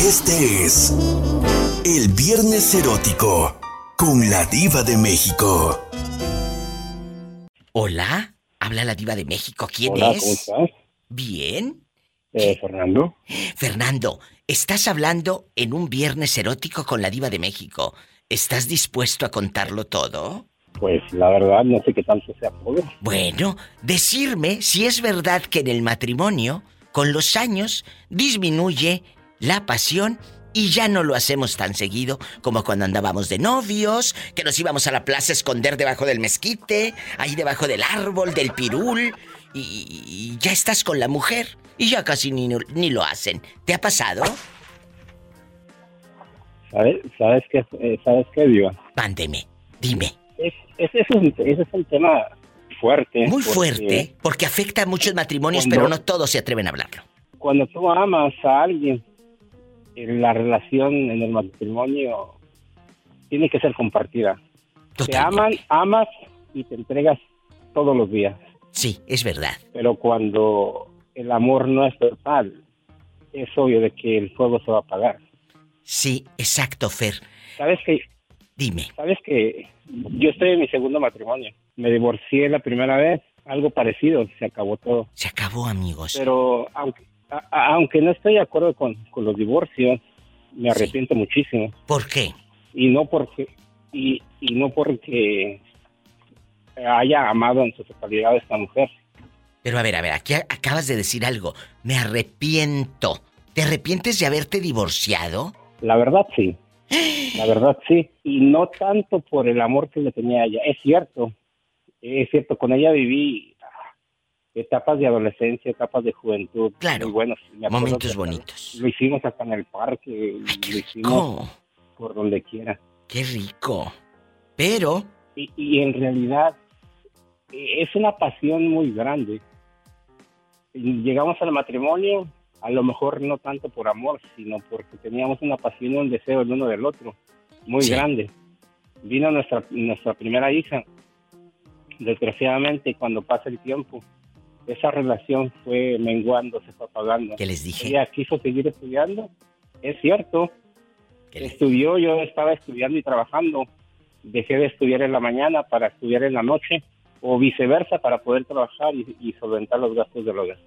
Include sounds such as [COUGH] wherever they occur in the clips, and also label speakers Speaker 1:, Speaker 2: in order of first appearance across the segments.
Speaker 1: Este es el Viernes Erótico con la Diva de México.
Speaker 2: Hola, habla la Diva de México. ¿Quién
Speaker 3: Hola,
Speaker 2: es?
Speaker 3: ¿cómo estás?
Speaker 2: Bien.
Speaker 3: Eh, Fernando.
Speaker 2: Fernando, estás hablando en un Viernes Erótico con la Diva de México. ¿Estás dispuesto a contarlo todo?
Speaker 3: Pues la verdad no sé qué tanto sea todo.
Speaker 2: Bueno, decirme si es verdad que en el matrimonio, con los años, disminuye la pasión y ya no lo hacemos tan seguido como cuando andábamos de novios, que nos íbamos a la plaza a esconder debajo del mezquite, ahí debajo del árbol, del pirul, y, y ya estás con la mujer y ya casi ni, ni lo hacen. ¿Te ha pasado?
Speaker 3: ¿Sabes, sabes qué, eh, sabes qué, Diva?
Speaker 2: Mándeme, dime.
Speaker 3: Es, ese, es un, ese es un tema fuerte.
Speaker 2: Muy
Speaker 3: porque
Speaker 2: fuerte, porque afecta a muchos matrimonios,
Speaker 3: Cuando-
Speaker 2: pero no todos se atreven a hablarlo.
Speaker 3: Cuando tú amas a alguien, la relación en el matrimonio tiene que ser compartida. Te aman, amas y te entregas todos los días.
Speaker 2: Sí, es verdad.
Speaker 3: Pero cuando el amor no es total, es obvio de que el fuego se va a apagar.
Speaker 2: Sí, exacto, Fer.
Speaker 3: ¿Sabes que
Speaker 2: Dime.
Speaker 3: Sabes que yo estoy en mi segundo matrimonio. Me divorcié la primera vez, algo parecido, se acabó todo.
Speaker 2: Se acabó, amigos.
Speaker 3: Pero aunque, a- aunque no estoy de acuerdo con, con los divorcios, me arrepiento muchísimo.
Speaker 2: ¿Por qué?
Speaker 3: Y no porque y, y no porque haya amado en su totalidad a esta mujer.
Speaker 2: Pero a ver, a ver, aquí acabas de decir algo. Me arrepiento. ¿Te arrepientes de haberte divorciado?
Speaker 3: La verdad sí. [GASPS] La verdad sí. Y no tanto por el amor que le tenía a ella. Es cierto. Es cierto. Con ella viví etapas de adolescencia, etapas de juventud.
Speaker 2: Claro.
Speaker 3: Muy buenos.
Speaker 2: Momentos bonitos.
Speaker 3: Lo hicimos hasta en el parque. lo hicimos por donde quiera.
Speaker 2: ¡Qué rico! Pero,
Speaker 3: Y, y en realidad eh, es una pasión muy grande. Llegamos al matrimonio, a lo mejor no tanto por amor, sino porque teníamos una pasión y un deseo el uno del otro, muy
Speaker 2: Sí.
Speaker 3: grande. Vino nuestra, nuestra primera hija. Desgraciadamente, cuando pasa el tiempo, esa relación fue menguando, se fue apagando.
Speaker 2: ¿qué les dije?
Speaker 3: Ella quiso seguir estudiando, es cierto,
Speaker 2: ¿Qué les-
Speaker 3: estudió, yo estaba estudiando y trabajando. Dejé de estudiar en la mañana para estudiar en la noche o viceversa para poder trabajar y, y solventar los gastos del hogar.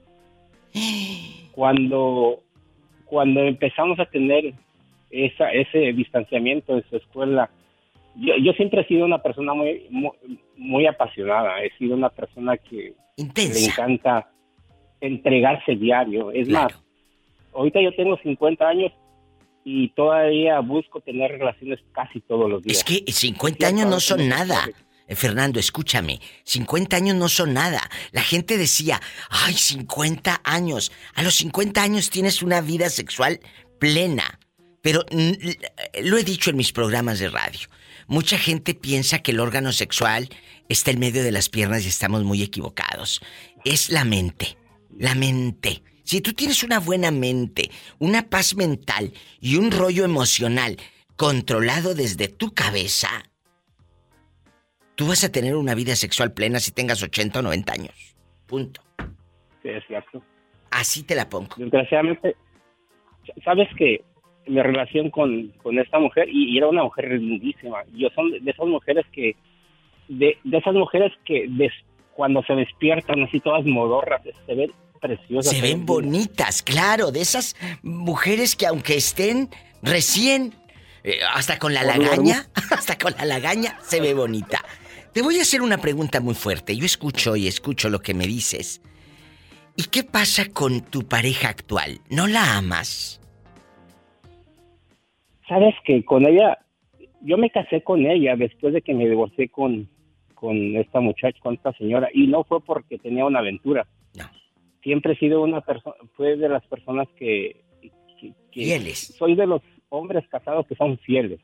Speaker 3: [GASPS] Cuando, cuando empezamos a tener esa, ese distanciamiento de su escuela, yo, yo siempre he sido una persona muy, muy, muy apasionada, he sido una persona que le encanta entregarse diario. Es
Speaker 2: Claro.
Speaker 3: más, ahorita yo tengo 50 años y todavía busco tener relaciones casi todos los días.
Speaker 2: Es que 50 años no son nada. Eh, Fernando, escúchame, 50 años no son nada. La gente decía, ay, 50 años. A los 50 años tienes una vida sexual plena. Pero lo he dicho en mis programas de radio. Mucha gente piensa que el órgano sexual está en medio de las piernas y estamos muy equivocados. Es la mente. La mente. Si tú tienes una buena mente, una paz mental y un rollo emocional controlado desde tu cabeza, tú vas a tener una vida sexual plena si tengas 80 o 90 años. Punto.
Speaker 3: Sí, es cierto.
Speaker 2: Así te la pongo.
Speaker 3: Desgraciadamente, sabes que mi relación con, con esta mujer, y, y era una mujer lindísima, yo son de esas mujeres que, de, de esas mujeres que des- cuando se despiertan así todas modorras, se ven preciosas.
Speaker 2: Se ven bonitas, claro, de esas mujeres que aunque estén recién, eh, hasta con la lagaña, [LAUGHS] hasta con la lagaña, se ve bonita. Te voy a hacer una pregunta muy fuerte. Yo escucho y escucho lo que me dices. ¿Y qué pasa con tu pareja actual? ¿No la amas?
Speaker 3: Sabes que con ella, yo me casé con ella después de que me divorcié con, con esta muchacha, con esta señora, y no fue porque tenía una aventura.
Speaker 2: No.
Speaker 3: Siempre he sido una persona, fue de las personas que, que- que-
Speaker 2: Fieles.
Speaker 3: soy de los hombres casados que son fieles.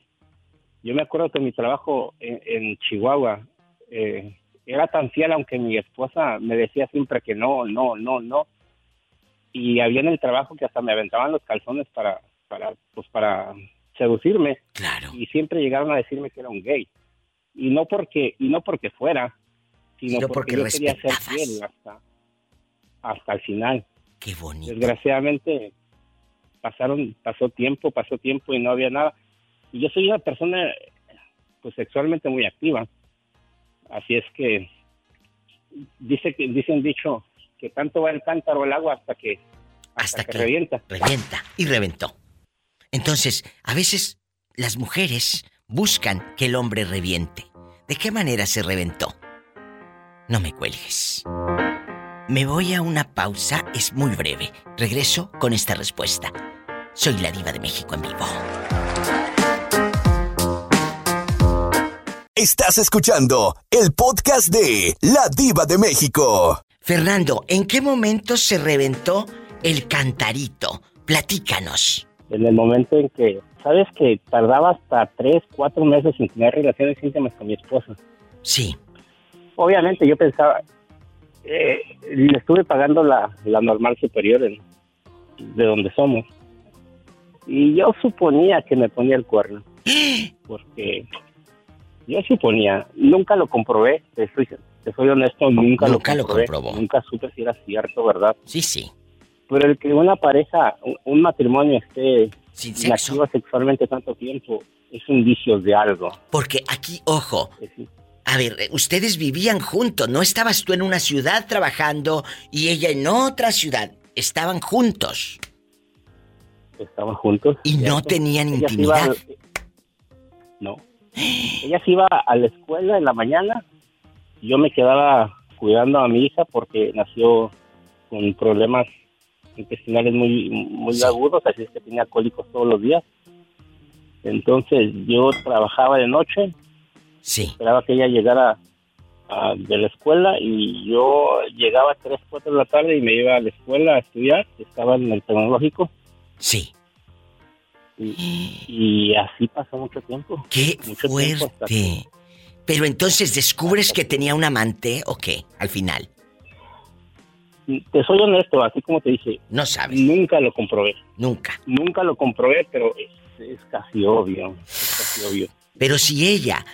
Speaker 3: Yo me acuerdo que mi trabajo en, en Chihuahua eh, era tan fiel, aunque mi esposa me decía siempre que no, no, no, no. Y había en el trabajo que hasta me aventaban los calzones para, para, pues para seducirme
Speaker 2: Claro.
Speaker 3: y siempre llegaron a decirme que era un gay y no porque y no porque fuera sino,
Speaker 2: Sino
Speaker 3: porque,
Speaker 2: porque
Speaker 3: yo quería ser fiel hasta hasta el final
Speaker 2: Qué bonito.
Speaker 3: desgraciadamente pasaron, pasó tiempo, pasó tiempo y no había nada. Y yo soy una persona, pues sexualmente muy activa. Así es que dice que dicen dicho que tanto va el cántaro el agua hasta que
Speaker 2: hasta, que, revienta. Revienta y reventó. Entonces, a veces las mujeres buscan que el hombre reviente. ¿De qué manera se reventó? No me cuelgues. Me voy a una pausa, es muy breve. Regreso con esta respuesta. Soy la diva de México en vivo.
Speaker 1: Estás escuchando el podcast de La Diva de México.
Speaker 2: Fernando, ¿en qué momento se reventó el cantarito? Platícanos.
Speaker 3: En el momento en que, sabes que tardaba hasta tres, cuatro meses sin tener relaciones íntimas con mi esposa.
Speaker 2: Sí.
Speaker 3: Obviamente yo pensaba, eh, le estuve pagando la, normal superior de donde somos. Y yo suponía que me ponía el cuerno. [GASPS] Porque yo suponía, nunca lo comprobé, te soy, te soy honesto, nunca,
Speaker 2: lo, comprobé,
Speaker 3: Nunca supe si era cierto, ¿verdad?
Speaker 2: Sí, sí.
Speaker 3: Pero el que una pareja, un, matrimonio esté inactivo sexualmente tanto tiempo, es un vicio de algo.
Speaker 2: Porque aquí, ojo, a ver, ustedes vivían juntos, no estabas tú en una ciudad trabajando y ella en otra ciudad, estaban juntos.
Speaker 3: Estaban juntos.
Speaker 2: ¿Y no tenían intimidad?
Speaker 3: no. Ella se iba a la escuela en la mañana. Yo me quedaba cuidando a mi hija porque nació con problemas intestinales muy, muy agudos, así es que tenía cólicos todos los días. Entonces yo trabajaba de noche.
Speaker 2: Sí.
Speaker 3: Esperaba que ella llegara de la escuela y yo llegaba a 3, 4 de la tarde y me iba a la escuela a estudiar. Estaba en el tecnológico.
Speaker 2: Sí.
Speaker 3: Y, así pasó mucho tiempo.
Speaker 2: ¡Qué fuerte! Pero entonces descubres que tenía un amante o qué, al final.
Speaker 3: Te soy honesto, así como te dije.
Speaker 2: No sabes.
Speaker 3: Nunca lo comprobé.
Speaker 2: Nunca.
Speaker 3: Nunca lo comprobé, pero es, casi obvio. Es casi obvio.
Speaker 2: Pero si ella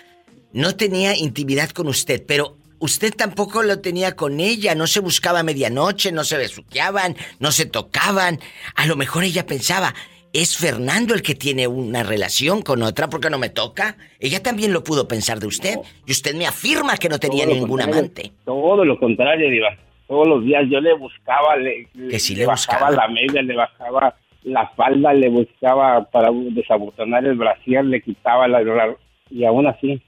Speaker 2: no tenía intimidad con usted, pero usted tampoco lo tenía con ella, no se buscaba a medianoche, no se besuqueaban, no se tocaban. A lo mejor ella pensaba, es Fernando el que tiene una relación con otra porque no me toca. Ella también lo pudo pensar de usted. Y usted me afirma que no tenía ningún amante.
Speaker 3: Todo lo contrario, Diva. Todos los días yo le buscaba, le, le, bajaba la media, le bajaba la falda, le buscaba para desabotonar el brasier, le quitaba la, y aún así.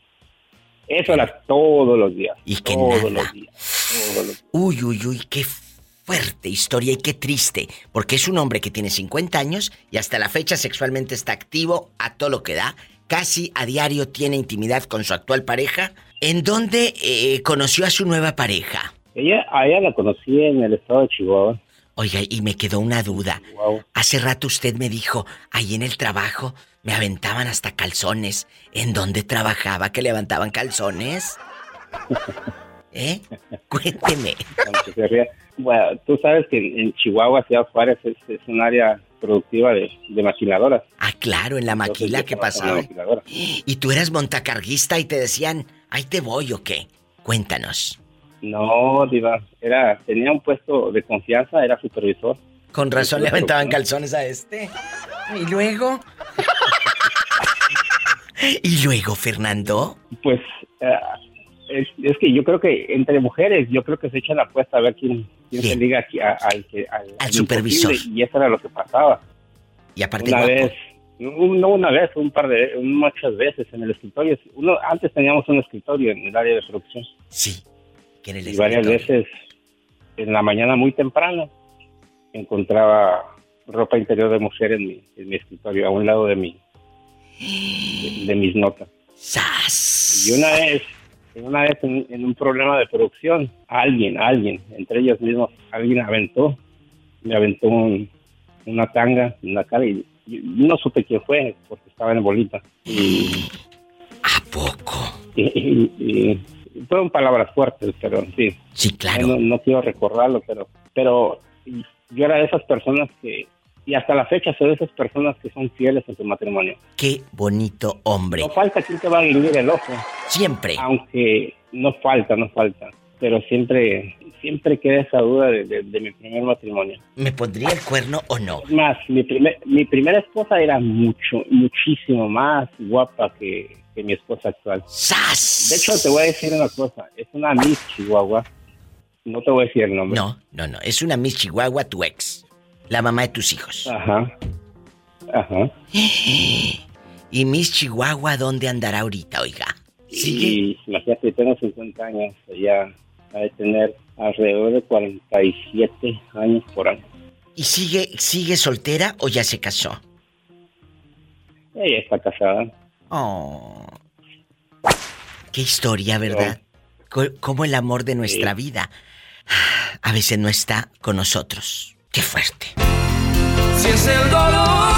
Speaker 3: Eso era todos los días.
Speaker 2: Y que
Speaker 3: todos
Speaker 2: Los días. Uy, uy, uy, qué fuerte historia y qué triste, porque es un hombre que tiene 50 años y hasta la fecha sexualmente está activo a todo lo que da, casi a diario tiene intimidad con su actual pareja. ¿En dónde eh, conoció a su nueva pareja?
Speaker 3: Ella, a ella la conocí en el estado de Chihuahua.
Speaker 2: Oiga, y me quedó una duda. Hace rato usted me dijo, ahí en el trabajo me aventaban hasta calzones. ¿En dónde trabajaba que levantaban calzones? [LAUGHS] ¿Eh? Cuénteme.
Speaker 3: Bueno, tú sabes que en Chihuahua, Ciudad Juárez, es, es un área productiva de, maquinadoras.
Speaker 2: Ah, claro, en la maquila que pasaba. [GASPS] ¿Y tú eras montacarguista y te decían, ahí te voy o qué? Cuéntanos.
Speaker 3: No, Diva, era, tenía un puesto de confianza, era supervisor.
Speaker 2: Con razón le aventaban calzones a este. ¿Y luego? [LAUGHS] ¿Y luego, Fernando?
Speaker 3: Pues eh, es, que yo creo que entre mujeres, yo creo que se echan la apuesta a ver quién, quién se liga aquí al,
Speaker 2: al, supervisor.
Speaker 3: Y eso era lo que pasaba.
Speaker 2: Y aparte,
Speaker 3: una vez, no una vez, un par de, muchas veces en el escritorio. Uno, antes teníamos un escritorio en el área de producción.
Speaker 2: Sí, que en el
Speaker 3: Y varias veces en la mañana muy temprano encontraba ropa interior de mujer en mi, en mi escritorio, a un lado de mi, de, mis notas.
Speaker 2: ¡Sas!
Speaker 3: Y una vez una vez en, un programa de producción, alguien, alguien, entre ellos mismos, alguien aventó, me aventó una tanga en la cara y, no supe quién fue porque estaba en bolita. Y, [GASPS]
Speaker 2: ¿A poco?
Speaker 3: Y, fueron palabras fuertes, pero sí.
Speaker 2: Sí, claro.
Speaker 3: No, no quiero recordarlo, pero, pero yo era de esas personas que y hasta la fecha soy de esas personas que son fieles en su matrimonio.
Speaker 2: Qué bonito hombre.
Speaker 3: No falta quien te va a guiñar el ojo.
Speaker 2: Siempre.
Speaker 3: Aunque no falta, no falta.
Speaker 4: pero siempre, siempre queda esa duda de, mi primer matrimonio.
Speaker 2: ¿Me pondría el cuerno o no?
Speaker 4: más, mi, primer, mi primera esposa era mucho, muchísimo más guapa que, mi esposa actual.
Speaker 2: ¡Sas!
Speaker 4: De hecho, te voy a decir una cosa, es una Miss Chihuahua. No te voy a decir el nombre.
Speaker 2: No, no, no, es una Miss Chihuahua tu ex, la mamá de tus hijos.
Speaker 4: Ajá. Ajá. [GASPS]
Speaker 2: ¿Y Miss Chihuahua dónde andará ahorita, oiga?
Speaker 4: Sí, imagínate, tengo 50 años, ya ha de tener alrededor de 47 años por año.
Speaker 2: ¿Y sigue, sigue soltera o ya se casó?
Speaker 4: Ella está casada.
Speaker 2: Oh. Qué historia, ¿verdad? Como el amor de nuestra vida a veces no está con nosotros. Qué fuerte.
Speaker 5: Si es el dolor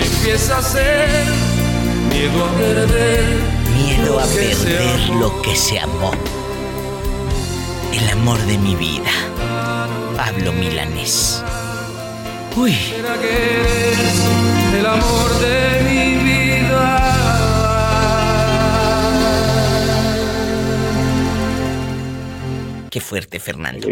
Speaker 5: empieza a ser miedo a perder.
Speaker 2: Miedo a perder lo que se amó. El amor de mi vida. Pablo Milanés. Uy.
Speaker 5: el amor de mi vida.
Speaker 2: Qué fuerte, Fernando.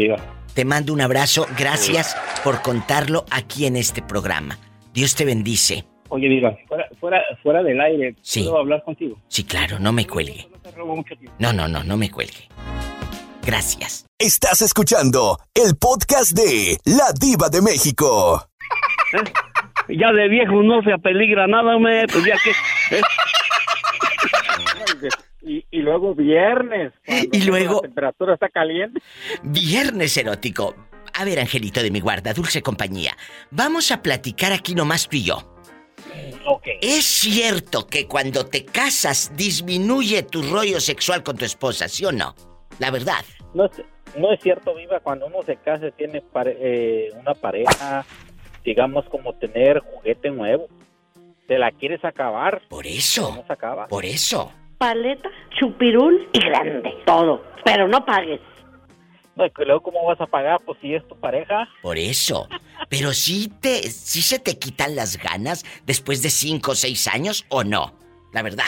Speaker 2: Te mando un abrazo. Gracias por contarlo aquí en este programa. Dios te bendice.
Speaker 4: Oye, Diva, fuera, fuera, del aire, ¿puedo hablar contigo?
Speaker 2: Sí, claro, no me cuelgue. No, no, no, no me cuelgue. Gracias.
Speaker 1: Estás escuchando el podcast de La Diva de México.
Speaker 4: ¿Eh? Ya de viejo no se apeligra nada, me, pues ya que... ¿eh? [LAUGHS] Y, luego viernes. [LAUGHS]
Speaker 2: Y luego... La
Speaker 4: temperatura está caliente.
Speaker 2: Viernes erótico. A ver, Angelito de mi guarda, dulce compañía. Vamos a platicar aquí nomás tú y yo. ¿Es cierto que cuando te casas disminuye tu rollo sexual con tu esposa, sí o no? La verdad.
Speaker 4: No es, no es cierto, Viva. Cuando uno se casa tiene eh, una pareja, digamos como tener juguete nuevo. Te la quieres acabar.
Speaker 2: Por eso.
Speaker 4: No se acaba.
Speaker 2: Por eso.
Speaker 6: Paleta, chupirul y grande. Todo. Pero no pagues.
Speaker 4: No, y luego cómo vas a pagar, pues si es tu pareja.
Speaker 2: Por eso. Pero sí te, sí se te quitan las ganas después de cinco o seis años o no. La verdad.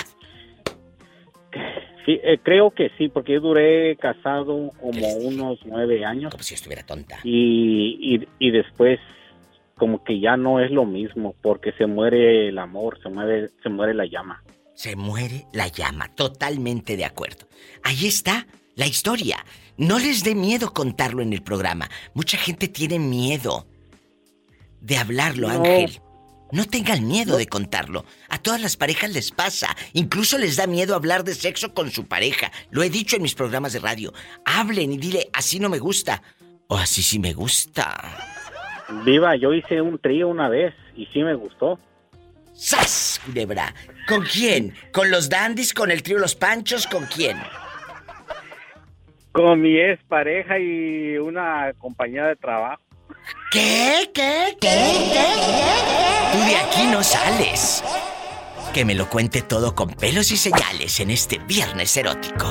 Speaker 4: Sí, eh, creo que sí, porque yo duré casado como unos nueve años.
Speaker 2: Como si estuviera tonta.
Speaker 4: Y, y, después como que ya no es lo mismo, porque se muere el amor, se muere, se muere la llama.
Speaker 2: Se muere la llama, totalmente de acuerdo. Ahí está la historia. No les dé miedo contarlo en el programa. Mucha gente tiene miedo de hablarlo, Ángel. No tengan miedo de contarlo. A todas las parejas les pasa. Incluso les da miedo hablar de sexo con su pareja. Lo he dicho en mis programas de radio. Hablen y dile, así no me gusta. O así sí me gusta.
Speaker 4: Viva, yo hice un trío una vez y sí me gustó.
Speaker 2: ¡Sas, culebra! ¿Con quién? ¿Con los dandies? ¿Con el trío Los Panchos? ¿Con quién?
Speaker 4: Con mi ex pareja y una compañera de trabajo.
Speaker 2: ¿Qué? ¿Qué? ¿Qué? ¿Qué? Tú de aquí no sales. Que me lo cuente todo con pelos y señales en este viernes erótico.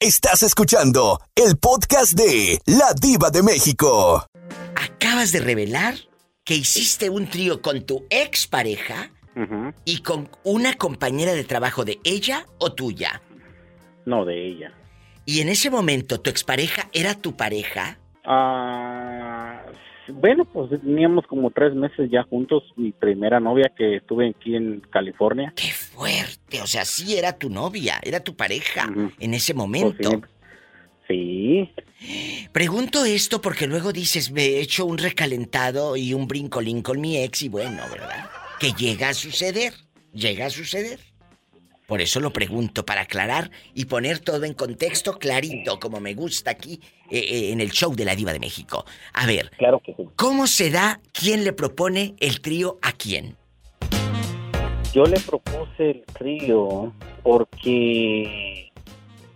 Speaker 1: Estás escuchando el podcast de La Diva de México.
Speaker 2: Acabas de revelar que hiciste un trío con tu y con una compañera de trabajo de ella o tuya.
Speaker 4: No, de ella.
Speaker 2: ¿Y en ese momento tu expareja era tu pareja?
Speaker 4: Ah, bueno, pues teníamos como tres meses ya juntos. Mi primera novia que tuve aquí en California.
Speaker 2: ¡Qué fuerte! O sea, sí era tu novia, era tu pareja en ese momento.
Speaker 4: Pues sí.
Speaker 2: Pregunto esto porque luego dices, me he hecho un recalentado y un brincolín con mi ex y bueno, ¿verdad? Que llega a suceder, llega a suceder. Por eso lo pregunto, para aclarar y poner todo en contexto clarito, como me gusta aquí eh, eh, en el show de la Diva de México. A ver,
Speaker 4: claro que
Speaker 2: ¿cómo se da quién le propone el trío a quién?
Speaker 4: Yo le propuse el trío porque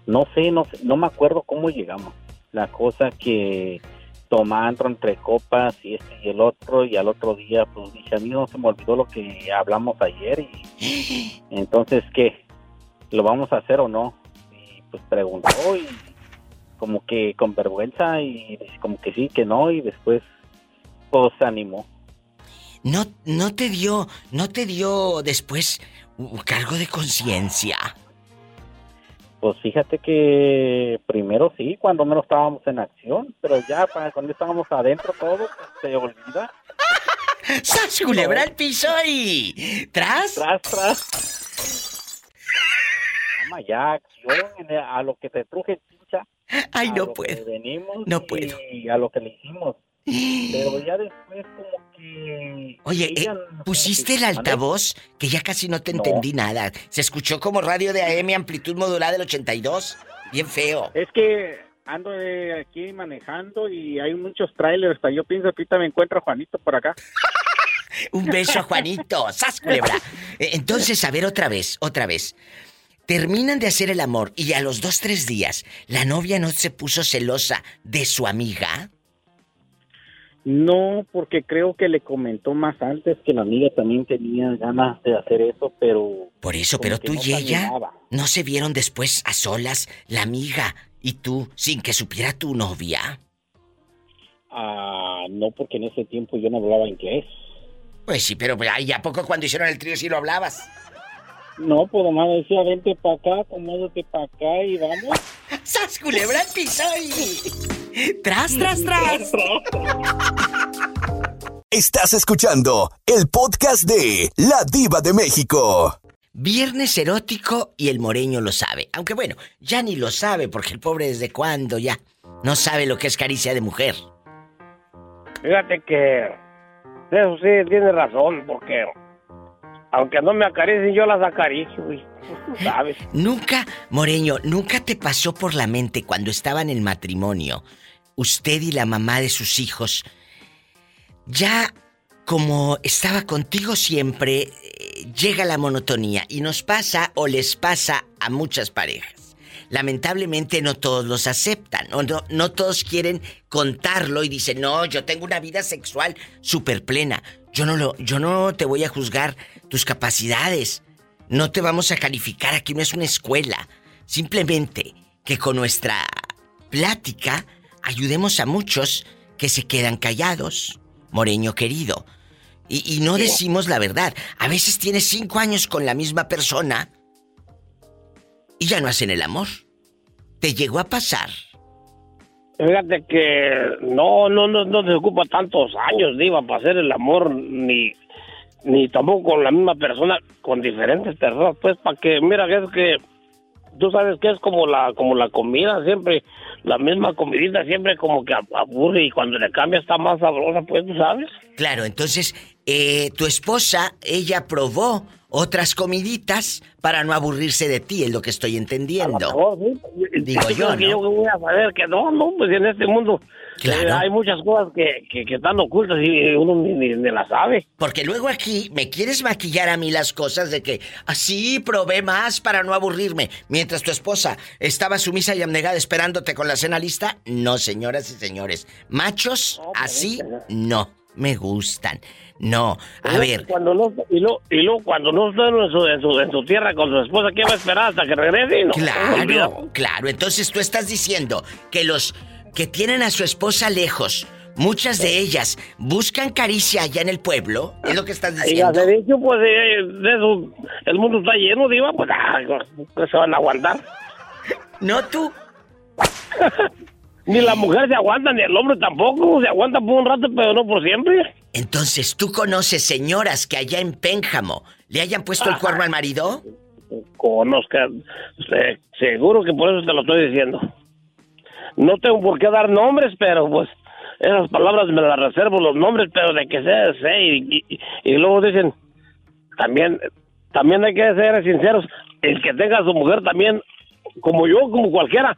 Speaker 4: no sé, no sé, no me acuerdo cómo llegamos. La cosa que tomando entre copas y este y el otro y al otro día pues dije a mí no se me olvidó lo que hablamos ayer y [GASPS] entonces qué lo vamos a hacer o no y pues preguntó y como que con vergüenza y como que sí que no y después pues se animó.
Speaker 2: No no te dio no te dio después cargo de conciencia
Speaker 7: Pues fíjate que primero sí, cuando menos estábamos en acción, pero ya para cuando estábamos adentro todo, pues, se olvida. [LAUGHS]
Speaker 2: ¡Sas, culebra al piso y... ¿Tras?
Speaker 7: Tras, tras. Llama ya, acción a lo que te truje pincha.
Speaker 2: Ay, no puedo.
Speaker 7: venimos
Speaker 2: No
Speaker 7: y
Speaker 2: puedo.
Speaker 7: a lo que le hicimos. Pero [GASPS] ya después como que...
Speaker 2: Oye, eh, pusiste el altavoz que ya casi no te
Speaker 7: No.
Speaker 2: entendí nada. Se escuchó como radio de AM amplitud modulada del 82. Bien feo.
Speaker 7: Es que ando de aquí manejando y hay muchos trailers. Yo pienso que ahorita me encuentro a Juanito por acá. [LAUGHS]
Speaker 2: Un beso a Juanito. ¡Sas, culebra! Eh, Entonces, a ver otra vez, otra vez. Terminan de hacer el amor y a los dos, tres días, ¿la novia no se puso celosa de su amiga?
Speaker 7: No, porque creo que le comentó más antes que la amiga también tenía ganas de hacer eso, pero...
Speaker 2: Por eso, pero tú
Speaker 7: no
Speaker 2: y ella no se vieron después a solas, la amiga y tú, sin que supiera tu novia.
Speaker 7: Ah, no, porque en ese tiempo yo no hablaba inglés.
Speaker 2: Pues sí, pero ¿y a poco cuando hicieron el trío sí lo hablabas?
Speaker 7: No, pues nomás decía, vente para acá, acomódate para acá y vamos. [LAUGHS]
Speaker 2: ¡Sas, culebra al piso y... [LAUGHS] ¡Tras, tras, [LAUGHS] tras!
Speaker 1: Estás escuchando el podcast de La Diva de México.
Speaker 2: Viernes erótico y el moreño lo sabe. Aunque bueno, ya ni lo sabe porque el pobre desde cuándo ya no sabe lo que es caricia de mujer.
Speaker 6: Fíjate que eso sí tiene razón, porque aunque no me acaricien, yo las acaricio, y tú [LAUGHS] ¿sabes?
Speaker 2: Nunca, Moreño, nunca te pasó por la mente cuando estaban en matrimonio, usted y la mamá de sus hijos, ya como estaba contigo siempre, eh, llega la monotonía y nos pasa o les pasa a muchas parejas. Lamentablemente no todos los aceptan o no, no todos quieren contarlo y dicen, no, yo tengo una vida sexual súper plena. Yo no, lo, yo no te voy a juzgar tus capacidades. No te vamos a calificar, aquí no es una escuela. Simplemente que con nuestra plática ayudemos a muchos que se quedan callados, Moreño querido. Y, y no decimos la verdad. A veces tienes cinco años con la misma persona y ya no hacen el amor. ¿Te llegó a pasar?
Speaker 6: Fíjate que no, no, no, no se ocupa tantos años, Diva, para hacer el amor, ni, ni tampoco con la misma persona, con diferentes personas, pues, para que, mira, que es que tú sabes que es como la, como la comida, siempre, la misma comidita, siempre como que aburre y cuando le cambia está más sabrosa, pues, tú sabes.
Speaker 2: Claro, entonces, eh, tu esposa, ella probó otras comiditas para no aburrirse de ti, es lo que estoy entendiendo.
Speaker 6: mejor, sí.
Speaker 2: Digo
Speaker 6: ¿Tú
Speaker 2: yo,
Speaker 6: que
Speaker 2: ¿no?
Speaker 6: yo voy a saber que no, no, pues en este mundo
Speaker 2: Claro.
Speaker 6: eh, hay muchas cosas que, que, que están ocultas y uno ni, ni, ni las sabe.
Speaker 2: Porque luego aquí me quieres maquillar a mí las cosas de que así probé más para no aburrirme. Mientras tu esposa estaba sumisa y abnegada esperándote con la cena lista. No, señoras y señores. Machos así no me gustan. No. A
Speaker 6: Y
Speaker 2: ver,
Speaker 6: Cuando no, y, luego, y luego cuando no está en su, en, su, en su tierra con su esposa, ¿qué va a esperar hasta que regrese? No,
Speaker 2: claro, claro. Entonces tú estás diciendo que los que tienen a su esposa lejos, muchas de ellas buscan caricia allá en el pueblo. ¿Es lo que estás
Speaker 6: Y ya
Speaker 2: diciendo?
Speaker 6: se dicho, pues eh, de eso, el mundo está lleno, diva, pues ah, pues, se van a aguantar.
Speaker 2: No tú. [LAUGHS]
Speaker 6: Ni la mujer se aguanta, ni el hombre tampoco. Se aguanta por un rato, pero no por siempre.
Speaker 2: Entonces, ¿tú conoces señoras que allá en Pénjamo le hayan puesto el cuerno al marido?
Speaker 6: Conozca, se- seguro que por eso te lo estoy diciendo. No tengo por qué dar nombres, pero pues esas palabras me las reservo los nombres, pero de que sé, sé. Y, y- y luego dicen, también, también hay que ser sinceros. El que tenga a su mujer también, como yo, como cualquiera,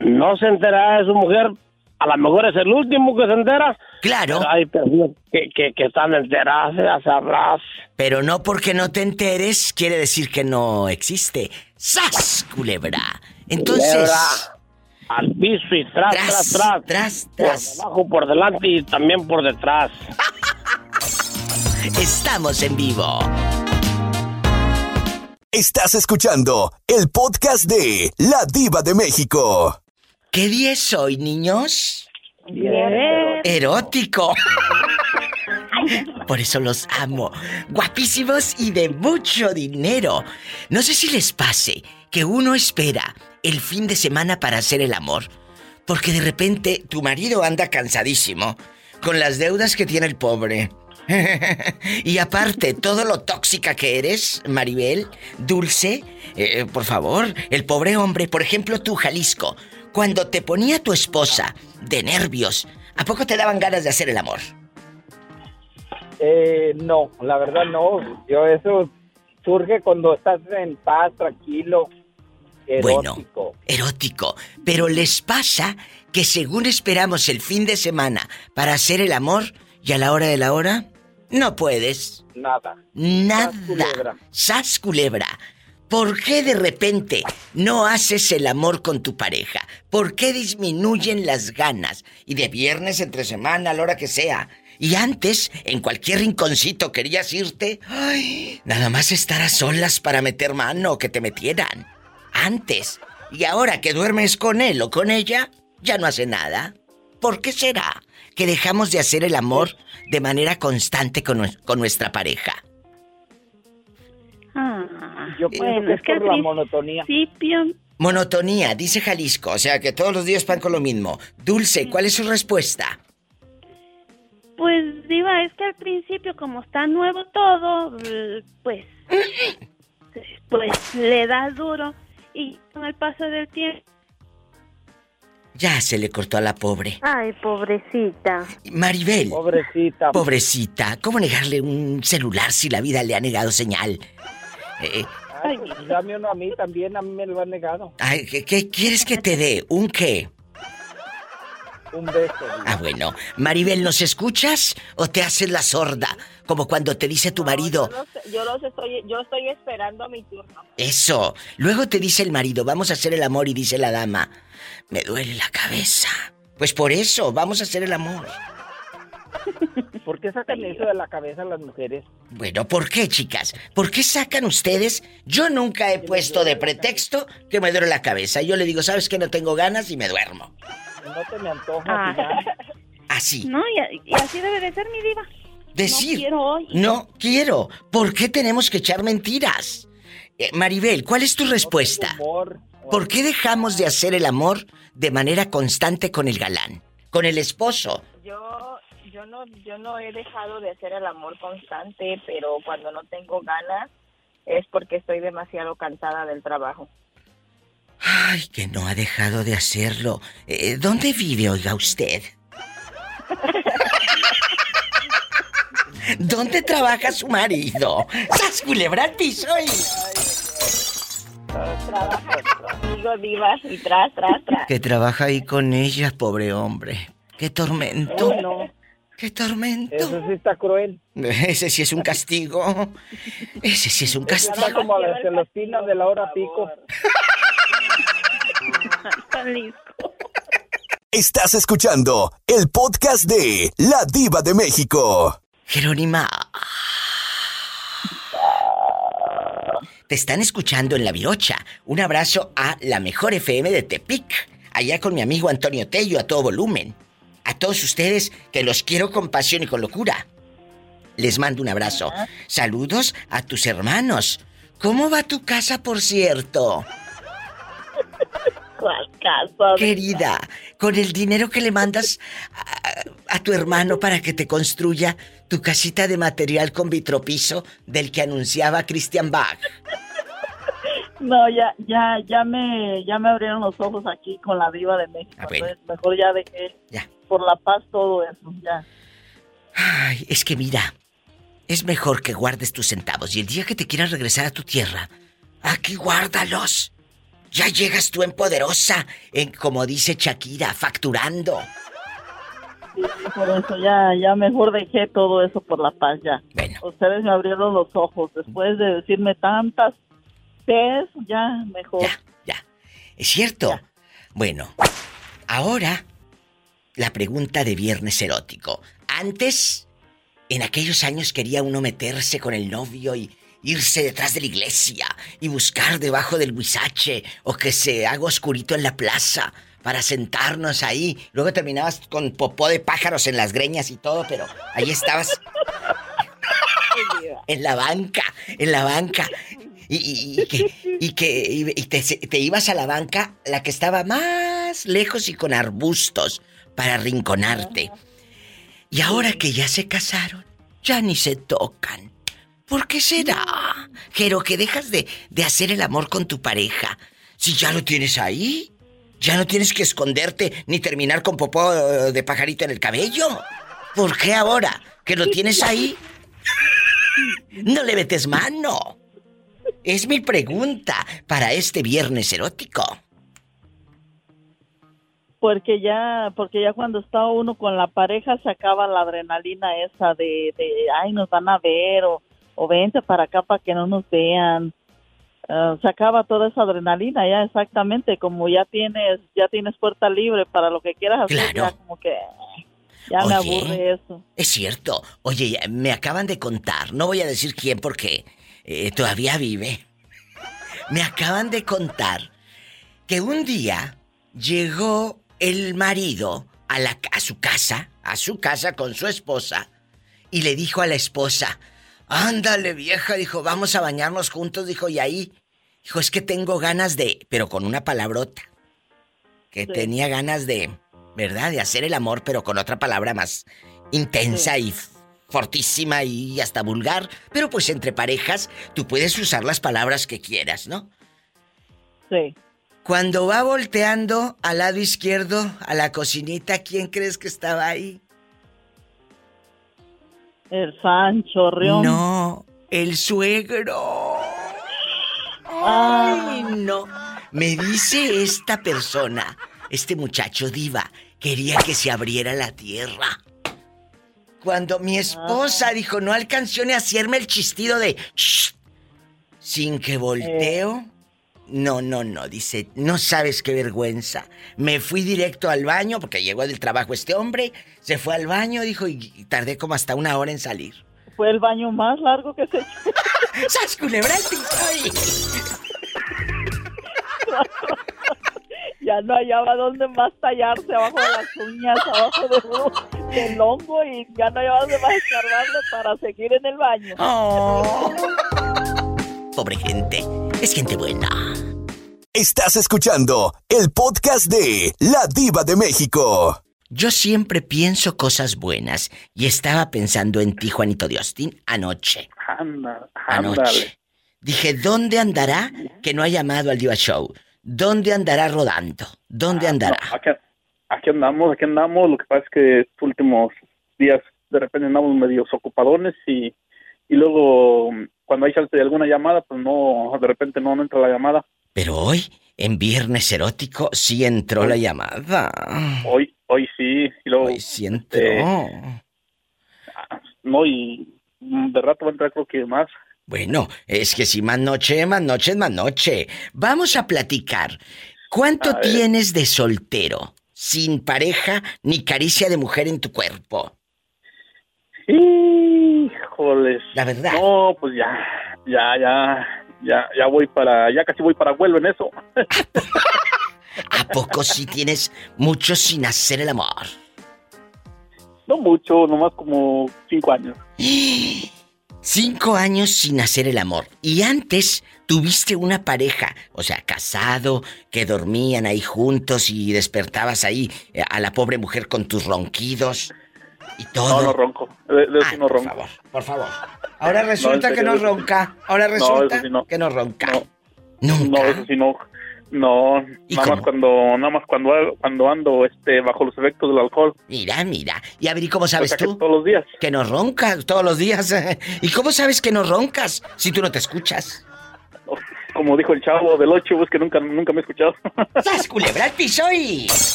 Speaker 6: no se entera de su mujer. A lo mejor es el último que se entera.
Speaker 2: Claro.
Speaker 6: Pero hay personas que, que, que están enteradas, ya sabrás.
Speaker 2: Pero no porque no te enteres quiere decir que no existe. ¡Sas, culebra! Entonces,
Speaker 6: Culebra. Al piso y tras,
Speaker 2: Tras,
Speaker 6: tras, tras.
Speaker 2: tras,
Speaker 6: Por abajo, por delante y también por detrás. [LAUGHS]
Speaker 2: estamos en vivo.
Speaker 1: Estás escuchando el podcast de La Diva de México.
Speaker 2: ¿Qué día es hoy, niños?
Speaker 8: Bien.
Speaker 2: Erótico. Por eso los amo. Guapísimos y de mucho dinero. No sé si les pase que uno espera el fin de semana para hacer el amor. Porque de repente tu marido anda cansadísimo con las deudas que tiene el pobre. [LAUGHS] y aparte, todo lo tóxica que eres, Maribel, dulce, eh, por favor, el pobre hombre, por ejemplo tú, Jalisco, cuando te ponía tu esposa de nervios, ¿a poco te daban ganas de hacer el amor?
Speaker 7: Eh, no, la verdad no. Yo eso surge cuando estás en paz, tranquilo, erótico.
Speaker 2: Bueno, erótico. Pero les pasa que según esperamos el fin de semana para hacer el amor y a la hora de la hora, no puedes.
Speaker 7: Nada.
Speaker 2: Nada.
Speaker 7: Sas culebra.
Speaker 2: Sas culebra. ¿Por qué de repente no haces el amor con tu pareja? ¿Por qué disminuyen las ganas? Y de viernes entre semana, a la hora que sea. Y antes, en cualquier rinconcito querías irte. Ay, nada más estar a solas para meter mano que te metieran. Antes. Y ahora que duermes con él o con ella, ya no hace nada. ¿Por qué será que dejamos de hacer el amor de manera constante con, con nuestra pareja?
Speaker 8: Ah,
Speaker 7: Yo pienso
Speaker 8: bueno,
Speaker 7: que
Speaker 8: es
Speaker 7: es
Speaker 8: que
Speaker 7: por
Speaker 8: al
Speaker 7: la monotonía.
Speaker 8: principio,
Speaker 2: Monotonía, dice Jalisco, o sea que todos los días van con lo mismo. Dulce, ¿cuál es su respuesta?
Speaker 8: pues diva, es que al principio como está nuevo todo, pues, pues le da duro y con el paso del tiempo.
Speaker 2: Ya se le cortó a la pobre.
Speaker 8: Ay, pobrecita.
Speaker 2: Maribel,
Speaker 7: Pobrecita.
Speaker 2: pobrecita, ¿cómo negarle un celular si la vida le ha negado señal? Eh,
Speaker 7: Ay, pues, dame uno a mí también, a mí me lo han negado.
Speaker 2: ay, ¿qué, qué quieres que te dé? ¿Un qué?
Speaker 7: Un beso.
Speaker 2: Ah, bueno. Maribel, ¿nos escuchas o te haces la sorda? Como cuando te dice tu marido,
Speaker 9: Yo los, yo los estoy, yo estoy esperando mi turno.
Speaker 2: eso. Luego te dice el marido, vamos a hacer el amor y dice la dama, me duele la cabeza. Pues por eso, vamos a hacer el amor. [LAUGHS]
Speaker 7: ¿Por qué sacan eso de la cabeza las mujeres?
Speaker 2: Bueno, ¿por qué, chicas? ¿Por qué sacan ustedes? Yo nunca he puesto de pretexto que me duele la cabeza. Yo le digo, ¿sabes que no tengo ganas y me duermo?
Speaker 7: No te me antoja.
Speaker 8: Ah. [LAUGHS]
Speaker 2: Así.
Speaker 8: No, y, así debe de ser mi diva.
Speaker 2: Decir.
Speaker 8: No quiero hoy.
Speaker 2: No quiero. ¿Por qué tenemos que echar mentiras? Eh, Maribel, ¿cuál es tu respuesta?
Speaker 7: Humor.
Speaker 2: ¿Por qué dejamos de hacer el amor de manera constante con el galán? Con el esposo.
Speaker 9: Yo, no, yo no he dejado de hacer el amor constante, pero cuando no tengo ganas es porque estoy demasiado cansada del trabajo.
Speaker 2: Ay, que no ha dejado de hacerlo. Eh, ¿Dónde vive, oiga usted? [LAUGHS] ¿Dónde trabaja su marido? ¡Sas culebra al piso y...
Speaker 9: Trabaja conmigo, divas, y tras, tras, tras.
Speaker 2: Que trabaja ahí con ella, pobre hombre. ¡Qué tormento!
Speaker 7: No.
Speaker 2: ¡Qué tormento!
Speaker 7: Eso sí está cruel. [LAUGHS]
Speaker 2: Ese sí es un castigo. Ese sí es un
Speaker 7: Está
Speaker 2: castigo.
Speaker 7: como las celostinas de la hora pico.
Speaker 1: Estás escuchando el podcast de La Diva de México.
Speaker 2: Jerónima. Te están escuchando en La Virocha. Un abrazo a la mejor FM de Tepic. Allá con mi amigo Antonio Tello a todo volumen. A todos ustedes que los quiero con pasión y con locura. Les mando un abrazo. Saludos a tus hermanos. ¿Cómo va tu casa, por cierto? [LAUGHS]
Speaker 9: ¿Cuál caso?
Speaker 2: Querida, con el dinero que le mandas a, a tu hermano para que te construya tu casita de material con vitropiso del que anunciaba Christian Bach. [LAUGHS]
Speaker 10: No, ya, ya, ya me, ya me abrieron los ojos aquí con la diva de México.
Speaker 2: Ah, bueno.
Speaker 10: Entonces, mejor ya dejé
Speaker 2: Ya.
Speaker 10: Por la paz todo eso, ya.
Speaker 2: Ay, es que mira, es mejor que guardes tus centavos y el día que te quieras regresar a tu tierra, aquí guárdalos. Ya llegas tú en poderosa, en como dice Shakira, facturando.
Speaker 10: Sí, por eso ya, ya mejor dejé todo eso por la paz, ya.
Speaker 2: Bueno,
Speaker 10: Ustedes me abrieron los ojos después de decirme tantas veces, ya mejor.
Speaker 2: ya, ya. ¿Es cierto? Bueno, ahora la pregunta de viernes erótico. Antes, en aquellos años quería uno meterse con el novio y irse detrás de la iglesia y buscar debajo del huizache o que se haga oscurito en la plaza para sentarnos ahí. Luego terminabas con popó de pájaros en las greñas y todo, pero ahí estabas [LAUGHS] en la banca, en la banca. Y, y- y que, y que te ibas a la banca, la que estaba más lejos y con arbustos para arrinconarte. Y ahora que ya se casaron, ya ni se tocan. ¿Por qué será? Jero, que dejas de, de hacer el amor con tu pareja. Si ya lo tienes ahí, ya no tienes que esconderte ni terminar con popó eh, de pajarito en el cabello. ¿Por qué ahora que lo tienes ahí? No le metes mano. Es mi pregunta para este viernes erótico.
Speaker 10: Porque ya, porque ya cuando está uno con la pareja se acaba la adrenalina esa de, de ay, nos van a ver o, o vente para acá para que no nos vean. Ah, se acaba toda esa adrenalina ya exactamente, como ya tienes, ya tienes puerta libre para lo que quieras hacer,
Speaker 2: Claro.
Speaker 10: ya como que ya me aburre eso.
Speaker 2: Es cierto. Oye, me acaban de contar, no voy a decir quién porque eh, todavía vive. Me acaban de contar que un día llegó el marido a, la, a su casa, a su casa con su esposa, y le dijo a la esposa, ándale vieja, dijo, vamos a bañarnos juntos, dijo, y ahí, dijo, es que tengo ganas de, pero con una palabrota, que
Speaker 10: Sí.
Speaker 2: tenía ganas de, ¿verdad? De hacer el amor, pero con otra palabra más intensa y fortísima y hasta vulgar, pero pues entre parejas tú puedes usar las palabras que quieras, ¿no?
Speaker 10: Sí.
Speaker 2: Cuando va volteando al lado izquierdo, a la cocinita, ¿quién crees que estaba ahí?
Speaker 10: El Sancho Rión.
Speaker 2: No, el suegro.
Speaker 10: Ah.
Speaker 2: Ay, no. Me dice esta persona, este muchacho diva, quería que se abriera la tierra. Cuando mi esposa dijo, no alcanzó ni a hacerme el chistido de... "Shh", sin que volteo. No, no, no, dice, no sabes qué vergüenza. Me fui directo al baño porque llegó del trabajo este hombre, se fue al baño, dijo, y, tardé como hasta una hora en salir.
Speaker 10: Fue el baño más largo que se echó. [LAUGHS]
Speaker 2: ¡Sas culebra
Speaker 10: ya no hallaba dónde más tallarse abajo de las uñas, abajo de- del hongo y ya no hallaba dónde más escarbarle para seguir en el baño.
Speaker 2: Oh. Pobre gente, es gente buena.
Speaker 1: Estás escuchando el podcast de La Diva de México.
Speaker 2: Yo siempre pienso cosas buenas y estaba pensando en ti, Juanito de Austin, anoche.
Speaker 7: Anda, ándale.
Speaker 2: Anoche. Dije, ¿dónde andará que no ha llamado al Diva Show? ¿Dónde andará rodando? ¿Dónde andará?
Speaker 7: No, aquí, aquí andamos, aquí andamos. Lo que pasa es que estos últimos días de repente andamos medios ocupadones y, y luego cuando hay chance de alguna llamada, pues no, de repente no, no entra la llamada.
Speaker 2: Pero hoy, en Viernes Erótico, sí entró la llamada.
Speaker 7: Hoy, hoy sí, y luego,
Speaker 2: Hoy sí entró.
Speaker 7: Eh, no, y de rato va a entrar creo que más.
Speaker 2: Bueno, es que si más noche, más noche es más noche. Vamos a platicar. ¿Cuánto
Speaker 7: A
Speaker 2: tienes de soltero? Sin pareja ni caricia de mujer en tu cuerpo.
Speaker 7: Híjoles.
Speaker 2: La verdad.
Speaker 7: No, pues ya, ya, ya, ya, ya voy para, ya casi voy para vuelo en eso. [LAUGHS]
Speaker 2: ¿A poco sí tienes mucho sin hacer el amor?
Speaker 7: No mucho, nomás como cinco años.
Speaker 2: Cinco años sin hacer el amor. Y antes tuviste una pareja, o sea, casado, que dormían ahí juntos y despertabas ahí eh, a la pobre mujer con tus ronquidos y todo.
Speaker 7: No, no ronco. De, de
Speaker 2: Ah,
Speaker 7: sí no
Speaker 2: por
Speaker 7: ronco.
Speaker 2: favor, por favor. Ahora resulta que no ronca. Ahora resulta
Speaker 7: sí
Speaker 2: que no ronca.
Speaker 7: No.
Speaker 2: Nunca.
Speaker 7: No, eso sí no. No,
Speaker 2: ¿Y
Speaker 7: nada
Speaker 2: cómo?
Speaker 7: más cuando, nada más cuando, cuando ando este bajo los efectos del alcohol.
Speaker 2: Mira, mira. Y a ver, ¿y cómo
Speaker 7: O
Speaker 2: sabes
Speaker 7: sea que
Speaker 2: tú?
Speaker 7: todos los días.
Speaker 2: Que no roncas todos los días. [LAUGHS] ¿Y cómo sabes que no roncas si tú no te escuchas?
Speaker 7: Como dijo el chavo del 8, es que nunca, nunca me he escuchado.
Speaker 2: ¡Sas, culebra al piso y...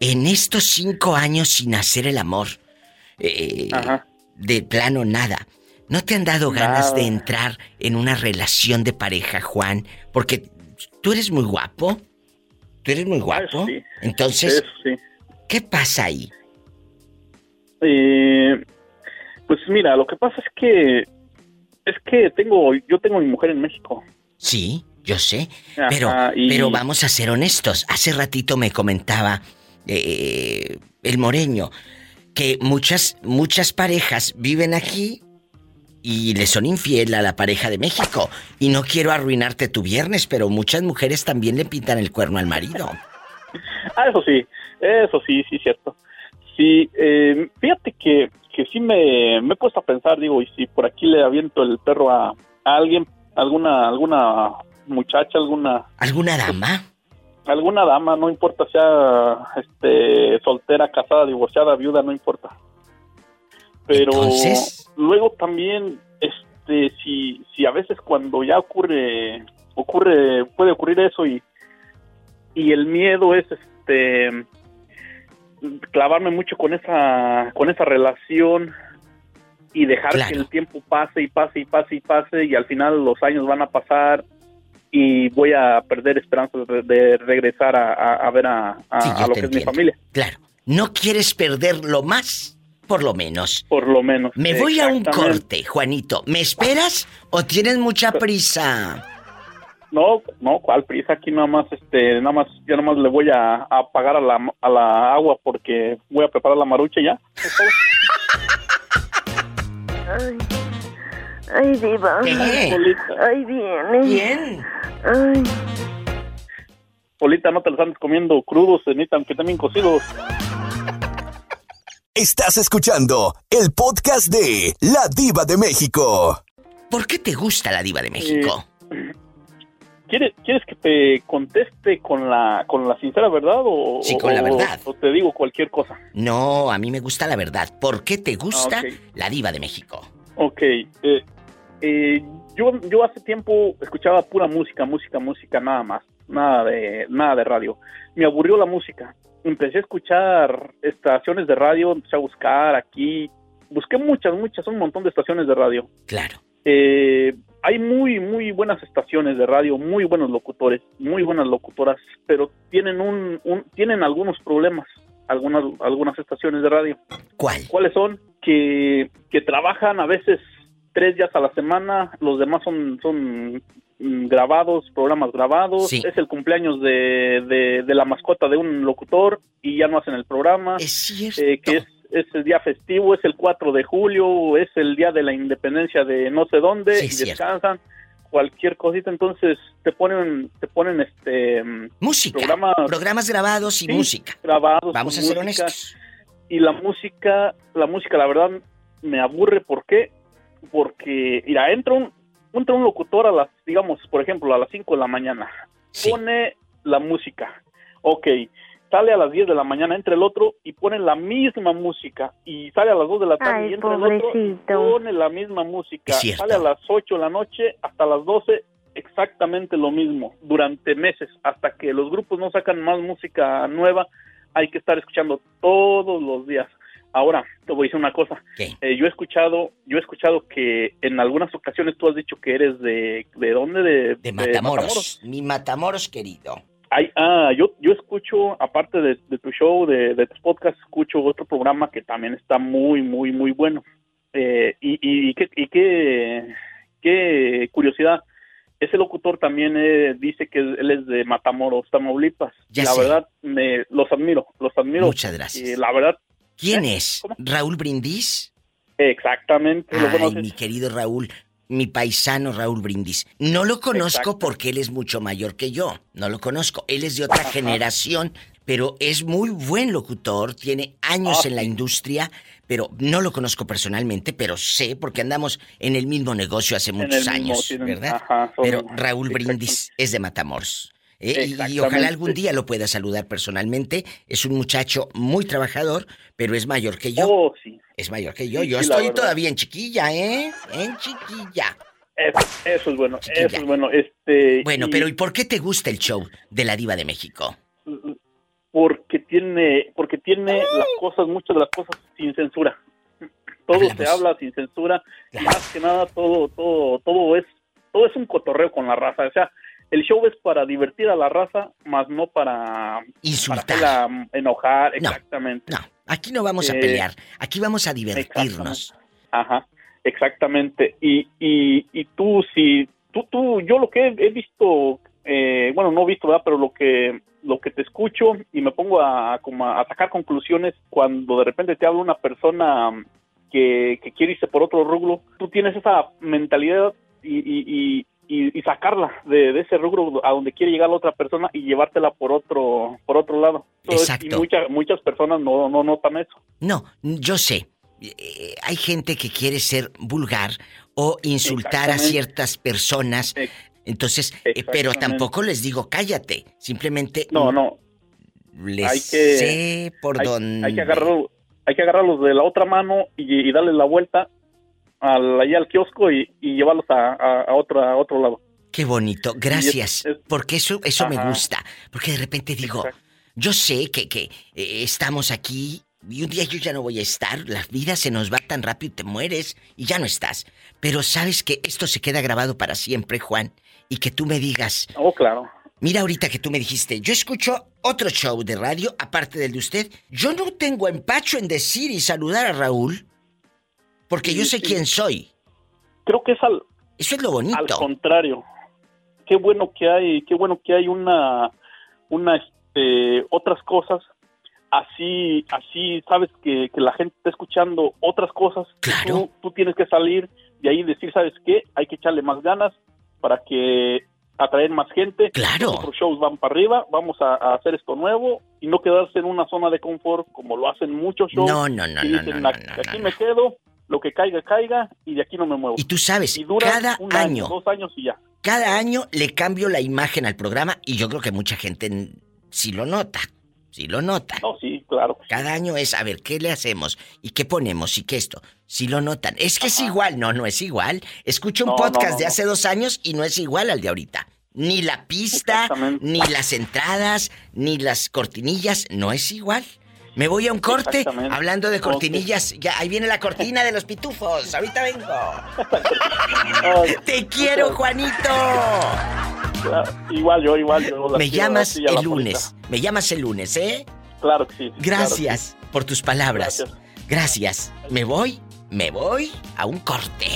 Speaker 2: En estos cinco años sin hacer el amor, eh, de plano nada, ¿no te han dado ganas de entrar en una relación de pareja, Juan? Porque tú eres muy guapo. Tú eres muy guapo.
Speaker 7: sí.
Speaker 2: Entonces,
Speaker 7: sí.
Speaker 2: ¿qué pasa ahí?
Speaker 7: Eh, pues mira, lo que pasa es que es que tengo, yo tengo mi mujer en México.
Speaker 2: Sí, yo sé.
Speaker 7: Ajá,
Speaker 2: Pero,
Speaker 7: y-
Speaker 2: pero vamos a ser honestos. Hace ratito me comentaba eh, el moreño que muchas, muchas parejas viven aquí y le son infiel a la pareja de México. Y no quiero arruinarte tu viernes, pero muchas mujeres también le pintan el cuerno al marido.
Speaker 7: Ah, eso sí, eso sí, sí, cierto. Sí, eh, fíjate que, que sí me, me he puesto a pensar, digo, y si por aquí le aviento el perro a, a alguien, alguna, alguna muchacha, alguna...
Speaker 2: ¿Alguna dama?
Speaker 7: Alguna dama, no importa sea este, soltera, casada, divorciada, viuda, no importa. Pero
Speaker 2: Entonces-
Speaker 7: luego también, este, si, si a veces cuando ya ocurre, ocurre, puede ocurrir eso y, y el miedo es, este, clavarme mucho con esa, con esa relación y dejar
Speaker 2: Claro.
Speaker 7: que el tiempo pase y pase y pase y pase y al final los años van a pasar y voy a perder esperanzas de, de regresar a, a- a ver a, a-
Speaker 2: Sí,
Speaker 7: a
Speaker 2: yo
Speaker 7: lo que es mi familia,
Speaker 2: Claro. No quieres perder lo más, por lo menos.
Speaker 7: por lo menos.
Speaker 2: Me voy a un corte, Juanito. ¿Me esperas o tienes mucha prisa?
Speaker 7: No, no, cuál prisa aquí nada más, este, nada más, yo nada más le voy a, a apagar a la, a la agua porque voy a preparar la marucha ya. [LAUGHS]
Speaker 11: Ay, diva. Ay, viene.
Speaker 2: Bien.
Speaker 11: Ay,
Speaker 7: Polita, no te los andes comiendo crudos, se necesitan que también cocidos.
Speaker 1: Estás escuchando el podcast de La Diva de México.
Speaker 2: ¿Por qué te gusta la diva de México?
Speaker 7: ¿Quieres, ¿Quieres que te conteste con la, con la sincera verdad o,
Speaker 2: Sí, con la verdad.
Speaker 7: o te digo cualquier cosa?
Speaker 2: No, a mí me gusta la verdad. ¿Por qué te gusta
Speaker 7: Ah,
Speaker 2: la diva de México?
Speaker 7: Ok, eh, eh, yo, yo hace tiempo escuchaba pura música, música, música, nada más, nada de, nada de radio. Me aburrió la música. Empecé a escuchar estaciones de radio, empecé a buscar aquí, busqué muchas, muchas, un montón de estaciones de radio.
Speaker 2: Claro.
Speaker 7: Eh, hay muy, muy buenas estaciones de radio, muy buenos locutores, muy buenas locutoras, pero tienen un, un- tienen algunos problemas, algunas, algunas estaciones de radio.
Speaker 2: ¿Cuál?
Speaker 7: ¿Cuáles son? Que, que trabajan a veces tres días a la semana, los demás son, son mm, grabados, programas grabados,
Speaker 2: Sí.
Speaker 7: es el cumpleaños de, de, de la mascota de un locutor y ya no hacen el programa,
Speaker 2: Es cierto.
Speaker 7: eh, que es, es el día festivo, es el 4 de julio, es el día de la independencia de no sé dónde
Speaker 2: Sí,
Speaker 7: y
Speaker 2: cierto.
Speaker 7: descansan cualquier cosita, entonces te ponen, te ponen este
Speaker 2: Música.
Speaker 7: programas
Speaker 2: Programas grabados y
Speaker 7: Sí.
Speaker 2: música.
Speaker 7: grabados.
Speaker 2: Vamos a ser
Speaker 7: música
Speaker 2: honestos.
Speaker 7: y la música, la música la verdad me aburre, ¿por qué? Porque, mira, entra un, entra un locutor a las, digamos, por ejemplo, a las 5 de la mañana,
Speaker 2: Sí.
Speaker 7: pone la música, ok, sale a las 10 de la mañana, entra el otro y pone la misma música, y sale a las 2 de la tarde
Speaker 11: Ay,
Speaker 7: y entra el otro y pone la misma música, sale a las 8 de la noche hasta las 12, exactamente lo mismo, durante meses, hasta que los grupos no sacan más música nueva, hay que estar escuchando todos los días. Ahora, te voy a decir una cosa. Eh, yo he escuchado, yo he escuchado que en algunas ocasiones tú has dicho que eres de, ¿de dónde? De,
Speaker 2: De Matamoros. Mi Matamoros querido.
Speaker 7: Ay, ah, yo, yo escucho, aparte de, de tu show, de, de tus podcasts, escucho otro programa que también está muy, muy, muy bueno. Eh, y, y, y qué, y qué, qué curiosidad, ese locutor también eh, dice que él es de Matamoros, Tamaulipas.
Speaker 2: Ya
Speaker 7: la
Speaker 2: sé.
Speaker 7: verdad, me, los admiro, los admiro.
Speaker 2: Muchas gracias.
Speaker 7: Y la verdad,
Speaker 2: ¿Quién
Speaker 7: ¿Eh?
Speaker 2: es?
Speaker 7: ¿Cómo?
Speaker 2: ¿Raúl Brindis?
Speaker 7: exactamente. lo
Speaker 2: Ay,
Speaker 7: conoces.
Speaker 2: mi querido Raúl, mi paisano Raúl Brindis. No lo conozco
Speaker 7: Exacto.
Speaker 2: porque él es mucho mayor que yo. No lo conozco. Él es de otra generación, pero es muy buen locutor, tiene años
Speaker 7: Ah,
Speaker 2: en la industria, pero no lo conozco personalmente, pero sé porque andamos en el mismo negocio hace muchos
Speaker 7: mismo,
Speaker 2: años, ¿verdad?
Speaker 7: ajá,
Speaker 2: pero Raúl. Brindis es de Matamoros. ¿Eh? Y- ojalá algún día lo pueda saludar personalmente. Es un muchacho muy trabajador, pero es mayor que yo.
Speaker 7: Oh, sí.
Speaker 2: Es mayor que yo.
Speaker 7: Sí,
Speaker 2: Yo
Speaker 7: sí,
Speaker 2: estoy todavía en chiquilla, ¿eh? En chiquilla.
Speaker 7: Eso, eso es bueno,
Speaker 2: Chiquilla.
Speaker 7: eso es bueno. Este,
Speaker 2: Bueno,
Speaker 7: y
Speaker 2: pero ¿y por qué te gusta el show de la Diva de México?
Speaker 7: porque tiene, porque tiene las cosas, muchas de las cosas sin censura. Todo
Speaker 2: Hablamos.
Speaker 7: se habla sin censura. y
Speaker 2: Claro.
Speaker 7: Más que nada, todo, todo, todo es, todo es un cotorreo con la raza. O sea, el show es para divertir a la raza, más no para, para
Speaker 2: Insultar.
Speaker 7: hacerla enojar.
Speaker 2: No.
Speaker 7: Exactamente.
Speaker 2: No, aquí no vamos a
Speaker 7: Eh,
Speaker 2: pelear. Aquí vamos a divertirnos.
Speaker 7: Ajá, exactamente. Y, y, y tú, si, tú, tú, yo lo que he, visto eh, bueno, no he visto, ¿verdad? Pero lo que lo que te escucho y me pongo a, como a sacar conclusiones cuando de repente te habla una persona que, que quiere irse por otro rubro, tú tienes esa mentalidad y, y, y, y sacarla de, de, ese rubro a donde quiere llegar la otra persona y llevártela por otro por otro lado.
Speaker 2: Exacto.
Speaker 7: Y muchas muchas personas no, no notan eso.
Speaker 2: No, yo sé. Eh, hay gente que quiere ser vulgar o insultar a ciertas personas. Entonces, eh, pero tampoco les digo cállate. Simplemente
Speaker 7: No, no.
Speaker 2: les
Speaker 7: hay que
Speaker 2: sé por
Speaker 7: hay,
Speaker 2: dónde.
Speaker 7: hay que agarrarlo hay que agarrarlos de la otra mano y, y darles la vuelta al, allá al kiosco y, y llevarlos a, a, a otro, a otro lado.
Speaker 2: Qué bonito, gracias.
Speaker 7: es-
Speaker 2: porque eso, eso me gusta. Porque de repente digo, yo sé que, que eh, estamos aquí y un día yo ya no voy a estar. La vida se nos va tan rápido y te mueres y ya no estás. Pero sabes que esto se queda grabado para siempre, Juan. Y que tú me digas,
Speaker 7: Oh, claro.
Speaker 2: Mira ahorita que tú me dijiste, yo escucho otro show de radio aparte del de usted. Yo no tengo empacho en decir y saludar a Raúl, porque yo sé quién soy.
Speaker 7: Creo que es al,
Speaker 2: Eso es lo
Speaker 7: al
Speaker 2: bonito.
Speaker 7: contrario. Qué bueno que hay, qué bueno que hay una, una, este, otras cosas. Así, así sabes que, que la gente está escuchando otras cosas.
Speaker 2: Claro.
Speaker 7: Tú, tú tienes que salir de ahí y decir, ¿sabes qué? Hay que echarle más ganas para que atraer más gente.
Speaker 2: Claro.
Speaker 7: Otros shows van para arriba, vamos a, a hacer esto nuevo y no quedarse en una zona de confort como lo hacen muchos shows.
Speaker 2: No, no, no,
Speaker 7: y
Speaker 2: no,
Speaker 7: dicen,
Speaker 2: no, no,
Speaker 7: "Aquí-
Speaker 2: no,
Speaker 7: aquí me quedo, lo que caiga, caiga y de aquí no me muevo.
Speaker 2: Y tú sabes,
Speaker 7: Y dura
Speaker 2: cada
Speaker 7: un
Speaker 2: año,
Speaker 7: dos años y ya.
Speaker 2: cada año le cambio la imagen al programa y yo creo que mucha gente sí lo nota. Sí lo nota.
Speaker 7: No, sí, claro.
Speaker 2: Cada año es, a ver, ¿qué le hacemos? ¿Y qué ponemos? ¿Y qué esto? Si lo notan. Es que es igual. No, no es igual. Escucho un
Speaker 7: No,
Speaker 2: podcast
Speaker 7: no,
Speaker 2: de hace dos años y no es igual al de ahorita. Ni la pista, ni las entradas, ni las cortinillas. No es igual. Me voy a un corte hablando de cortinillas. Ya, ahí viene la cortina de los pitufos. Ahorita vengo. [LAUGHS] Te quiero, Juanito.
Speaker 7: Igual yo, igual yo.
Speaker 2: Me llamas el lunes. Me llamas el lunes, ¿eh?
Speaker 7: Claro que sí. sí,
Speaker 2: Gracias por tus palabras.
Speaker 7: Gracias.
Speaker 2: Gracias. Me voy, me voy a un corte.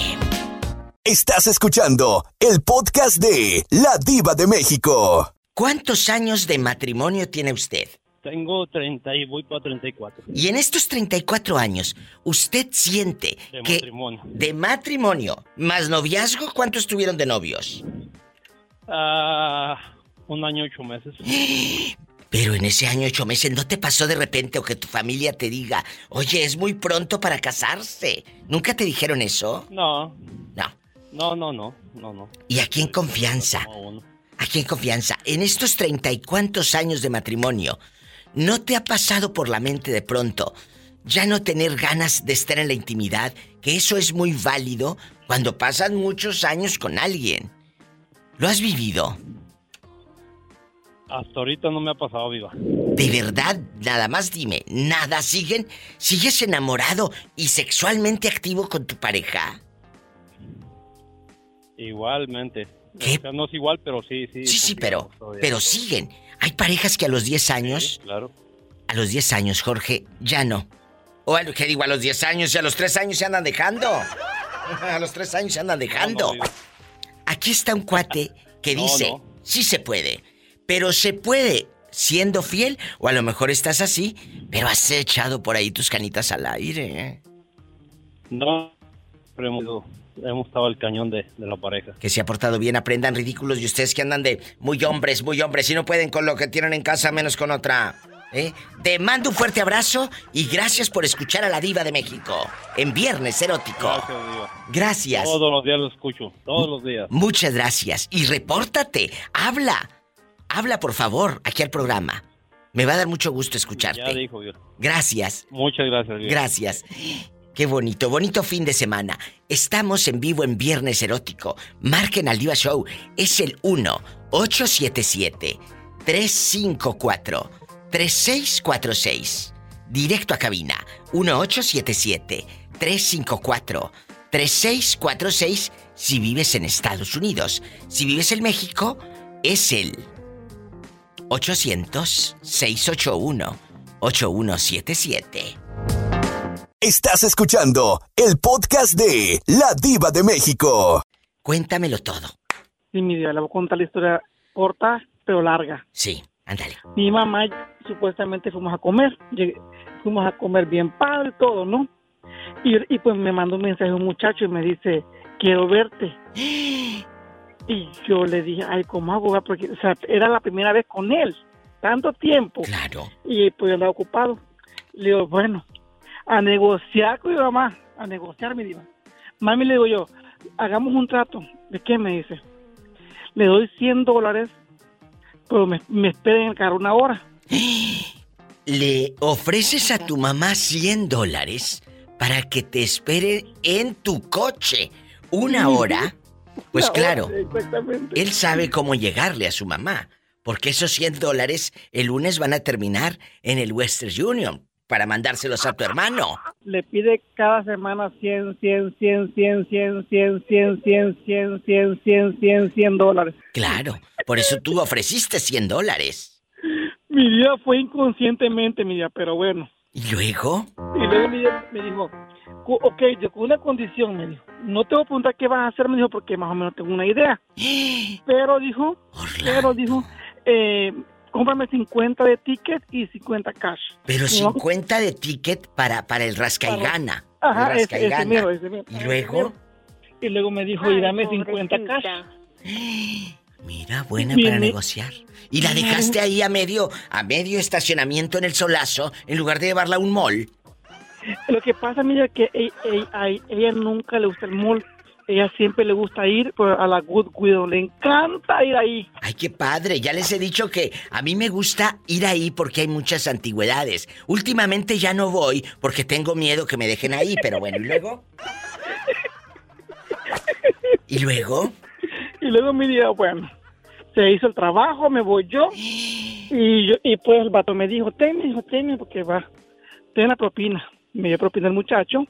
Speaker 1: Estás escuchando el podcast de La Diva de México.
Speaker 2: ¿Cuántos años de matrimonio tiene usted?
Speaker 12: Tengo 30 y voy para 34.
Speaker 2: Y en estos 34 años, ¿usted siente
Speaker 12: De
Speaker 2: que
Speaker 12: matrimonio.
Speaker 2: de matrimonio más noviazgo, cuánto estuvieron de novios?
Speaker 12: Ah, un año ocho meses. [GASPS]
Speaker 2: Pero en ese año ocho meses, ¿no te pasó de repente o que tu familia te diga, oye, es muy pronto para casarse? ¿Nunca te dijeron eso?
Speaker 12: No,
Speaker 2: No.
Speaker 12: no, no, no, no, no.
Speaker 2: Y aquí en confianza, aquí en confianza, en estos treinta y cuantos años de matrimonio, ¿no te ha pasado por la mente de pronto ya no tener ganas de estar en la intimidad? Que eso es muy válido cuando pasan muchos años con alguien. ¿Lo has vivido?
Speaker 12: Hasta ahorita no me ha pasado, viva.
Speaker 2: De verdad, nada más dime, ¿nada siguen? ¿Sigues enamorado y sexualmente activo con tu pareja?
Speaker 12: Igualmente.
Speaker 2: ¿Qué?
Speaker 12: O sea, no es igual, pero sí, sí.
Speaker 2: Sí, sí, pero, pero siguen. Hay parejas que a los 10 años,
Speaker 12: Claro.
Speaker 2: a los 10 años, Jorge, ya no. O a lo que digo, a los 10 años y a los 3 años se andan dejando. [LAUGHS] A los 3 años se andan dejando.
Speaker 12: No, no, viva.
Speaker 2: Aquí está un cuate que dice,
Speaker 12: no.
Speaker 2: sí se puede, pero se puede siendo fiel, o a lo mejor estás así, pero has echado por ahí tus canitas al aire. ¿eh?
Speaker 12: No, pero hemos, estado al cañón de, de la pareja.
Speaker 2: Que se ha portado bien, aprendan ridículos y ustedes que andan de muy hombres, muy hombres, y no pueden con lo que tienen en casa menos con otra. ¿eh? Te mando un fuerte abrazo y gracias por escuchar a la diva de México en Viernes Erótico.
Speaker 12: Gracias, viva.
Speaker 2: Gracias.
Speaker 12: Todos los días lo escucho, todos los días.
Speaker 2: Muchas gracias. Y repórtate, habla. Habla, por favor, aquí al programa. Me va a dar mucho gusto
Speaker 12: Ya
Speaker 2: escucharte.
Speaker 12: dijo, viva.
Speaker 2: Gracias,
Speaker 12: Muchas gracias, viva.
Speaker 2: gracias. Qué bonito, bonito fin de semana. Estamos en vivo en Viernes Erótico. Marquen al Diva Show. Es el 1-877-354-3646. Directo a cabina. 1877-354-3646 si vives en Estados Unidos. Si vives en México, es el 800-681-8177.
Speaker 1: Estás escuchando el podcast de La Diva de México.
Speaker 2: Cuéntamelo todo.
Speaker 13: Sí, mi diva, le voy a contar la historia corta pero larga.
Speaker 2: Sí, ándale.
Speaker 13: Mi mamá supuestamente fuimos a comer, llegué- fuimos a comer bien padre y todo, ¿no? Y, y pues me mandó un mensaje un muchacho y me dice, quiero verte. [GASPS] Y yo le dije, ay, ¿cómo hago? Porque o sea, era la primera vez con él, tanto tiempo.
Speaker 2: Claro.
Speaker 13: Y pues yo andaba ocupado. Le digo, bueno, a negociar con mi mamá, a negociar, mi diva. Mami, le digo yo, hagamos un trato. ¿De qué me dice? Le doy 100 dólares, pero me, me esperen en el carro una hora. [GASPS]
Speaker 2: Le ofreces a tu mamá 100 dólares para que te espere en tu coche una hora. Pues claro, él sabe cómo llegarle a su mamá. Porque esos 100 dólares el lunes van a terminar en el Western Union para mandárselos a tu hermano.
Speaker 13: Le pide cada semana 100, 100, 100, 100, 100, 100, 100, 100, 100, 100, 100, 100, 100 dólares.
Speaker 2: Claro, por eso tú ofreciste 100 dólares.
Speaker 13: Mi vida fue inconscientemente, mi vida, pero bueno.
Speaker 2: ¿Y luego?
Speaker 13: Y luego mi me dijo, "Cu- ok, yo con una condición, me dijo. No te voy a preguntar qué vas a hacer, me dijo, porque más o menos tengo una idea. Pero dijo, pero dijo, eh, cómprame 50 de ticket y 50 cash.
Speaker 2: Pero
Speaker 13: Y
Speaker 2: 50 de ticket para, para el rasca y gana.
Speaker 13: Ajá,
Speaker 2: el
Speaker 13: ese, ese mero, ese mero.
Speaker 2: ¿Y luego?
Speaker 13: Y luego me dijo, y dame 50 cash. [GASPS]
Speaker 2: Mira, buena para negociar. Y la dejaste ahí a medio, a medio estacionamiento en el solazo, en lugar de llevarla a un mall.
Speaker 13: Lo que pasa, mira, que ella, ella- a ella nunca le gusta el mall. Ella siempre le gusta ir pues, a la Goodwill. Le encanta ir ahí.
Speaker 2: Ay, qué padre. Ya les he dicho que a mí me gusta ir ahí porque hay muchas antigüedades. Últimamente ya no voy porque tengo miedo que me dejen ahí, pero bueno, ¿y luego? ¿Y luego?
Speaker 13: Y luego me dijo, bueno, se hizo el trabajo, me voy yo. Y, yo, y pues el vato me dijo, ten, me dijo, ten, porque va, ten la propina. Me dio propina el muchacho.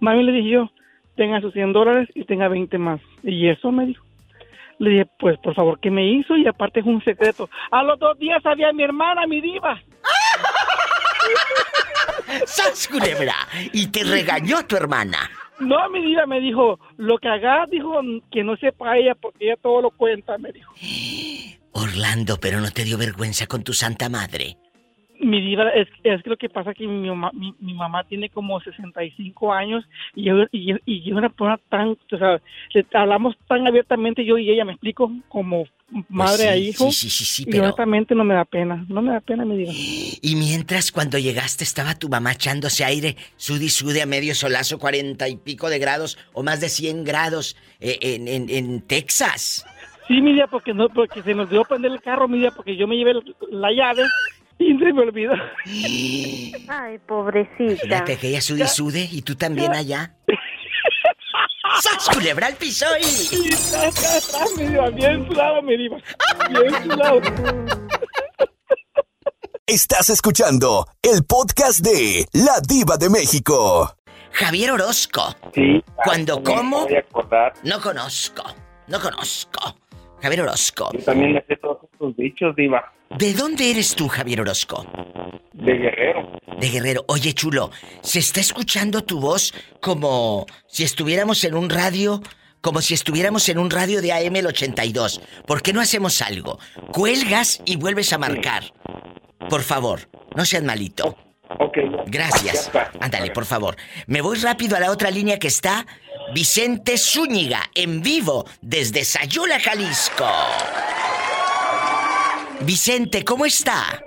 Speaker 13: Mami le dije yo, tenga sus 100 dólares y tenga 20 más. Y eso me dijo. Le dije, pues por favor, ¿qué me hizo? Y aparte es un secreto. A los dos días había mi hermana, mi diva. [LAUGHS]
Speaker 2: ¡Sas, culebra! Y te regañó tu hermana.
Speaker 13: No, mi diva me dijo, lo que haga, dijo, que no sepa ella porque ella todo lo cuenta, me dijo. [GASPS]
Speaker 2: Orlando, pero no te dio vergüenza con tu santa madre.
Speaker 13: Mi diva, es, es que lo que pasa que mi mamá, mi, mi mamá tiene como 65 años y yo, y, yo- y yo una persona tan, o sea, le- hablamos tan abiertamente yo y ella, me explico, como madre
Speaker 2: Pues sí,
Speaker 13: a hijo.
Speaker 2: sí, sí, sí, sí,
Speaker 13: y
Speaker 2: pero-
Speaker 13: honestamente no me da pena, no me da pena, mi diva. [GASPS]
Speaker 2: Y mientras cuando llegaste estaba tu mamá echándose aire, sudi sude a medio solazo, cuarenta y pico de grados o más de 100 grados eh, en, en- en Texas.
Speaker 13: Sí, mi diva, porque, no, porque se nos dio prender el carro, mi diva, porque yo me llevé la llave [LAUGHS] y se me olvidó. [LAUGHS]
Speaker 11: Ay, pobrecita.
Speaker 2: Fíjate que ella sudi sude y tú también allá. [LAUGHS] ¡Sas, culebra al piso y...
Speaker 13: Y tras, tras, tras, mi diva, bien sudado, mi diva. Bien sudado.
Speaker 1: Estás escuchando el podcast de La Diva de México.
Speaker 2: Javier Orozco.
Speaker 3: Sí.
Speaker 2: Cuando como, no conozco. No conozco. Javier Orozco.
Speaker 3: Yo también me sé todos estos dichos, Diva.
Speaker 2: ¿De dónde eres tú, Javier Orozco?
Speaker 3: De Guerrero.
Speaker 2: De Guerrero. Oye, chulo, se está escuchando tu voz como si estuviéramos en un radio, como si estuviéramos en un radio de AM el 82. ¿Por qué no hacemos algo? Cuelgas y vuelves a marcar. Por favor, no seas malito.
Speaker 3: Ok.
Speaker 2: Gracias. Ándale, por favor. Me voy rápido a la otra línea que está Vicente Zúñiga, en vivo, desde Sayula, Jalisco. Vicente, ¿cómo está?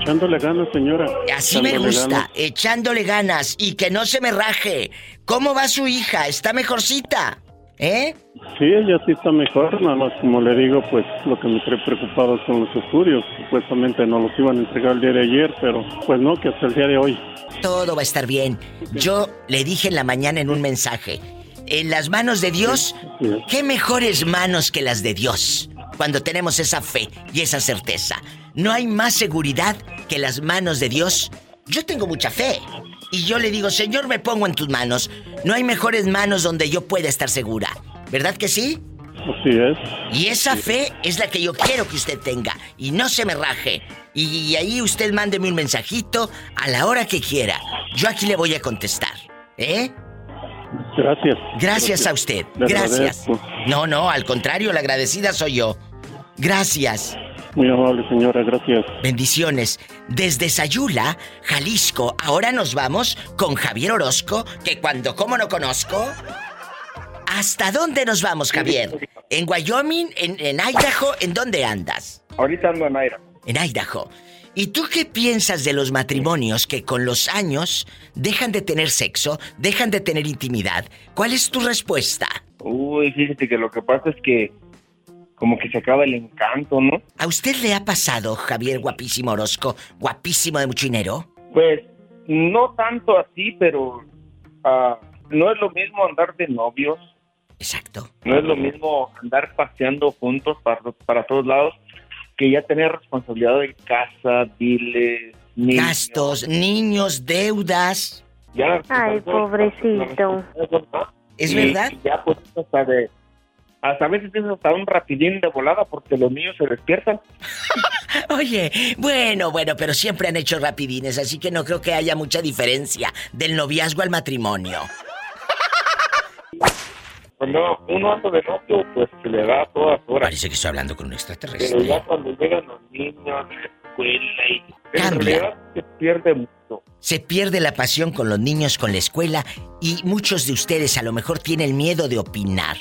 Speaker 12: Echándole ganas, señora.
Speaker 2: Así me gusta,
Speaker 12: ganas.
Speaker 2: echándole ganas y que no se me raje. ¿Cómo va su hija? ¿Está mejorcita? ¿Eh?
Speaker 12: Sí, ella sí está mejor, nada más como le digo, pues lo que me trae preocupado son los estudios. Supuestamente no los iban a entregar el día de ayer, pero pues no, que hasta el día de hoy.
Speaker 2: Todo va a estar bien. Yo le dije en la mañana en un mensaje, en las manos de Dios, ¿qué mejores manos que las de Dios? Cuando tenemos esa fe y esa certeza. No hay más seguridad que las manos de Dios. Yo tengo mucha fe. Y yo le digo, Señor, me pongo en tus manos. No hay mejores manos donde yo pueda estar segura. ¿Verdad que sí?
Speaker 12: Así es.
Speaker 2: Y esa fe es la que yo quiero que usted tenga. Y no se me raje. Y, y ahí usted mándeme un mensajito a la hora que quiera. Yo aquí le voy a contestar. ¿Eh?
Speaker 12: Gracias.
Speaker 2: Gracias a usted.
Speaker 12: Le
Speaker 2: Gracias.
Speaker 12: agradezco.
Speaker 2: No, no, al contrario, la agradecida soy yo. Gracias.
Speaker 12: Muy amable, señora, gracias.
Speaker 2: Bendiciones. Desde Sayula, Jalisco, ahora nos vamos con Javier Orozco, que cuando como no conozco. ¿Hasta dónde nos vamos, Javier? ¿En Wyoming? ¿En, en Idaho? ¿En dónde andas?
Speaker 14: Ahorita ando en Aira.
Speaker 2: En Idaho. ¿Y tú qué piensas de los matrimonios que con los años dejan de tener sexo, dejan de tener intimidad? ¿Cuál es tu respuesta?
Speaker 14: Uy, fíjate que lo que pasa es que como que se acaba el encanto, ¿no?
Speaker 2: ¿A usted le ha pasado, Javier Guapísimo Orozco, guapísimo de mucho dinero?
Speaker 14: Pues no tanto así, pero ah, no es lo mismo andar de novios.
Speaker 2: Exacto.
Speaker 14: No es lo mismo andar paseando juntos para, para todos lados que ya tener responsabilidad de casa, biles, niños.
Speaker 2: Gastos, niños, deudas.
Speaker 14: Ya,
Speaker 11: Ay, pobrecito.
Speaker 2: ¿Es
Speaker 14: Y
Speaker 2: verdad?
Speaker 14: Ya pues hasta de... Hasta a veces tienes hasta un rapidín de volada porque los niños se despiertan. [LAUGHS]
Speaker 2: Oye, bueno, bueno, pero siempre han hecho rapidines, así que no creo que haya mucha diferencia del noviazgo al matrimonio.
Speaker 14: Cuando uno anda de novio, pues se le da a todas horas.
Speaker 2: Parece que estoy hablando con un
Speaker 14: Pero
Speaker 2: extraterrestre.
Speaker 14: ya cuando llegan los niños escuela y... En
Speaker 2: Cambia.
Speaker 14: realidad se pierde mucho.
Speaker 2: Se pierde la pasión con los niños, con la escuela y muchos de ustedes a lo mejor tienen miedo de opinar.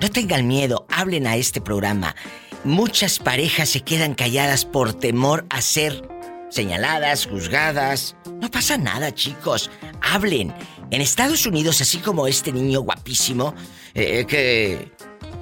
Speaker 2: No tengan miedo, hablen a este programa. Muchas parejas se quedan calladas por temor a ser señaladas, juzgadas. No pasa nada, chicos. Hablen. En Estados Unidos, así como este niño guapísimo, eh, que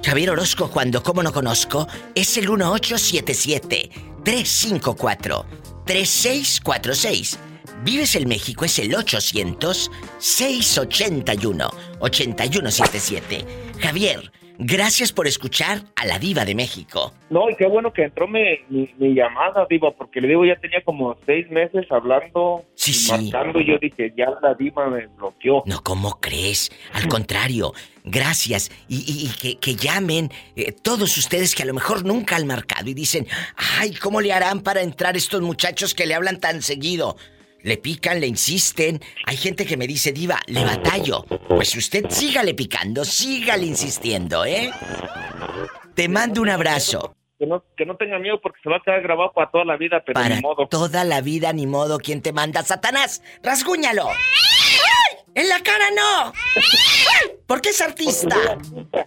Speaker 2: Javier Orozco, cuando como no conozco, es el 1877-354-3646. Vives en México, es el 800-681-8177. Javier, gracias por escuchar a la diva de México.
Speaker 14: No, y qué bueno que entró mi, mi, mi llamada, Diva, porque le digo, ya tenía como seis meses hablando,
Speaker 2: Sí,
Speaker 14: y
Speaker 2: sí.
Speaker 14: marcando, y yo dije, ya la Diva me bloqueó.
Speaker 2: No, ¿cómo crees? Al contrario, gracias. Y, y- y que, que llamen eh, todos ustedes que a lo mejor nunca han marcado y dicen, ay, ¿cómo le harán para entrar estos muchachos que le hablan tan seguido? Le pican, le insisten. Hay gente que me dice, diva, le batallo. Pues usted sígale picando, sígale insistiendo, ¿eh? Te mando un abrazo.
Speaker 14: Que no, que no tenga miedo porque se va a quedar grabado para toda la vida, pero
Speaker 2: Para
Speaker 14: ni modo.
Speaker 2: toda la vida, ni modo, ¿quién te manda? ¡Satanás! ¡Rasguñalo! ¡En la cara no! Porque es artista.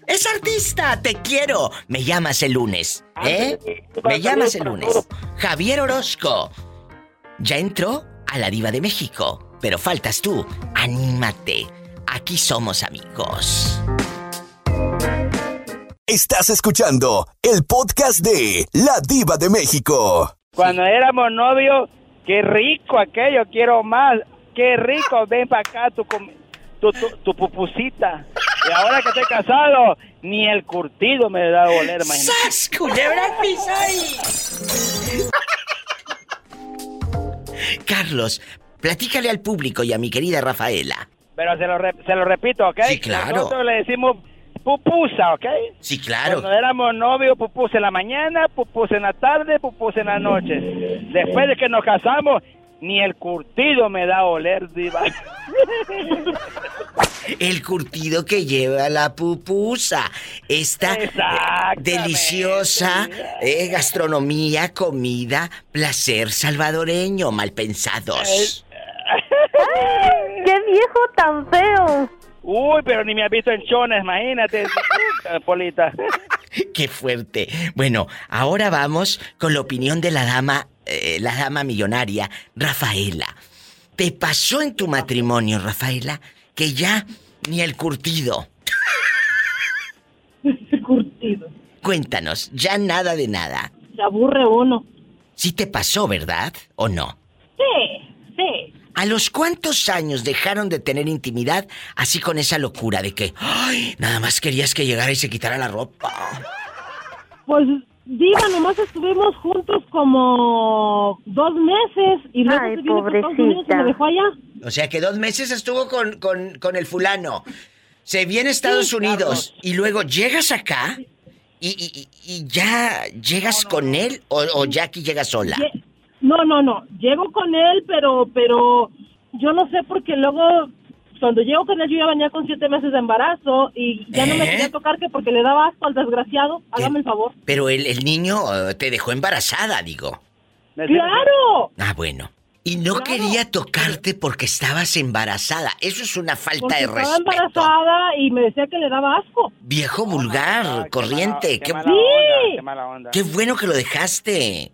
Speaker 2: Es artista, te quiero. Me llamas el lunes, ¿eh? Me llamas el lunes. Javier Orozco. Ya entró a la diva de México, pero faltas tú. Anímate. Aquí somos amigos.
Speaker 1: Estás escuchando el podcast de La Diva de México.
Speaker 13: Cuando éramos novios, qué rico aquello, quiero más. Qué rico, ven para acá tu, com- tu, tu, tu pupusita. Y ahora que estoy casado, ni el curtido me da a oler, imagínate.
Speaker 2: ¡Sas, culebra! Carlos, platícale al público y a mi querida Rafaela.
Speaker 13: Pero se lo, re- se lo repito, ¿ok?
Speaker 2: Sí, claro.
Speaker 13: Nosotros le decimos pupusa, ¿ok?
Speaker 2: Sí, claro.
Speaker 13: Cuando éramos novios, pupusa en la mañana, pupusa en la tarde, pupusa en la noche. Después de que nos casamos, ni el curtido me da a oler, diva. [LAUGHS]
Speaker 2: El curtido que lleva la pupusa. Esta eh, deliciosa eh, gastronomía, comida, placer salvadoreño, mal pensados.
Speaker 11: ¡Qué viejo tan feo!
Speaker 13: Uy, pero ni me has visto en chones, imagínate, eh, Polita. [LAUGHS]
Speaker 2: Qué fuerte. Bueno, ahora vamos con la opinión de la dama, eh, la dama millonaria, Rafaela. ¿Te pasó en tu matrimonio, Rafaela, que ya ni el curtido? [LAUGHS]
Speaker 10: curtido.
Speaker 2: Cuéntanos, ya nada de nada.
Speaker 10: Se aburre uno.
Speaker 2: Sí te pasó, ¿verdad? ¿O no?
Speaker 10: Sí, sí.
Speaker 2: ¿A los cuántos años dejaron de tener intimidad así con esa locura de que, ay, nada más querías que llegara y se quitara la ropa?
Speaker 10: Pues, Diva, nomás estuvimos juntos como dos meses y luego
Speaker 11: Ay,
Speaker 10: se vino para Estados Unidos y
Speaker 11: pobrecita.
Speaker 10: me dejó allá.
Speaker 2: O sea que dos meses estuvo con, con, con el fulano. Se viene a Estados
Speaker 10: Sí,
Speaker 2: Unidos y luego llegas acá y, y- y- ya llegas con él o, o ya aquí llegas sola.
Speaker 10: No, no, no. Llego con él, pero, pero yo no sé porque luego
Speaker 15: cuando llego con él yo ya venía con siete meses de embarazo y ya no me
Speaker 2: ¿Eh?
Speaker 15: quería tocar que porque le daba asco al desgraciado. Hágame el favor.
Speaker 2: Pero el, el niño eh, te dejó embarazada, digo.
Speaker 15: ¡Claro!
Speaker 2: Ah, bueno. Y no quería tocarte porque estabas embarazada. Eso es una falta
Speaker 15: Porque
Speaker 2: de
Speaker 15: estaba
Speaker 2: respeto.
Speaker 15: embarazada y me decía que le daba asco.
Speaker 2: Viejo vulgar, corriente. Qué,
Speaker 15: sí,
Speaker 2: qué bueno que lo dejaste.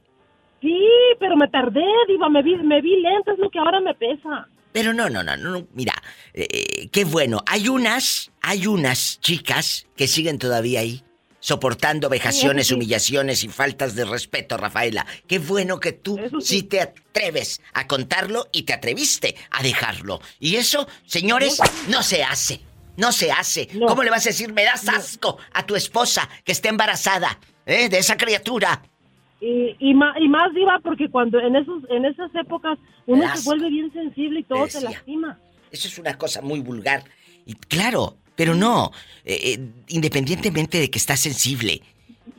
Speaker 15: sí, pero me tardé, diva, me vi, me vi lenta, es lo que ahora me pesa.
Speaker 2: Pero no, no, no, no. Mira, eh, qué bueno. Hay unas, hay unas chicas que siguen todavía ahí, soportando vejaciones,
Speaker 15: Sí, eso sí.
Speaker 2: humillaciones y faltas de respeto, Rafaela. Qué bueno que tú sí. te atreves a contarlo y te atreviste a dejarlo. Y eso, señores, no se hace. No se hace. ¿Cómo le vas a decir, me das asco a tu esposa que está embarazada, eh, de esa criatura?
Speaker 15: Y, y, ma- y más diva porque cuando en esos en esas épocas uno se vuelve bien sensible y todo
Speaker 2: Decía.
Speaker 15: lastima.
Speaker 2: Eso es una cosa muy vulgar. Y claro, pero no, eh, eh, independientemente de que estás sensible.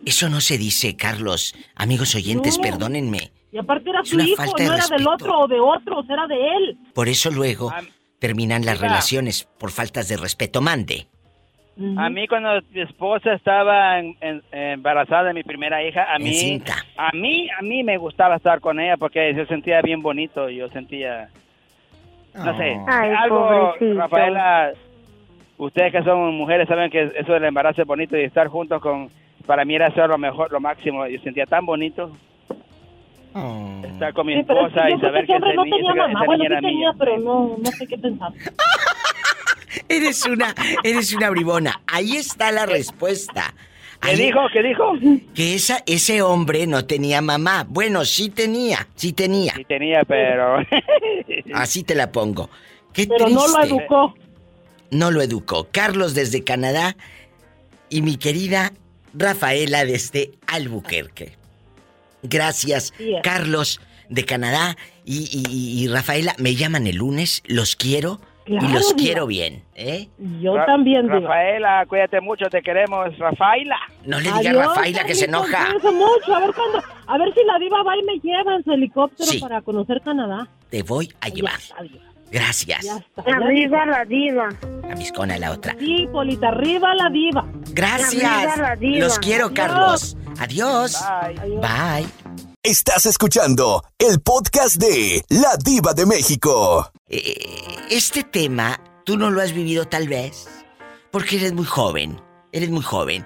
Speaker 2: Eso no se dice, Carlos. Amigos oyentes,
Speaker 15: No.
Speaker 2: perdónenme.
Speaker 15: Y aparte era
Speaker 2: Es
Speaker 15: su hijo, no
Speaker 2: de
Speaker 15: era del otro o de otros, era de él.
Speaker 2: Por eso luego terminan las relaciones por faltas de respeto. Mande.
Speaker 16: A mí cuando mi esposa estaba en- en- embarazada de mi primera hija, a mí,
Speaker 2: Encinta.
Speaker 16: a mí, a mí me gustaba estar con ella porque yo sentía bien bonito, yo sentía, no sé,
Speaker 11: Ay,
Speaker 16: algo,
Speaker 11: pobrecito.
Speaker 16: Rafaela, ustedes que son mujeres saben que eso del embarazo es bonito y estar juntos con, para mí era eso lo mejor, lo máximo, yo sentía tan bonito. Estar con mi
Speaker 15: Sí, pero es que
Speaker 16: esposa
Speaker 15: yo
Speaker 16: y saber
Speaker 15: que
Speaker 16: que
Speaker 15: no tenía mamá.
Speaker 16: esa
Speaker 15: Bueno,
Speaker 16: niña
Speaker 15: sí
Speaker 16: era
Speaker 15: tenía,
Speaker 16: mía.
Speaker 15: pero no, no sé qué pensar. [LAUGHS]
Speaker 2: Eres una, eres una bribona. Ahí está la respuesta.
Speaker 16: ¿Qué dijo? ¿Qué dijo?
Speaker 2: Que esa, ese hombre no tenía mamá. Bueno, sí tenía, sí tenía.
Speaker 16: Sí tenía, pero... [LAUGHS]
Speaker 2: Así te la pongo. Qué
Speaker 15: Pero no lo educó.
Speaker 2: No lo educó. Carlos desde Canadá y mi querida Rafaela desde Albuquerque. Gracias. Carlos de Canadá y, y- y Rafaela. Me llaman el lunes, los quiero y los
Speaker 15: diva.
Speaker 2: quiero bien. ¿eh?
Speaker 15: Yo
Speaker 16: Ra-
Speaker 15: también, diva.
Speaker 16: Rafaela, cuídate mucho, te queremos, Rafaela.
Speaker 2: No le digas
Speaker 15: Adiós,
Speaker 2: Rafaela que se enoja.
Speaker 15: mucho. A ver a ver si la diva va y me lleva en su helicóptero
Speaker 2: Sí.
Speaker 15: para conocer Canadá.
Speaker 2: Te voy a llevar. Gracias.
Speaker 15: Ya está.
Speaker 11: Arriba la diva.
Speaker 2: A Miscona la otra.
Speaker 15: Sí, Polita, arriba la diva.
Speaker 2: Gracias.
Speaker 11: Arriba la diva.
Speaker 2: Los quiero,
Speaker 15: Adiós.
Speaker 2: Carlos. Adiós. Bye.
Speaker 1: Estás escuchando el podcast de La Diva de México.
Speaker 2: Eh, Este tema tú no lo has vivido tal vez porque eres muy joven, eres muy joven.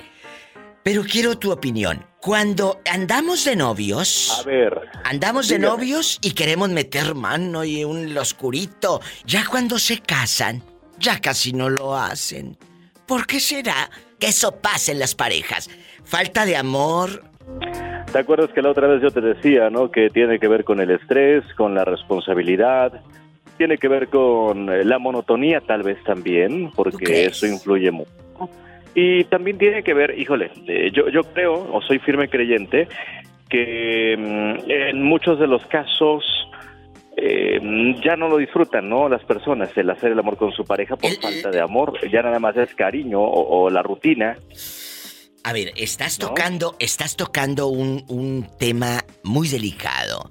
Speaker 2: Pero quiero tu opinión. Cuando andamos de novios,
Speaker 17: A ver.
Speaker 2: andamos de novios y queremos meter mano y un oscurito, ya cuando se casan, ya casi no lo hacen. ¿Por qué será que eso pasa en las parejas? Falta de amor.
Speaker 17: ¿Te acuerdas que la otra vez yo te decía, ¿no? Que tiene que ver con el estrés, con la responsabilidad, tiene que ver con eh, la monotonía tal vez también, porque eso influye mucho. Y también tiene que ver, híjole, eh, yo, yo creo, o soy firme creyente, que mm, en muchos de los casos eh, ya no lo disfrutan, ¿no? Las personas, el hacer el amor con su pareja por falta de amor, ya nada más es cariño o, o la rutina.
Speaker 2: A ver, estás tocando, estás tocando un, un tema muy delicado.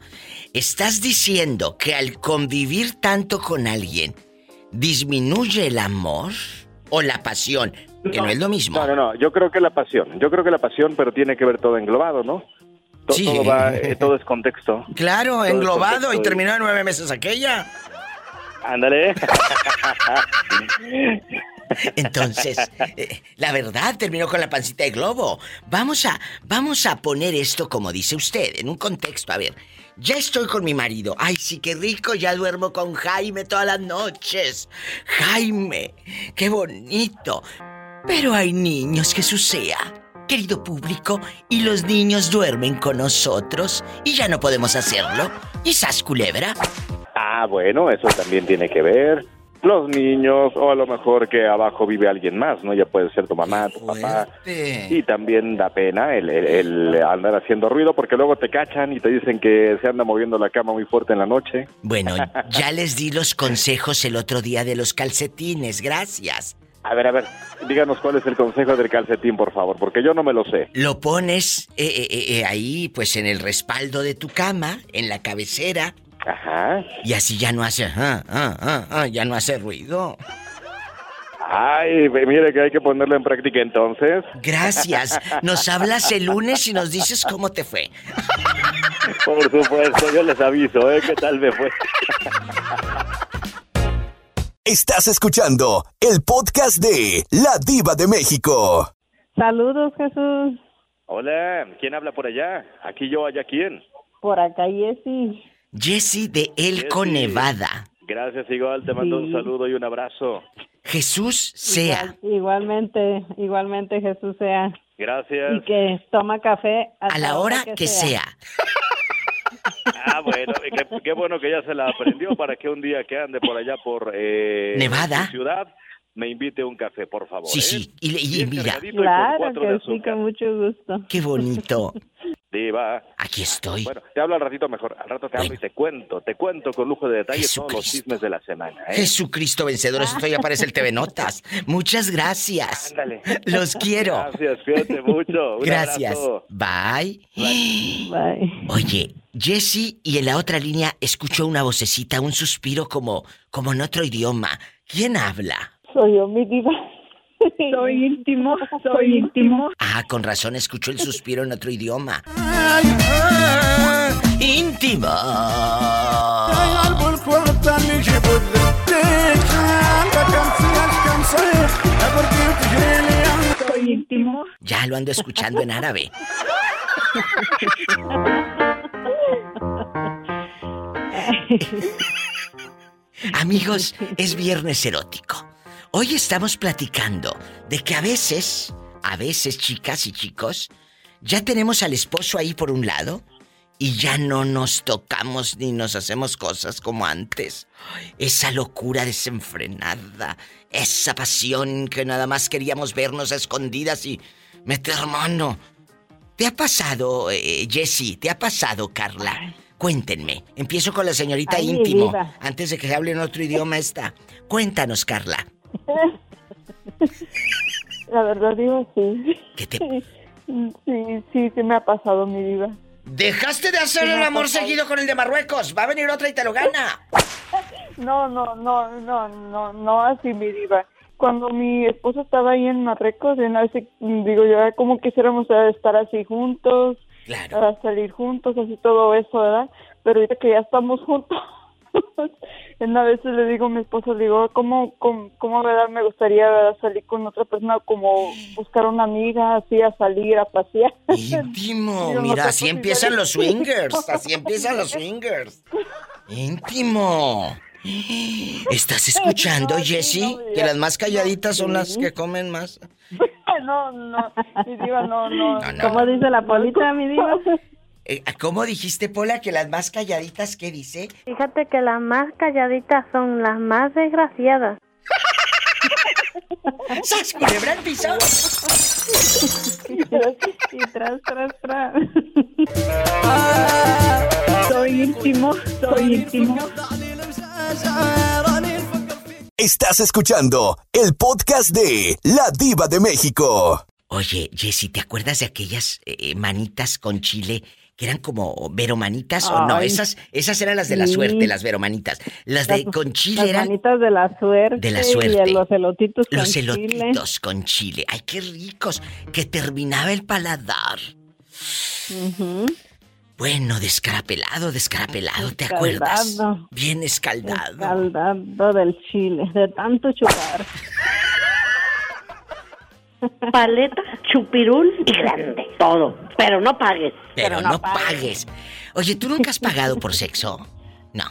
Speaker 2: Estás diciendo que al convivir tanto con alguien, disminuye el amor o la pasión, que no, es lo mismo.
Speaker 17: No, no, no, yo creo que la pasión, yo creo que la pasión, pero tiene que ver todo englobado, ¿no? To-
Speaker 2: Sí.
Speaker 17: Todo, va, [LAUGHS] eh, todo es contexto.
Speaker 2: Claro,
Speaker 17: Todo
Speaker 2: englobado
Speaker 17: contexto
Speaker 2: y terminó en nueve meses aquella.
Speaker 17: Ándale. [LAUGHS]
Speaker 2: Entonces, eh, la verdad terminó con la pancita de globo. Vamos a, vamos a poner esto como dice usted, en un contexto. A ver, ya estoy con mi marido. Ay, sí, qué rico, ya duermo con Jaime todas las noches. Jaime, qué bonito. Pero hay niños, Jesús sea. Querido público, y los niños duermen con nosotros y ya no podemos hacerlo. ¿Y sas culebra?
Speaker 17: Ah, bueno, eso también tiene que ver. Los niños, o a lo mejor que abajo vive alguien más, ¿no? Ya puede ser tu mamá, tu papá. Y también da pena el, el- el andar haciendo ruido porque luego te cachan y te dicen que se anda moviendo la cama muy fuerte en la noche.
Speaker 2: Bueno, [LAUGHS] ya les di los consejos el otro día de los calcetines, gracias.
Speaker 17: A ver, a ver, díganos cuál es el consejo del calcetín, por favor, porque yo no me lo sé.
Speaker 2: Lo pones eh, eh, eh, ahí, pues en el respaldo de tu cama, en la cabecera.
Speaker 17: Ajá.
Speaker 2: Y así ya no hace, ah, ah, ah, ah, ya no hace ruido.
Speaker 17: Ay, mire que hay que ponerlo en práctica entonces.
Speaker 2: Gracias. Nos hablas el lunes y nos dices cómo te fue.
Speaker 17: Por supuesto, yo les aviso, ¿eh? ¿Qué tal me fue?
Speaker 1: Estás escuchando el podcast de La Diva de México.
Speaker 18: Saludos, Jesús.
Speaker 17: Hola, ¿quién habla por allá? Aquí yo, allá quién.
Speaker 18: Por acá, Jessy.
Speaker 2: Jesse de Elco. Nevada.
Speaker 17: Gracias, igual, te mando un saludo y un abrazo.
Speaker 2: Jesús sea.
Speaker 18: Igual- igualmente, igualmente Jesús sea.
Speaker 17: Gracias.
Speaker 18: Y que toma café
Speaker 2: A la hora que sea. [LAUGHS]
Speaker 17: Ah, bueno, qué, qué bueno que ya se la aprendió para que un día que ande por allá por eh,
Speaker 2: Nevada.
Speaker 17: ciudad me invite un café, por favor.
Speaker 2: Sí,
Speaker 17: ¿eh?
Speaker 2: sí. Y, le- y mira,
Speaker 18: Claro que sí, con mucho gusto.
Speaker 2: qué bonito. [LAUGHS]
Speaker 17: Diva.
Speaker 2: Aquí estoy.
Speaker 17: Bueno, te hablo al ratito mejor. Al rato te hablo y te cuento. Te cuento con lujo de detalles todos los chismes de la semana. ¿eh?
Speaker 2: Jesucristo vencedor, esto ya parece el TV Notas. Muchas gracias.
Speaker 17: Ándale.
Speaker 2: Los quiero.
Speaker 17: Gracias, cuídate mucho. Un
Speaker 2: Gracias.
Speaker 17: abrazo.
Speaker 2: Bye.
Speaker 18: Bye.
Speaker 2: Oye, Jesse y en la otra línea escucho una vocecita, un suspiro como, como en otro idioma. ¿Quién habla?
Speaker 18: Soy yo, mi diva. Soy íntimo, [LAUGHS] soy íntimo.
Speaker 2: Ah, con razón escucho el suspiro en otro idioma. íntimo.
Speaker 18: Soy íntimo.
Speaker 2: Ya lo ando escuchando en árabe. [LAUGHS] Amigos, es viernes erótico. Hoy estamos platicando de que a veces, a veces chicas y chicos, ya tenemos al esposo ahí por un lado y ya no nos tocamos ni nos hacemos cosas como antes. Esa locura desenfrenada, esa pasión que nada más queríamos vernos a escondidas y meter mano. ¿Te ha pasado, eh, Jessie? ¿Te ha pasado, Carla? Cuéntenme. Empiezo con la señorita
Speaker 18: Ay,
Speaker 2: íntimo, antes de que se hable en otro idioma esta. Cuéntanos, Carla. [LAUGHS]
Speaker 19: La verdad digo sí.
Speaker 2: ¿Qué te...
Speaker 19: Sí, sí, sí me ha pasado mi vida.
Speaker 2: Dejaste de hacer el amor seguido con el de Marruecos. Va a venir otra y te lo gana. [LAUGHS]
Speaker 19: No, no, no, no, no, no así mi diva. Cuando mi esposo estaba ahí en Marruecos, en ese, digo yo, "Ay, como quisiéramos estar así juntos,
Speaker 2: claro.
Speaker 19: salir juntos, así todo eso, ¿verdad? Pero ahorita que ya estamos juntos, [LAUGHS] a veces le digo a mi esposo, le digo, ¿cómo, cómo, cómo, verdad, me gustaría ¿verdad? salir con otra persona, como buscar una amiga, así, a salir, a pasear?
Speaker 2: Íntimo. [LAUGHS] Mira, [LAUGHS] así empiezan los swingers. Así empiezan los swingers. Íntimo. ¿Estás escuchando,
Speaker 19: No, sí,
Speaker 2: Jessie?
Speaker 19: no,
Speaker 2: que las más calladitas son las que comen más.
Speaker 19: no, no, mi diva, no, no.
Speaker 2: No, no.
Speaker 18: ¿Cómo dice la polita, mi diva?
Speaker 2: Eh, ¿Cómo dijiste, Pola, que las más calladitas, qué dice?
Speaker 11: Fíjate que las más calladitas son las más desgraciadas. [LAUGHS]
Speaker 2: ¡Sas, culebra piso!
Speaker 18: Y tras, tras, tras. Soy íntimo, soy íntimo.
Speaker 1: Estás escuchando el podcast de La Diva de México.
Speaker 2: Oye, Jessy, ¿te acuerdas de aquellas eh, manitas con chile que eran como veromanitas o no? Esas, esas eran las de la
Speaker 18: Sí.
Speaker 2: suerte, las veromanitas. Las de
Speaker 18: Las-
Speaker 2: con chile
Speaker 18: Las
Speaker 2: eran
Speaker 18: manitas de la suerte.
Speaker 2: De la suerte.
Speaker 18: Y los elotitos con
Speaker 2: los
Speaker 18: chile.
Speaker 2: elotitos con chile. Ay, qué ricos. Que terminaba el paladar. Bueno, descarapelado, descarapelado, ¿te acuerdas?
Speaker 18: Escaldado.
Speaker 2: Bien escaldado.
Speaker 18: Escaldado del chile, de tanto chupar. [LAUGHS]
Speaker 11: Paleta, chupirul y grande. Todo. Pero no pagues.
Speaker 2: Pero, no, pagues. Oye, ¿tú nunca has pagado por sexo? No,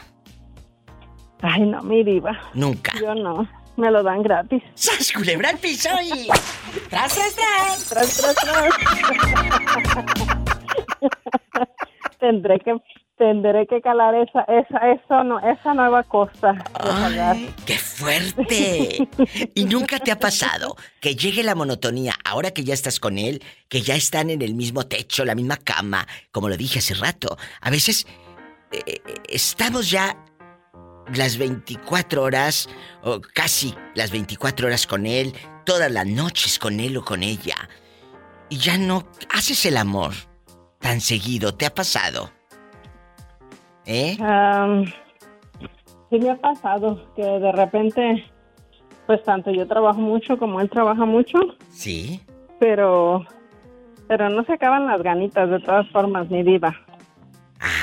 Speaker 18: Ay, no, mi diva.
Speaker 2: nunca.
Speaker 18: Yo no. Me lo dan gratis.
Speaker 2: ¡Sas, culebra al piso y... ¡Tras, tras, tras!
Speaker 18: Tras, tras, tras. [LAUGHS] tendré que tendré que calar esa esa eso no esa nueva cosa.
Speaker 2: ¡Qué fuerte! [LAUGHS] ¿Y nunca te ha pasado que llegue la monotonía ahora que ya estás con él, que ya están en el mismo techo, la misma cama, como lo dije hace rato? A veces eh, eh, estamos ya las 24 horas, o casi las 24 horas con él, todas las noches con él o con ella, y ya no haces el amor tan seguido. ¿Te ha pasado? ¿Eh?
Speaker 18: Am, sí me ha pasado que de repente pues tanto yo trabajo mucho como él trabaja mucho,
Speaker 2: Sí.
Speaker 18: pero pero no se acaban las ganitas de todas formas, mi diva.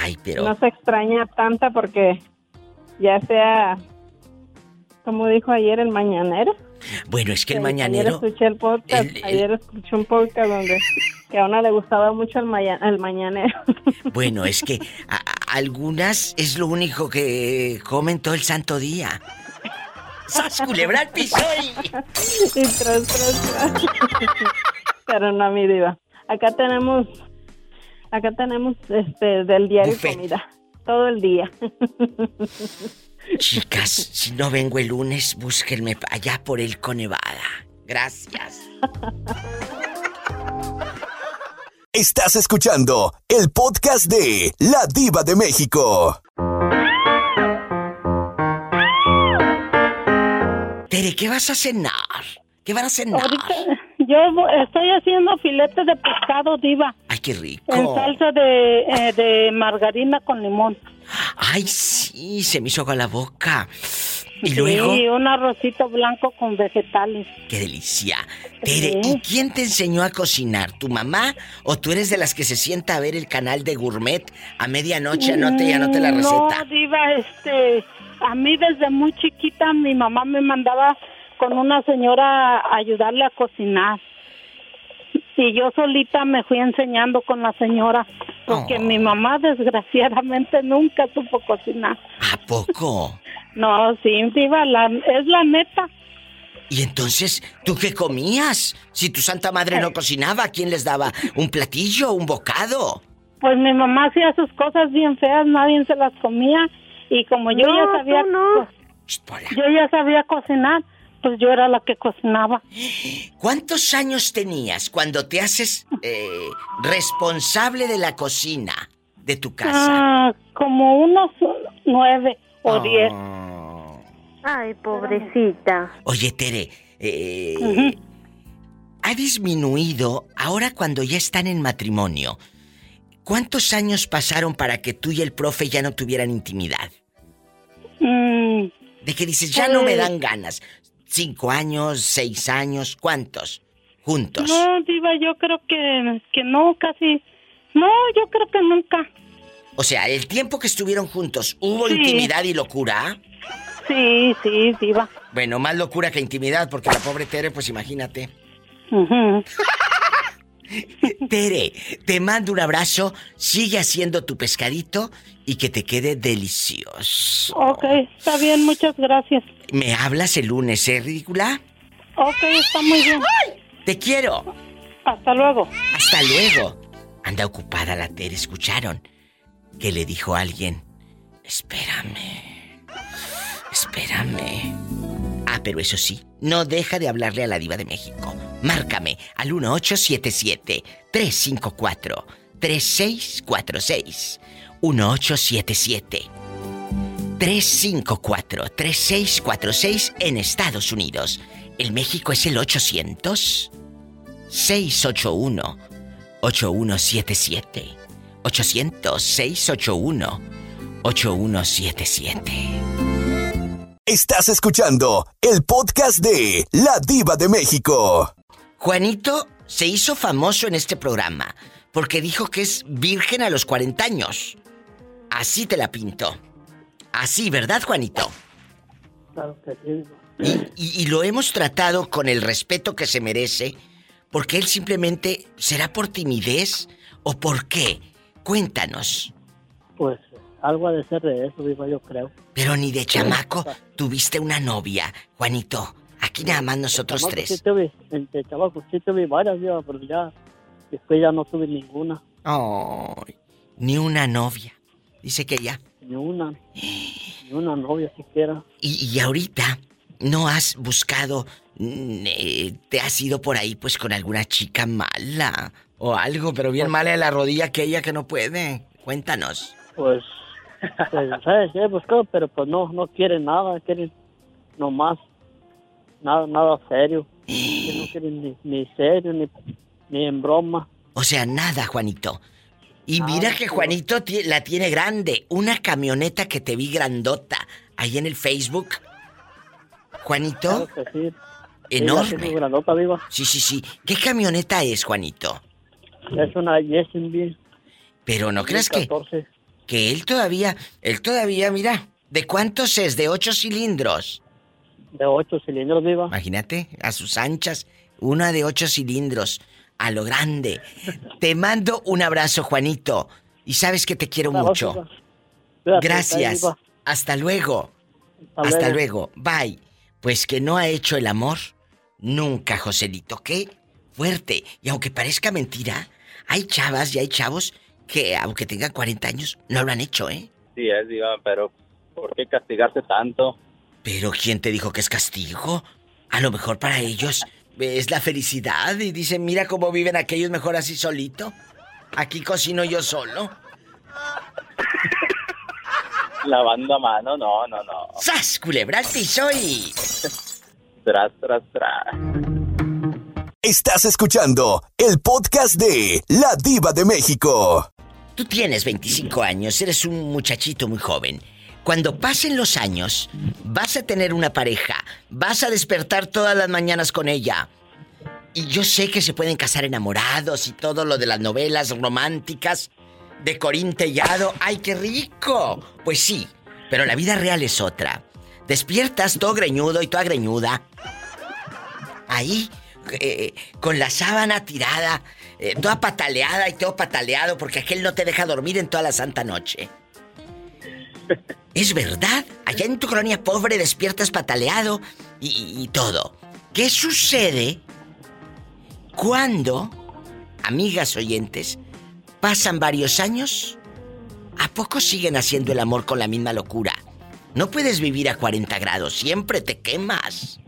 Speaker 2: Ay, pero.
Speaker 18: No se extraña tanta porque ya sea, como dijo ayer el mañanero.
Speaker 2: Bueno, es que el mañanero.
Speaker 18: Ayer escuché el podcast,
Speaker 2: el- el-
Speaker 18: ayer escuché un podcast donde que a una le gustaba mucho el, maya- el mañanero. [LAUGHS]
Speaker 2: Bueno, es que a- a- algunas es lo único que comen todo el santo día. ¡Sas, culebra al piso y- [LAUGHS]
Speaker 18: Y tras, tras, tras. Pero no, mi diva. Acá tenemos, acá tenemos este del diario
Speaker 2: Buffet.
Speaker 18: comida. Todo el día. [LAUGHS]
Speaker 2: Chicas, si no vengo el lunes, búsquenme allá por el Conevada. Gracias.
Speaker 1: Estás escuchando el podcast de La Diva de México.
Speaker 2: Tere, ¿qué vas a cenar? ¿Qué van a cenar?
Speaker 20: Ahorita yo estoy haciendo filetes de pescado diva
Speaker 2: Ay, qué rico.
Speaker 20: en salsa de, eh, de margarina con limón.
Speaker 2: Ay, sí, se me hizo agua la boca. Y
Speaker 20: Sí,
Speaker 2: luego,
Speaker 20: un arrocito blanco con vegetales.
Speaker 2: qué delicia. Tere,
Speaker 20: Sí.
Speaker 2: ¿y quién te enseñó a cocinar? ¿Tu mamá? ¿O tú eres de las que se sienta a ver el canal de Gourmet a medianoche, anote y anote la
Speaker 20: Mm,
Speaker 2: receta?
Speaker 20: No, diva, este, a mí desde muy chiquita mi mamá me mandaba con una señora a ayudarle a cocinar. Y yo solita me fui enseñando con la señora, porque
Speaker 2: Oh.
Speaker 20: mi mamá desgraciadamente nunca supo cocinar.
Speaker 2: ¿A poco? [LAUGHS]
Speaker 20: No, sí, diva, la, es la neta.
Speaker 2: Y entonces, ¿tú qué comías? Si tu santa madre no cocinaba, ¿quién les daba? ¿Un platillo, un bocado?
Speaker 20: Pues mi mamá hacía sus cosas bien feas, nadie se las comía. Y como yo
Speaker 11: No,
Speaker 20: ya sabía,
Speaker 11: no.
Speaker 20: yo ya sabía cocinar, pues yo era la que cocinaba.
Speaker 2: ¿Cuántos años tenías cuando te haces eh, responsable de la cocina de tu casa?
Speaker 20: Ah, como unos nueve o diez.
Speaker 11: Ay, pobrecita.
Speaker 2: Oye, Tere, eh, ha disminuido ahora cuando ya están en matrimonio. ¿Cuántos años pasaron para que tú y el profe ya no tuvieran intimidad?
Speaker 20: Mm,
Speaker 2: De que dices, ya no me
Speaker 20: Pues-
Speaker 2: dan ganas. ¿Cinco años, seis años? ¿Cuántos? Juntos.
Speaker 20: no, Diva, yo creo que, que no, casi. No, yo creo que nunca.
Speaker 2: O sea, el tiempo que estuvieron juntos, ¿hubo
Speaker 20: Sí.
Speaker 2: intimidad y locura?
Speaker 20: Sí, sí, Diva.
Speaker 2: Bueno, más locura que intimidad, porque la pobre Tere, pues imagínate. [LAUGHS] Tere, te mando un abrazo, sigue haciendo tu pescadito y que te quede delicioso.
Speaker 20: Ok, está bien, muchas gracias.
Speaker 2: ¿Me hablas el lunes, eh, ridícula?
Speaker 20: Ok, está muy bien.
Speaker 2: Te quiero.
Speaker 20: Hasta luego.
Speaker 2: Hasta luego. Anda ocupada la Tere, ¿escucharon? Que le dijo a alguien, espérame, espérame. Ah, pero eso sí, no deja de hablarle a la diva de México. Márcame al 1877-354-3646. 1877-354-3646 en Estados Unidos. El México es el 800 681 8177 800 681 8177
Speaker 1: Estás escuchando el podcast de La Diva de México.
Speaker 2: Juanito se hizo famoso en este programa porque dijo que es virgen a los 40 años. Así te la pinto. Así, ¿verdad, Juanito?
Speaker 21: Claro que sí.
Speaker 2: Y, y lo hemos tratado con el respeto que se merece, porque él simplemente será por timidez o por qué. Cuéntanos.
Speaker 21: Pues algo ha de ser de eso, viva, yo creo.
Speaker 2: Pero ni de chamaco tuviste una novia, Juanito. Aquí nada más nosotros
Speaker 21: Chamaco
Speaker 2: tres.
Speaker 21: Sí tuve, entre chavacos sí tuve varias, viva, pero ya después ya no tuve ninguna.
Speaker 2: Ay, ni una novia. Dice que ya.
Speaker 21: Ni una. Ni una novia siquiera.
Speaker 2: Y, y ahorita no has buscado, mm, eh, te has ido por ahí pues con alguna chica mala o algo, pero bien mala de la rodilla aquella que no puede. Cuéntanos.
Speaker 21: Pues, [LAUGHS] pues ¿sabes? He buscado, pero pues no, no quieren nada, quieren nomás nada, nada serio. [GASPS] Que no quieren ni, ni serio, ni, ni en broma.
Speaker 2: O sea, nada, Juanito. Y mira que Juanito la tiene grande. Una camioneta que te vi grandota ahí en el Facebook. Juanito.
Speaker 21: Claro que sí.
Speaker 2: Enorme.
Speaker 21: Sí, grandota.
Speaker 2: Sí, sí, sí. ¿Qué camioneta es, Juanito?
Speaker 21: Es una Jessenby.
Speaker 2: Pero no creas que,
Speaker 21: 14.
Speaker 2: que él todavía, él todavía, mira, ¿de cuántos es? De ocho cilindros.
Speaker 21: De ocho cilindros, Diva.
Speaker 2: Imagínate, a sus anchas, una de ocho cilindros, a lo grande. Te mando un abrazo, Juanito. Y sabes que te quiero mucho.
Speaker 21: Cuídate,
Speaker 2: Gracias. Hasta luego.
Speaker 21: Hasta
Speaker 2: Hasta
Speaker 21: luego.
Speaker 2: luego. Bye. Pues que no ha hecho el amor nunca, Joselito. Qué fuerte. Y aunque parezca mentira, hay chavas y hay chavos que, aunque tengan 40 años, no lo han hecho, ¿eh?
Speaker 22: Sí, es, Diva, pero ¿por qué castigarse tanto?
Speaker 2: Pero ¿quién te dijo que es castigo? A lo mejor para ellos es la felicidad y dicen, mira cómo viven aquellos mejor así solito. Aquí cocino yo solo.
Speaker 22: Lavando a mano, no, no, no.
Speaker 2: ¡Sas, culebra al piso y...
Speaker 22: Tras, tras, tras.
Speaker 1: Estás escuchando el podcast de La Diva de México.
Speaker 2: Tú tienes 25 años, eres un muchachito muy joven. Cuando pasen los años, vas a tener una pareja, vas a despertar todas las mañanas con ella. Y yo sé que se pueden casar enamorados y todo lo de las novelas románticas de Corín Tellado. ¡Ay, qué rico! Pues sí, pero la vida real es otra. Despiertas todo greñudo y toda greñuda. Ahí, eh, con la sábana tirada, eh, toda pataleada y todo pataleado porque aquel no te deja dormir en toda la santa noche. Es verdad, allá en tu colonia pobre despiertas pataleado y, y- todo. ¿Qué sucede cuando, amigas oyentes, pasan varios años? ¿A poco siguen haciendo el amor con la misma locura? No puedes vivir a 40 grados, siempre te quemas.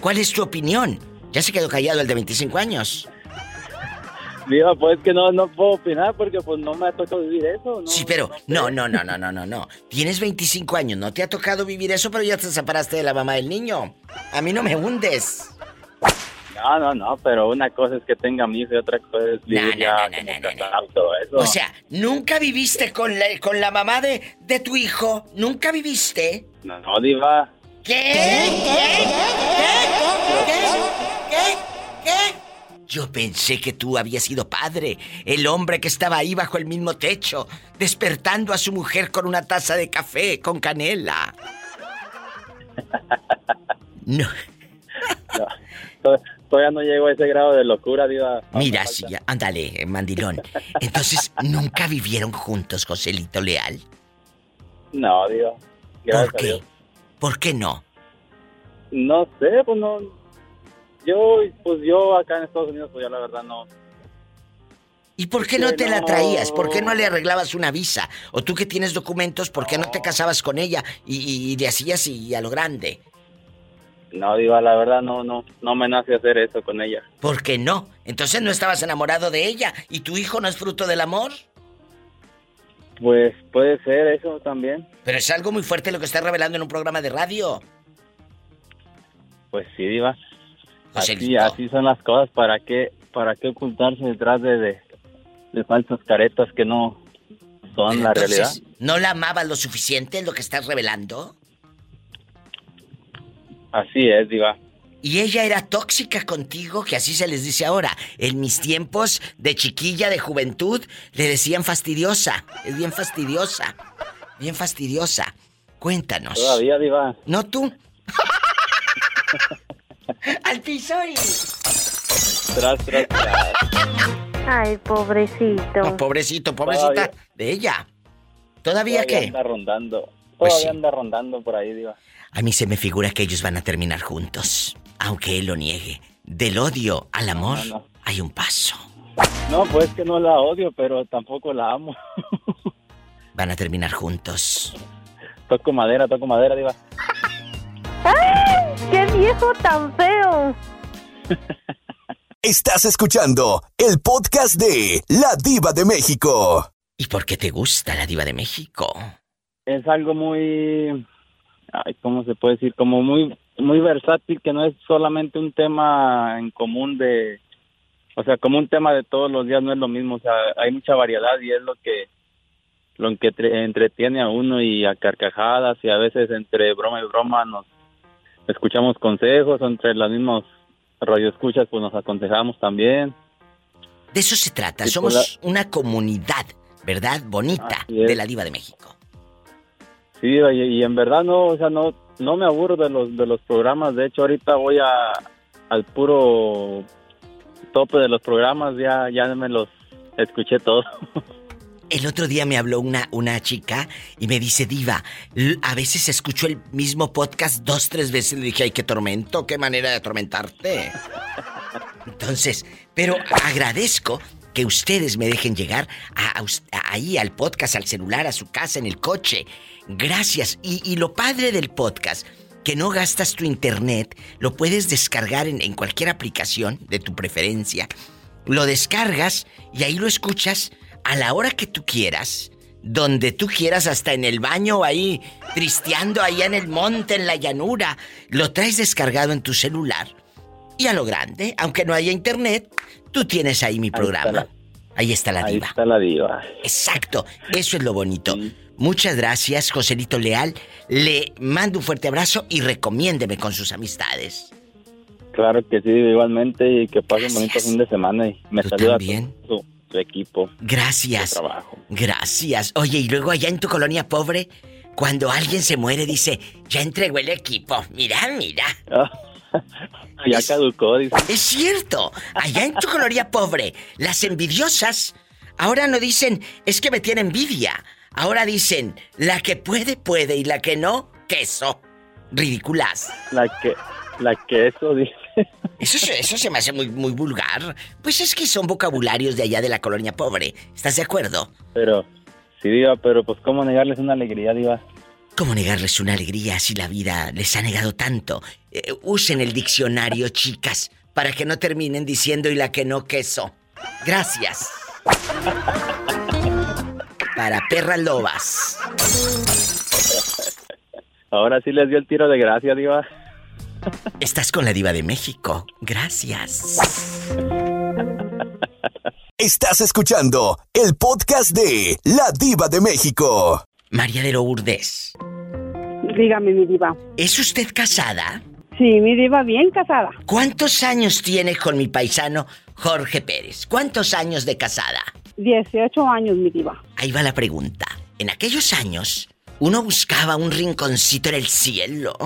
Speaker 2: ¿Cuál es tu opinión? Ya se quedó callado el de 25 años.
Speaker 22: Diva, pues que no, no puedo opinar porque pues no me ha tocado vivir eso, ¿no?
Speaker 2: Sí, pero no, no, no, no, no, no, no. Tienes 25 años, no te ha tocado vivir eso, pero ya te separaste de la mamá del niño. A mí no me hundes.
Speaker 22: No, no, no, pero una cosa es que tenga mi hijo y otra cosa es vivir ya como casado y todo eso.
Speaker 2: O sea, ¿nunca viviste con la, con la mamá de, de tu hijo? ¿Nunca viviste?
Speaker 22: No, no, Diva.
Speaker 2: ¿Qué? ¿Qué? ¿Qué? ¿Qué? ¿Qué? Yo pensé que tú habías sido padre, el hombre que estaba ahí bajo el mismo techo, despertando a su mujer con una taza de café con canela. [LAUGHS] No.
Speaker 22: No, to- todavía no llego a ese grado de locura, Diva.
Speaker 2: Mira, sí, ándale, mandilón. Entonces, ¿nunca vivieron juntos, Joselito Leal?
Speaker 22: No, Diva. Gracias
Speaker 2: ¿Por qué? ¿Por qué no?
Speaker 22: No sé, pues no. Yo, pues yo acá en Estados Unidos, pues ya la verdad no.
Speaker 2: ¿Y por qué no te la traías? ¿Por qué no le arreglabas una visa? O tú que tienes documentos, ¿por qué no te casabas con ella y, y- y le hacías y a lo grande?
Speaker 22: No, Diva, la verdad no, no, no me nace hacer eso con ella.
Speaker 2: ¿Por qué no? Entonces no estabas enamorado de ella y tu hijo no es fruto del amor.
Speaker 22: Pues puede ser eso también.
Speaker 2: Pero es algo muy fuerte lo que estás revelando en un programa de radio.
Speaker 22: Pues sí, Diva. Así,
Speaker 2: Joselito.
Speaker 22: así son las cosas. ¿Para qué, para qué ocultarse detrás de, de, de falsas caretas que no son la realidad?
Speaker 2: Entonces, ¿no la amabas lo suficiente lo que estás revelando?
Speaker 22: Así es, Diva.
Speaker 2: Y ella era tóxica contigo, que así se les dice ahora. En mis tiempos de chiquilla, de juventud, le decían fastidiosa. Es bien fastidiosa. Bien fastidiosa. Cuéntanos.
Speaker 22: Todavía, Diva.
Speaker 2: ¿No tú? [LAUGHS] [LAUGHS] Al piso y...
Speaker 22: Tras, tras, tras.
Speaker 8: Ay, pobrecito.
Speaker 2: No, pobrecito, pobrecita
Speaker 22: Todavía.
Speaker 2: de ella. ¿Todavía qué?
Speaker 22: anda rondando.
Speaker 2: Pues
Speaker 22: Todavía
Speaker 2: sí.
Speaker 22: anda rondando por ahí, Diva.
Speaker 2: A mí se me figura que ellos van a terminar juntos, aunque él lo niegue. Del odio al amor
Speaker 22: No, no.
Speaker 2: hay un paso.
Speaker 22: No, pues que no la odio, pero tampoco la amo. [LAUGHS]
Speaker 2: Van a terminar juntos.
Speaker 22: Toco madera, toco madera, Diva.
Speaker 8: ¡Ay! ¡Qué viejo tan feo! [LAUGHS]
Speaker 1: Estás escuchando el podcast de La Diva de México.
Speaker 2: ¿Y por qué te gusta la diva de México?
Speaker 22: Es algo muy... Ay, ¿cómo se puede decir? Como muy muy versátil, que no es solamente un tema en común de... O sea, como un tema de todos los días no es lo mismo. O sea, hay mucha variedad y es lo que lo que tre- entretiene a uno y a carcajadas y a veces entre broma y broma nos escuchamos consejos, entre las mismas radioescuchas pues nos aconsejamos también.
Speaker 2: De eso se trata.
Speaker 22: Sí,
Speaker 2: Somos
Speaker 22: pues
Speaker 2: una comunidad, ¿verdad? Bonita de la Diva de México.
Speaker 22: Sí, y, y en verdad no, o sea, no, no me aburro de los, de los programas. De hecho, ahorita voy a, al puro tope de los programas. Ya, ya me los escuché todos. [LAUGHS]
Speaker 2: El otro día me habló una, una chica y me dice, Diva, a veces escucho el mismo podcast dos, tres veces. Le dije, ay, qué tormento, qué manera de atormentarte. Entonces, pero agradezco que ustedes me dejen llegar a- ahí al podcast, al celular, a su casa, en el coche. Gracias. Y, y lo padre del podcast, que no gastas tu internet, lo puedes descargar en, en cualquier aplicación de tu preferencia. Lo descargas y ahí lo escuchas a la hora que tú quieras, donde tú quieras, hasta en el baño ahí, tristeando allá en el monte, en la llanura. Lo traes descargado en tu celular. Y a lo grande, aunque no haya internet, tú tienes ahí mi programa. ahí está la
Speaker 22: Ahí
Speaker 2: diva.
Speaker 22: está la diva.
Speaker 2: Exacto, eso es lo bonito. Muchas gracias, Joselito Leal. Le mando un fuerte abrazo y recomiéndeme con sus amistades.
Speaker 22: Claro que sí, igualmente. Y que pasen un bonito fin de semana. Y me saluda
Speaker 2: también.
Speaker 22: Equipo.
Speaker 2: Gracias.
Speaker 22: trabajo.
Speaker 2: Gracias. Oye, y luego allá en tu colonia pobre, cuando alguien se muere, dice, ya entregó el equipo. Mira, mira. [LAUGHS]
Speaker 22: Ya caducó, dice.
Speaker 2: Es cierto. Allá en tu colonia pobre, las envidiosas ahora no dicen, es que me tiene envidia. Ahora dicen, la que puede, puede y la que no, queso. Ridículas.
Speaker 22: La que, la que eso dice.
Speaker 2: Eso, se- eso se me hace muy, muy vulgar. Pues es que son vocabularios de allá de la colonia pobre. ¿Estás de acuerdo?
Speaker 22: Pero, sí, diva, pero pues cómo negarles una alegría, diva.
Speaker 2: ¿Cómo negarles una alegría si la vida les ha negado tanto? Eh, usen el diccionario, [LAUGHS] chicas, para que no terminen diciendo y la que no queso. Gracias. Para perras lobas.
Speaker 22: Ahora sí les dio el tiro de gracia, diva.
Speaker 2: Estás con la diva de México. Gracias.
Speaker 1: Estás escuchando el podcast de La Diva de México.
Speaker 2: María de Lourdes.
Speaker 11: Dígame, mi diva.
Speaker 2: ¿Es usted casada?
Speaker 11: Sí, mi diva, bien casada.
Speaker 2: ¿Cuántos años tiene con mi paisano Jorge Pérez? ¿Cuántos años de casada?
Speaker 11: 18 años, mi diva.
Speaker 2: Ahí va la pregunta. En aquellos años, uno buscaba un rinconcito en el cielo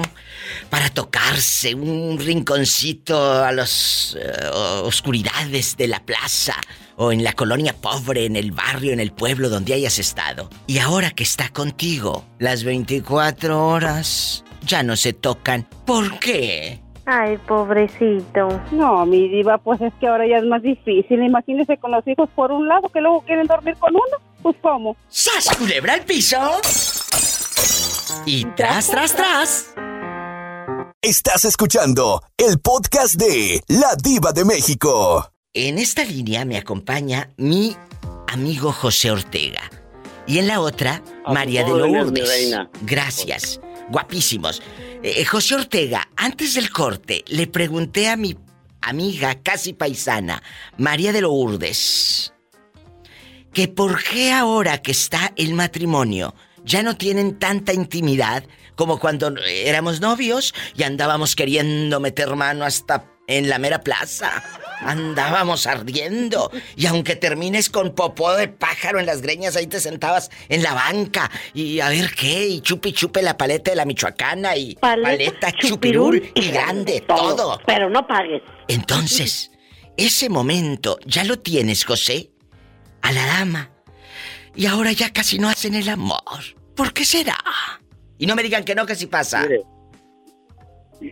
Speaker 2: para tocarse, un rinconcito a las oscuridades de la plaza o en la colonia pobre, en el barrio, en el pueblo donde hayas estado. Y ahora que está contigo, las 24 horas ya no se tocan. ¿Por qué?
Speaker 11: Ay, pobrecito. No, mi diva, pues es que ahora ya es más difícil. Imagínese con los hijos por un lado que luego quieren dormir con uno. Pues cómo.
Speaker 2: ¡Sas, culebra al piso! Y tras, tras, tras.
Speaker 1: Estás escuchando el podcast de La Diva de México.
Speaker 2: En esta línea me acompaña mi amigo José Ortega. Y en la otra,
Speaker 17: A
Speaker 2: María de
Speaker 17: órdenes, mi
Speaker 2: Lourdes.
Speaker 17: reina.
Speaker 2: Gracias. Guapísimos. Eh, José Ortega, antes del corte, le pregunté a mi amiga casi paisana, María de Lourdes, que por qué ahora que está el matrimonio ya no tienen tanta intimidad como cuando éramos novios y andábamos queriendo meter mano hasta en la mera plaza. Andábamos ardiendo. Y aunque termines con popó de pájaro en las greñas, ahí te sentabas en la banca. Y a ver qué, y chupi chupe la paleta de la michoacana y paleta, chupirul y grande, todo.
Speaker 11: Pero no pagues.
Speaker 2: Entonces, ese momento ya lo tienes, José, a la dama. Y ahora ya casi no hacen el amor. ¿Por qué será? Y no me digan que no, que sí pasa.
Speaker 17: Mire,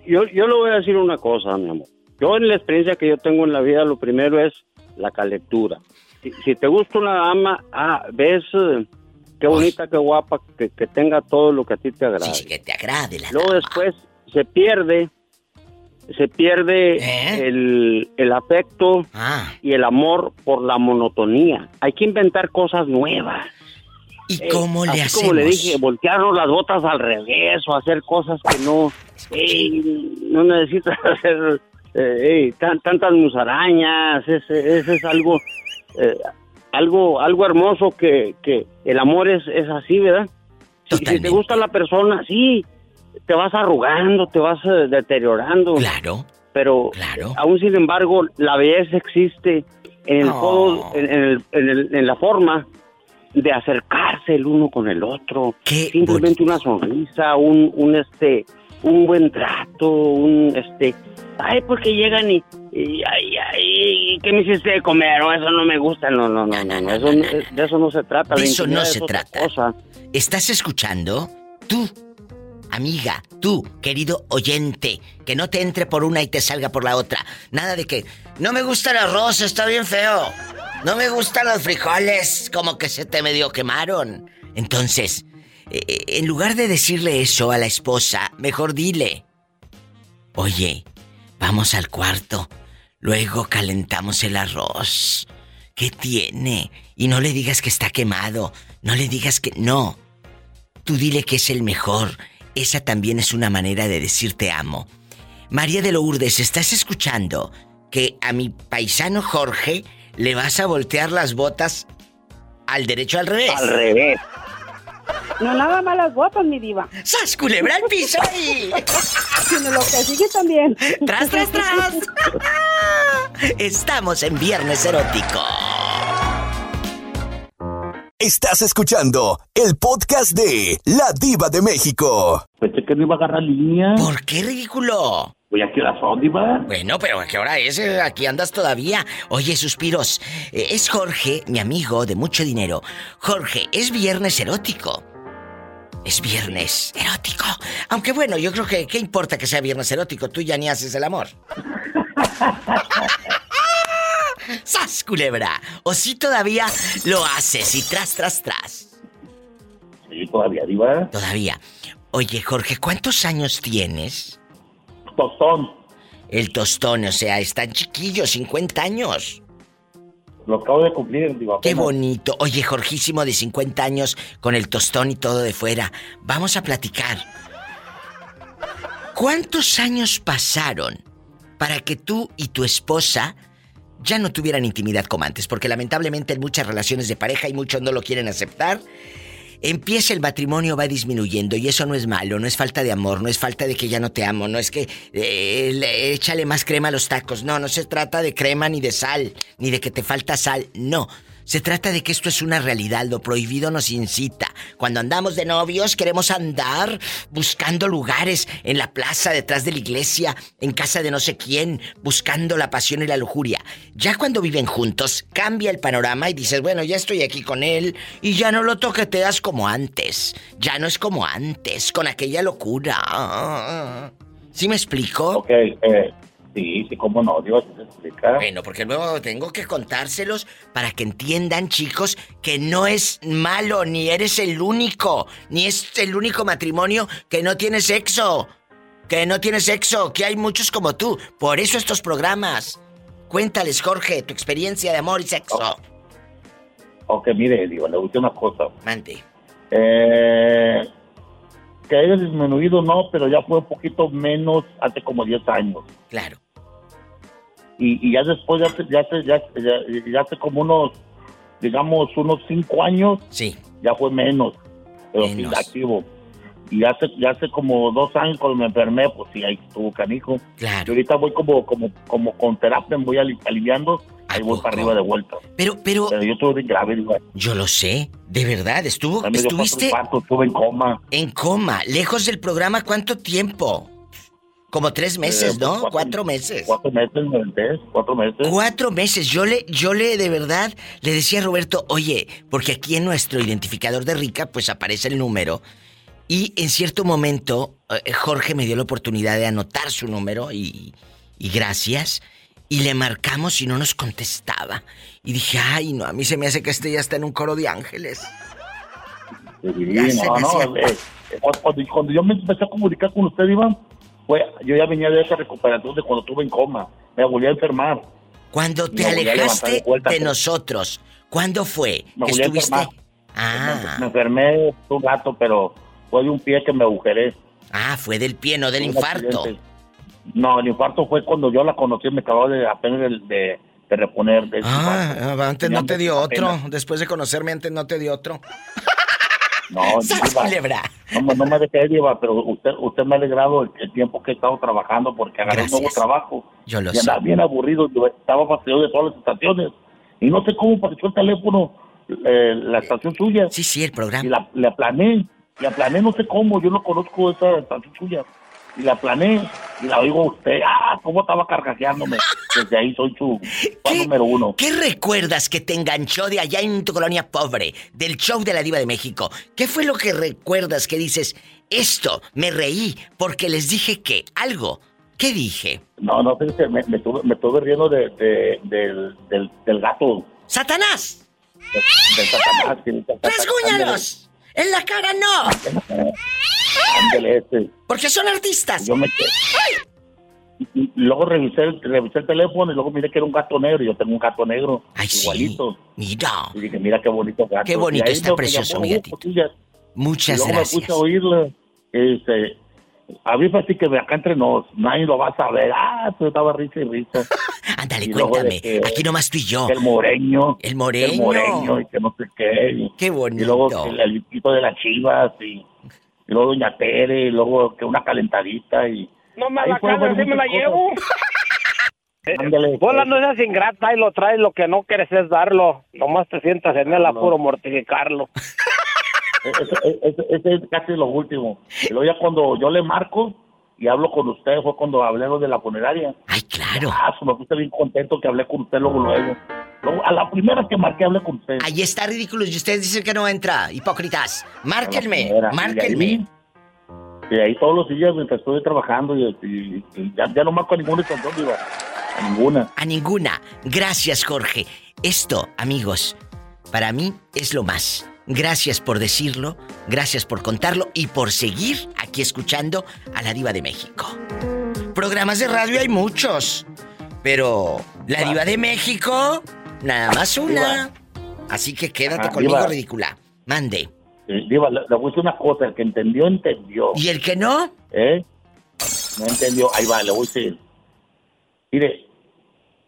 Speaker 17: yo, yo le voy a decir una cosa, mi amor. Yo en la experiencia que yo tengo en la vida, lo primero es la calentura. Si, si te gusta una dama, ah, ves eh, qué bonita, qué guapa, que, que tenga todo lo que a ti te agrade.
Speaker 2: Sí, que te agrade la
Speaker 17: Luego después se pierde, se pierde
Speaker 2: ¿Eh?
Speaker 17: el, el afecto
Speaker 2: Ah.
Speaker 17: y el amor por la monotonía. Hay que inventar cosas nuevas.
Speaker 2: ¿Y
Speaker 17: Eh,
Speaker 2: cómo le
Speaker 17: así como le
Speaker 2: hacemos?
Speaker 17: dije, voltearnos las botas al revés o hacer cosas que no, ey, no necesitas [LAUGHS] hacer eh, tan- tantas musarañas, ese, ese es algo, eh, algo algo hermoso que, que el amor es, es así, ¿verdad? Si, si te gusta la persona, sí, te vas arrugando, te vas eh, deteriorando.
Speaker 2: Claro.
Speaker 17: Pero aún sin embargo, la belleza existe en el
Speaker 2: Oh.
Speaker 17: todo- en, en el- en el- en la forma de acercarse el uno con el otro. Simplemente una sonrisa, un, un este, un buen trato, un este, ay, porque llegan y, y, ay, ay, ¿qué me hiciste de comer? Oh, eso no me gusta, no, no, no, no, no, eso, [LAUGHS] de eso no se trata.
Speaker 2: De eso no se trata.
Speaker 17: cosa.
Speaker 2: ¿Estás escuchando? Tú, amiga, tú, querido oyente, que no te entre por una y te salga por la otra. Nada de que, no me gusta el arroz, está bien feo. No me gustan los frijoles, como que se te medio quemaron. Entonces, eh, eh, en lugar de decirle eso a la esposa, mejor dile, oye, vamos al cuarto, luego calentamos el arroz. ¿Qué tiene? Y no le digas que está quemado, no le digas que no. Tú dile que es el mejor. Esa también es una manera de decir te amo. María de Lourdes, ¿estás escuchando que a mi paisano Jorge le vas a voltear las botas al derecho al revés?
Speaker 17: Al revés.
Speaker 11: No nada más las botas, mi diva.
Speaker 2: ¡Sas, culebra al piso ahí! [LAUGHS]
Speaker 11: Sino lo que sigue también.
Speaker 2: ¡Tras, tras, tras! [LAUGHS] Estamos en Viernes Erótico.
Speaker 1: Estás escuchando el podcast de La Diva de México.
Speaker 23: Pensé que no iba a agarrar línea.
Speaker 2: ¿Por qué ridículo?
Speaker 23: Voy a qué hora son, Diva.
Speaker 2: Bueno, pero ¿a qué hora es? Eh, Aquí andas todavía. Oye, suspiros. eh, Es Jorge, mi amigo de mucho dinero. Jorge, es viernes erótico. Es viernes erótico. Aunque bueno, yo creo que ¿qué importa que sea viernes erótico? Tú ya ni haces el amor. [LAUGHS] ¡Sas, culebra! O si todavía lo haces y tras, tras, tras.
Speaker 23: Sí, todavía, Diva.
Speaker 2: Todavía. Oye, Jorge, ¿cuántos años tienes?
Speaker 23: Tostón.
Speaker 2: El tostón, o sea, es tan chiquillo, 50 años.
Speaker 23: Lo acabo de cumplir, Diva.
Speaker 2: Qué bonito. Oye, Jorgísimo de 50 años con el tostón y todo de fuera. Vamos a platicar. ¿Cuántos años pasaron para que tú y tu esposa ya no tuvieran intimidad como antes? Porque lamentablemente en muchas relaciones de pareja y muchos no lo quieren aceptar. Empieza el matrimonio, va disminuyendo y eso no es malo, no es falta de amor, no es falta de que ya no te amo, no es que eh, le- échale más crema a los tacos, no, no se trata de crema ni de sal, ni de que te falta sal, no. Se trata de que esto es una realidad, lo prohibido nos incita. Cuando andamos de novios queremos andar buscando lugares en la plaza, detrás de la iglesia, en casa de no sé quién, buscando la pasión y la lujuria. Ya cuando viven juntos cambia el panorama y dices, bueno, ya estoy aquí con él y ya no lo toqueteas como antes. Ya no es como antes, con aquella locura. ¿Sí me explico?
Speaker 23: Ok, eh, sí, sí, cómo no, Dios, se explica.
Speaker 2: Bueno, porque luego tengo que contárselos para que entiendan, chicos, que no es malo, ni eres el único, ni es el único matrimonio que no tiene sexo. Que no tiene sexo, que hay muchos como tú. Por eso estos programas. Cuéntales, Jorge, tu experiencia de amor y sexo.
Speaker 23: Ok, mire, Diva, le gusta una cosa.
Speaker 2: Mande.
Speaker 23: Eh, que haya disminuido, no, pero ya fue un poquito menos hace como 10 años.
Speaker 2: Claro.
Speaker 23: Y, y ya después, ya, hace- ya, hace- ya, ya, ya hace como unos, digamos, unos 5 años.
Speaker 2: Sí.
Speaker 23: Ya fue menos, pero sí
Speaker 2: Menos.
Speaker 23: activo. Y hace, ya hace como dos años cuando me enfermé, pues sí, ahí estuvo canijo.
Speaker 2: Claro.
Speaker 23: Y ahorita voy como, como, como con terapia, me voy ali- aliviando, ahí voy para arriba de vuelta.
Speaker 2: Pero, pero...
Speaker 23: yo estuve grave, digo.
Speaker 2: Yo lo sé, de verdad, estuvo, estuviste
Speaker 23: estuve en coma.
Speaker 2: en coma, lejos del programa, ¿cuánto tiempo? Como tres meses,
Speaker 23: Eh,
Speaker 2: ¿no?
Speaker 23: pues,
Speaker 2: Cuatro meses.
Speaker 23: Cuatro meses, cuatro meses.
Speaker 2: Cuatro meses. Yo le, yo le, de verdad, le decía a Roberto, oye, porque aquí en nuestro identificador de rica, pues aparece el número. Y en cierto momento, eh, Jorge me dio la oportunidad de anotar su número y, y gracias. Y le marcamos y no nos contestaba. Y dije, ay, no, a mí se me hace que este ya está en un coro de ángeles.
Speaker 23: Sí, no, no, eh, cuando yo me empecé a comunicar con usted, Iván, fue, yo ya venía de esa recuperación de cuando estuve en coma. Me volví a enfermar.
Speaker 2: Cuando te alejaste
Speaker 23: de vuelta,
Speaker 2: de
Speaker 23: pero-
Speaker 2: nosotros, ¿cuándo fue?
Speaker 23: Me a
Speaker 2: estuviste?
Speaker 23: enfermar.
Speaker 2: Ah,
Speaker 23: Me enfermé un rato, pero fue de un pie que me agujeré.
Speaker 2: ah, fue del pie, no del infarto.
Speaker 23: accidente. No, el infarto fue cuando yo la conocí, me acababa de apenas de, de de reponer. De
Speaker 2: Ah, antes no te dio otro. Después de conocerme, antes no te dio otro.
Speaker 23: No,
Speaker 2: ¡Sas,
Speaker 23: Diva, no, no me dejé, Diva, pero usted, usted me ha alegrado el, el tiempo que he estado trabajando porque agarré un nuevo trabajo.
Speaker 2: Yo lo
Speaker 23: y andaba
Speaker 2: sé.
Speaker 23: bien aburrido, yo estaba fastidiado de todas las estaciones. Y no sé cómo apareció el teléfono, eh, la estación suya.
Speaker 2: Sí, sí, el programa.
Speaker 23: Y la, la aplané, la aplané no sé cómo, yo no conozco esa estación suya. Y la aplané y la oigo a usted, ah, cómo estaba carcajeándome. Desde ahí soy su fan número uno.
Speaker 2: ¿Qué recuerdas que te enganchó de allá en tu colonia pobre, del show de la Diva de México? ¿Qué fue lo que recuerdas que dices, esto, me reí porque les dije que algo? ¿Qué dije?
Speaker 23: No, no, fíjese, me, me, estuve, me estuve riendo de, de- del, del, del gato.
Speaker 2: ¡Satanás!
Speaker 23: De- del Satanás.
Speaker 2: ¡Rasguñalos! ¡En la cara no!
Speaker 23: Este.
Speaker 2: Porque son artistas.
Speaker 23: Yo me y, luego revisé el, revisé el teléfono y luego miré que era un gato negro. y Yo tengo un gato negro igualito.
Speaker 2: Mira.
Speaker 23: Y dije, mira qué bonito gato.
Speaker 2: Qué bonito está precioso, mi gatito. Muchas
Speaker 23: y luego
Speaker 2: gracias.
Speaker 23: me puse a. Este, a mí fue así que acá entre nos, nadie lo va a saber. Ah, pero estaba risa y risa. [LAUGHS]
Speaker 2: Ándale,
Speaker 23: Y
Speaker 2: cuéntame.
Speaker 23: que-
Speaker 2: Aquí nomás tú y yo.
Speaker 23: el moreño.
Speaker 2: El moreño.
Speaker 23: El moreño y que no sé qué. y-
Speaker 2: Qué bonito.
Speaker 23: Y luego el aliquito de las chivas y, y luego Doña Tere y luego que una calentadita y...
Speaker 13: No me la cagas, sí me la llevo. [LAUGHS]
Speaker 23: Ándale.
Speaker 13: Bola, no seas ingrata, ahí lo traes, lo que no quieres es darlo. Nomás te sientas en el apuro mortificarlo. [LAUGHS]
Speaker 23: Ese, ese- ese es casi lo último. Y luego ya cuando yo le marco y hablo con usted fue cuando hablé de la funeraria.
Speaker 2: Ay, claro.
Speaker 23: Ah, me puse bien contento que hablé con usted luego, luego. Luego, a la primera que marqué hablé con usted.
Speaker 2: Ahí está ridículo y ustedes dicen que no entra, hipócritas. Márquenme, márquenme.
Speaker 23: Y ahí todos los días mientras estoy trabajando y, y- y ya, ya no marco a ninguna digo, a ninguna.
Speaker 2: A ninguna. Gracias, Jorge. Esto, amigos, para mí es lo más. Gracias por decirlo, gracias por contarlo y por seguir aquí escuchando a la Diva de México. Programas de radio hay muchos, pero la Diva de México, nada más una. Así que quédate
Speaker 23: Ajá,
Speaker 2: conmigo,
Speaker 23: Diva.
Speaker 2: ridícula. Mande.
Speaker 23: Diva, le, le voy a decir una cosa, el que entendió, entendió.
Speaker 2: ¿Y el que no?
Speaker 23: ¿Eh? No entendió, ahí va, le voy a decir. Mire,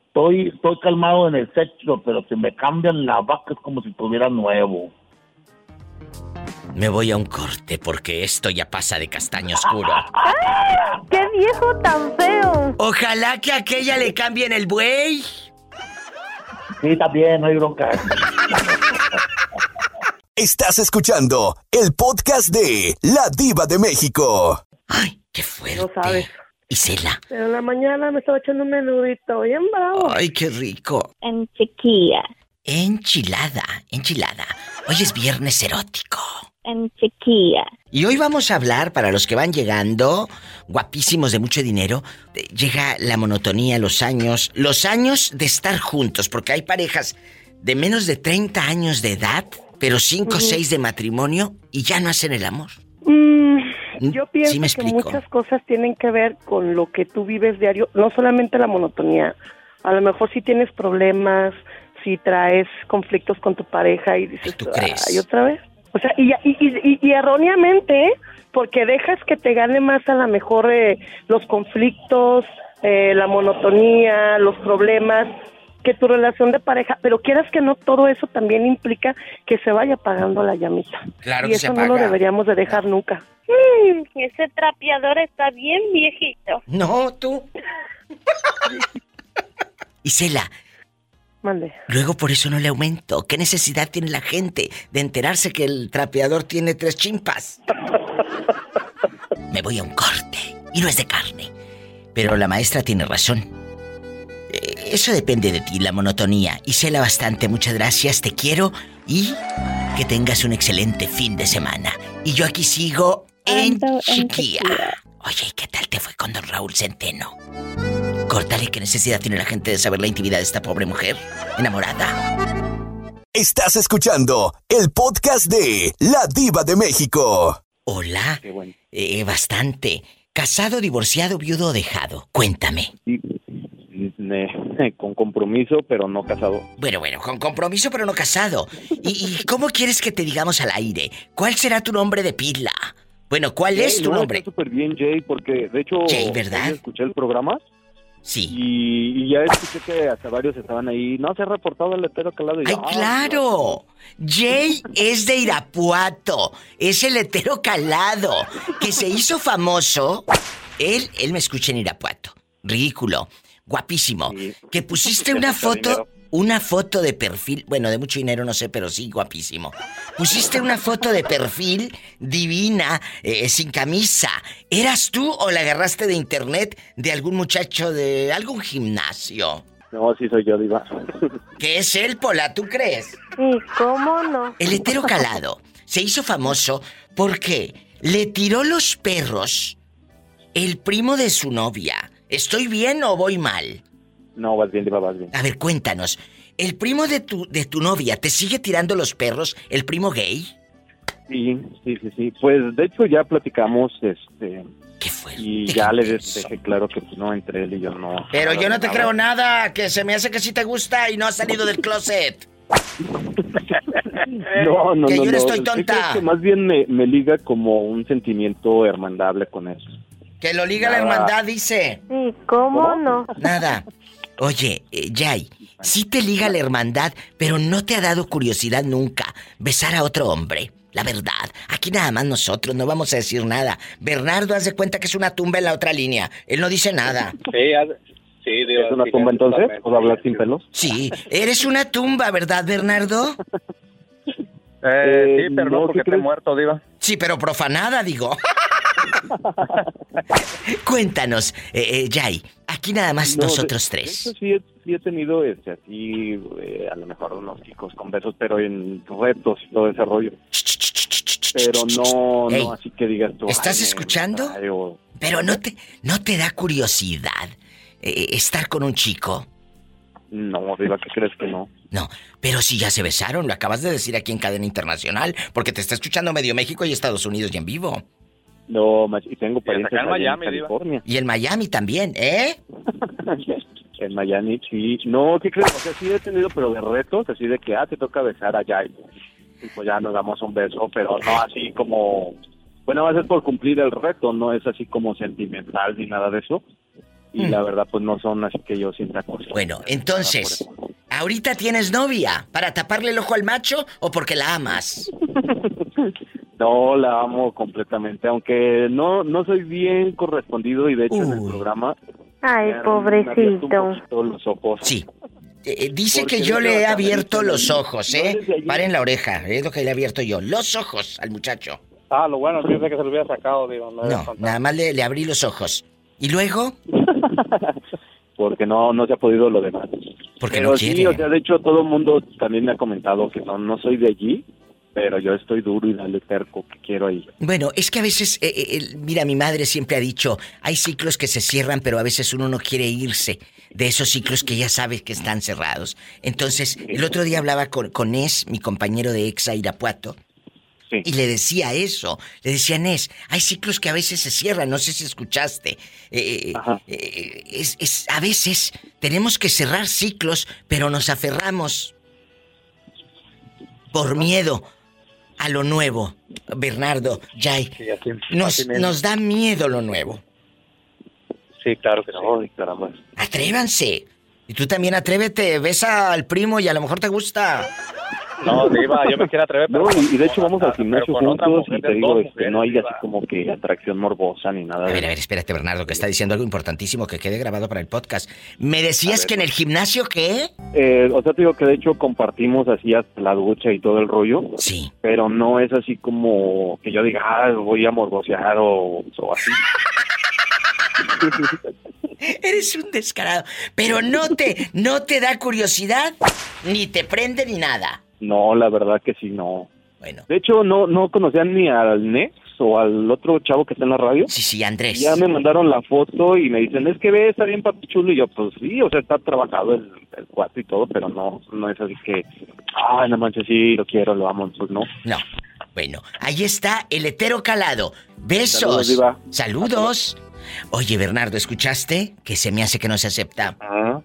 Speaker 23: estoy, estoy calmado en el sexo, pero si me cambian la vaca es como si tuviera nuevo.
Speaker 2: Me voy a un corte porque esto ya pasa de castaño oscuro. [LAUGHS]
Speaker 11: ¡Qué viejo tan feo!
Speaker 2: Ojalá que a aquella le cambien el buey.
Speaker 23: Sí, también, no hay bronca.
Speaker 1: Estás escuchando el podcast de La Diva de México.
Speaker 2: ¡Qué fuerte!
Speaker 24: No sabes.
Speaker 2: Isela.
Speaker 24: Pero en la mañana me estaba echando un menudito bien bravo.
Speaker 2: Ay, qué rico.
Speaker 24: En chiquilla.
Speaker 2: Enchilada, enchilada. Hoy es viernes erótico.
Speaker 24: En chiquilla.
Speaker 2: Y hoy vamos a hablar, para los que van llegando, guapísimos de mucho dinero, llega la monotonía, los años, los años de estar juntos, porque hay parejas de menos de 30 años de edad, pero 5 o
Speaker 24: Ujú.
Speaker 2: 6 de matrimonio y ya no hacen el amor.
Speaker 24: Mm, yo pienso
Speaker 2: Sí me
Speaker 24: que muchas cosas tienen que ver con lo que tú vives diario, no solamente la monotonía. A lo mejor si tienes problemas, si traes conflictos con tu pareja y dices,
Speaker 2: crees?
Speaker 24: ¿y otra vez? O sea, y, y, y- y erróneamente, ¿eh? porque dejas que te gane más a lo mejor eh, los conflictos, eh, la monotonía, los problemas, que tu relación de pareja, pero quieras que no, todo eso también implica que se vaya apagando la llamita.
Speaker 2: Claro
Speaker 24: y
Speaker 2: que
Speaker 24: eso
Speaker 2: se
Speaker 24: no lo deberíamos de dejar nunca.
Speaker 8: Mm, ese trapeador está bien viejito.
Speaker 2: No, tú. [LAUGHS] Isela,
Speaker 24: Mande.
Speaker 2: luego por eso no le aumento. ¿Qué necesidad tiene la gente de enterarse que el trapeador tiene tres chimpas? Me voy a un corte y no es de carne. Pero la maestra tiene razón. Eh, Eso depende de ti, la monotonía. Isela bastante, muchas gracias, te quiero y que tengas un excelente fin de semana. Y yo aquí sigo en
Speaker 8: Ando en.
Speaker 2: Oye, ¿y ¿qué tal te fue con don Raúl Centeno? Córtale, ¿qué necesidad tiene la gente de saber la intimidad de esta pobre mujer? Enamorada.
Speaker 1: Estás escuchando el podcast de La Diva de México.
Speaker 2: Hola. Eh, bastante. ¿Casado, divorciado, viudo o dejado? Cuéntame.
Speaker 25: Con compromiso, pero no casado.
Speaker 2: Bueno, bueno, con compromiso pero no casado. ¿Y, y cómo quieres que te digamos al aire? ¿Cuál será tu nombre de pila? Bueno, ¿cuál es tu
Speaker 25: no,
Speaker 2: nombre?
Speaker 25: Está súper bien, Jay, porque de hecho.
Speaker 2: Jay, ¿verdad?
Speaker 25: Escuché el programa
Speaker 2: Sí.
Speaker 17: Y, y ya escuché que hasta varios estaban ahí. No se ha reportado el letero calado. Y
Speaker 2: ¡Ay,
Speaker 17: "Ah,
Speaker 2: claro! Jay es de Irapuato. Es el hetero calado. Que se hizo famoso. Él, él me escucha en Irapuato. Ridículo. Guapísimo. Que pusiste [LAUGHS] una foto. Una foto de perfil. Bueno, de mucho dinero no sé, pero sí, guapísimo. Pusiste una foto de perfil divina, eh, sin camisa. ¿Eras tú o la agarraste de internet de algún muchacho de algún gimnasio?
Speaker 17: No, sí soy yo, Diva. [LAUGHS]
Speaker 2: ¿Qué es él, Pola? ¿Tú crees?
Speaker 8: ¿Y cómo no?
Speaker 2: El hetero calado se hizo famoso porque le tiró los perros el primo de su novia. ¿Estoy bien o voy mal?
Speaker 17: No, vas bien, Diva, vas bien.
Speaker 2: A ver, cuéntanos. ¿El primo de tu, de tu novia te sigue tirando los perros, el primo gay?
Speaker 17: Sí, sí, sí, sí. Pues de hecho ya platicamos, este.
Speaker 2: ¿Qué fue?
Speaker 17: Y ya le dejé claro que pues, no, entre él y yo no.
Speaker 2: Pero yo no te
Speaker 17: nada.
Speaker 2: creo nada, que se me hace que sí te gusta y no has salido del closet. [LAUGHS]
Speaker 17: No, no,
Speaker 2: Que
Speaker 17: no.
Speaker 2: yo no estoy
Speaker 17: ¿Qué
Speaker 2: tonta.
Speaker 17: que más bien me, me liga como un sentimiento hermandable con eso.
Speaker 2: Que lo liga la hermandad, dice.
Speaker 8: ¿Y cómo no?
Speaker 2: Nada. [LAUGHS] Oye, eh, Jay, sí te liga la hermandad, pero no te ha dado curiosidad nunca besar a otro hombre. La verdad, aquí nada más nosotros, no vamos a decir nada. Bernardo, haz de cuenta que es una tumba en la otra línea. Él no dice nada.
Speaker 17: Sí, sí, ¿Es una tumba entonces? ¿Puedo hablar sin pelos?
Speaker 2: Sí, eres una tumba, ¿verdad, Bernardo?
Speaker 17: Eh,
Speaker 26: sí, pero no,
Speaker 17: no,
Speaker 26: porque
Speaker 17: ¿qué
Speaker 26: esté
Speaker 17: crees?
Speaker 26: muerto, Diva.
Speaker 2: Sí, pero profanada, digo. [LAUGHS] Cuéntanos, eh, eh, Jay, aquí nada más
Speaker 17: No,
Speaker 2: nosotros
Speaker 17: de- de
Speaker 2: tres.
Speaker 17: hecho, sí, he, sí he tenido este, así, eh, a lo mejor unos chicos con besos, pero en retos y todo ese rollo. Pero no,
Speaker 2: Ey,
Speaker 17: no así que digas tú.
Speaker 2: ¿estás
Speaker 17: "Ay, me-
Speaker 2: escuchando?
Speaker 17: ay, o-
Speaker 2: Pero no te, no te da curiosidad eh, estar con un chico.
Speaker 17: No, Diva, ¿qué crees que no?
Speaker 2: No, pero si ya se besaron, lo acabas de decir aquí en cadena internacional, porque te está escuchando medio México y Estados Unidos y en vivo.
Speaker 17: No, y tengo parientes
Speaker 26: acá en Miami.
Speaker 17: California.
Speaker 2: Y en Miami también, ¿eh? [LAUGHS]
Speaker 17: En Miami, sí. No, ¿qué crees? O sea, sí he tenido, pero de retos, así de que, ah, te toca besar allá. Y, y pues ya nos damos un beso, pero no así como... Bueno, va a ser por cumplir el reto, no es así como sentimental ni nada de eso. Y
Speaker 2: Mm.
Speaker 17: la verdad, pues no son así que yo sienta cosas.
Speaker 2: Bueno, entonces, ¿ahorita tienes novia para taparle el ojo al macho o porque la amas? [LAUGHS]
Speaker 17: No, la amo completamente, aunque no no soy bien correspondido y de hecho en el programa...
Speaker 8: Ay,
Speaker 17: me
Speaker 8: pobrecito.
Speaker 17: poquito los ojos.
Speaker 2: Sí. Eh, dice
Speaker 17: Porque
Speaker 2: que yo
Speaker 17: no
Speaker 2: le he abierto los ojos,
Speaker 17: no
Speaker 2: ¿eh?
Speaker 17: allí.
Speaker 2: Paren la oreja, es lo que le he abierto yo. Los ojos al muchacho.
Speaker 26: Ah, lo bueno, fíjate que se lo hubiera sacado, Diva. No,
Speaker 2: No, nada más le, le abrí los ojos. ¿Y luego? [LAUGHS]
Speaker 17: porque no no se ha podido lo demás.
Speaker 2: Porque
Speaker 17: pero
Speaker 2: no
Speaker 17: sí, o sea, de hecho todo el mundo también me ha comentado que no no soy de allí, pero yo estoy duro y dale terco que quiero ahí.
Speaker 2: Bueno, es que a veces, eh, eh, mira, mi madre siempre ha dicho, hay ciclos que se cierran, pero a veces uno no quiere irse de esos ciclos que ya sabe que están cerrados. Entonces, el otro día hablaba con, con Nes, mi compañero de Exa Irapuato, y le decía eso. Le decía, Nes, hay ciclos que a veces se cierran, no sé si escuchaste. Eh, eh, es, es- a veces tenemos que cerrar ciclos, pero nos aferramos por miedo a lo nuevo. Bernardo, Jay,
Speaker 26: Sí, así-
Speaker 2: nos,
Speaker 26: así
Speaker 2: nos da miedo lo nuevo.
Speaker 26: Sí, claro que sí.
Speaker 17: Ay, caramba.
Speaker 2: Atrévanse. Y tú también atrévete, besa al primo y a lo mejor te gusta.
Speaker 26: No, Diva, yo me quiero atrever, pero...
Speaker 17: No, y, y de hecho vamos al gimnasio juntos y te digo,
Speaker 26: dos
Speaker 17: este, no hay así como que atracción morbosa ni nada
Speaker 2: A
Speaker 17: de
Speaker 2: ver, a ver, espérate, Bernardo, que está diciendo algo importantísimo que quede grabado para el podcast. ¿Me decías que en el gimnasio qué?
Speaker 17: Eh, o sea, te digo que de hecho compartimos así hasta la ducha y todo el rollo.
Speaker 2: Sí.
Speaker 17: Pero no es así como que yo diga, ah, voy a morbosear o, o así. [LAUGHS]
Speaker 2: Eres un descarado. Pero no te, no te da curiosidad, ni te prende ni nada.
Speaker 17: No, la verdad que sí, no.
Speaker 2: Bueno.
Speaker 17: De hecho, no no conocían ni al Nex o al otro chavo que está en la radio.
Speaker 2: Sí, sí, Andrés.
Speaker 17: Ya me mandaron la foto y me dicen, es que ve, está bien papi chulo. Y yo, pues sí, o sea, está trabajado el, el cuarto y todo, pero no, no es así que, ay, no manches, sí, lo quiero, lo amo, pues no.
Speaker 2: No. Bueno, ahí está el hetero calado. Besos.
Speaker 17: Saludos, Diva.
Speaker 2: Saludos. Oye, Bernardo, ¿escuchaste? Que se me hace que no se acepta.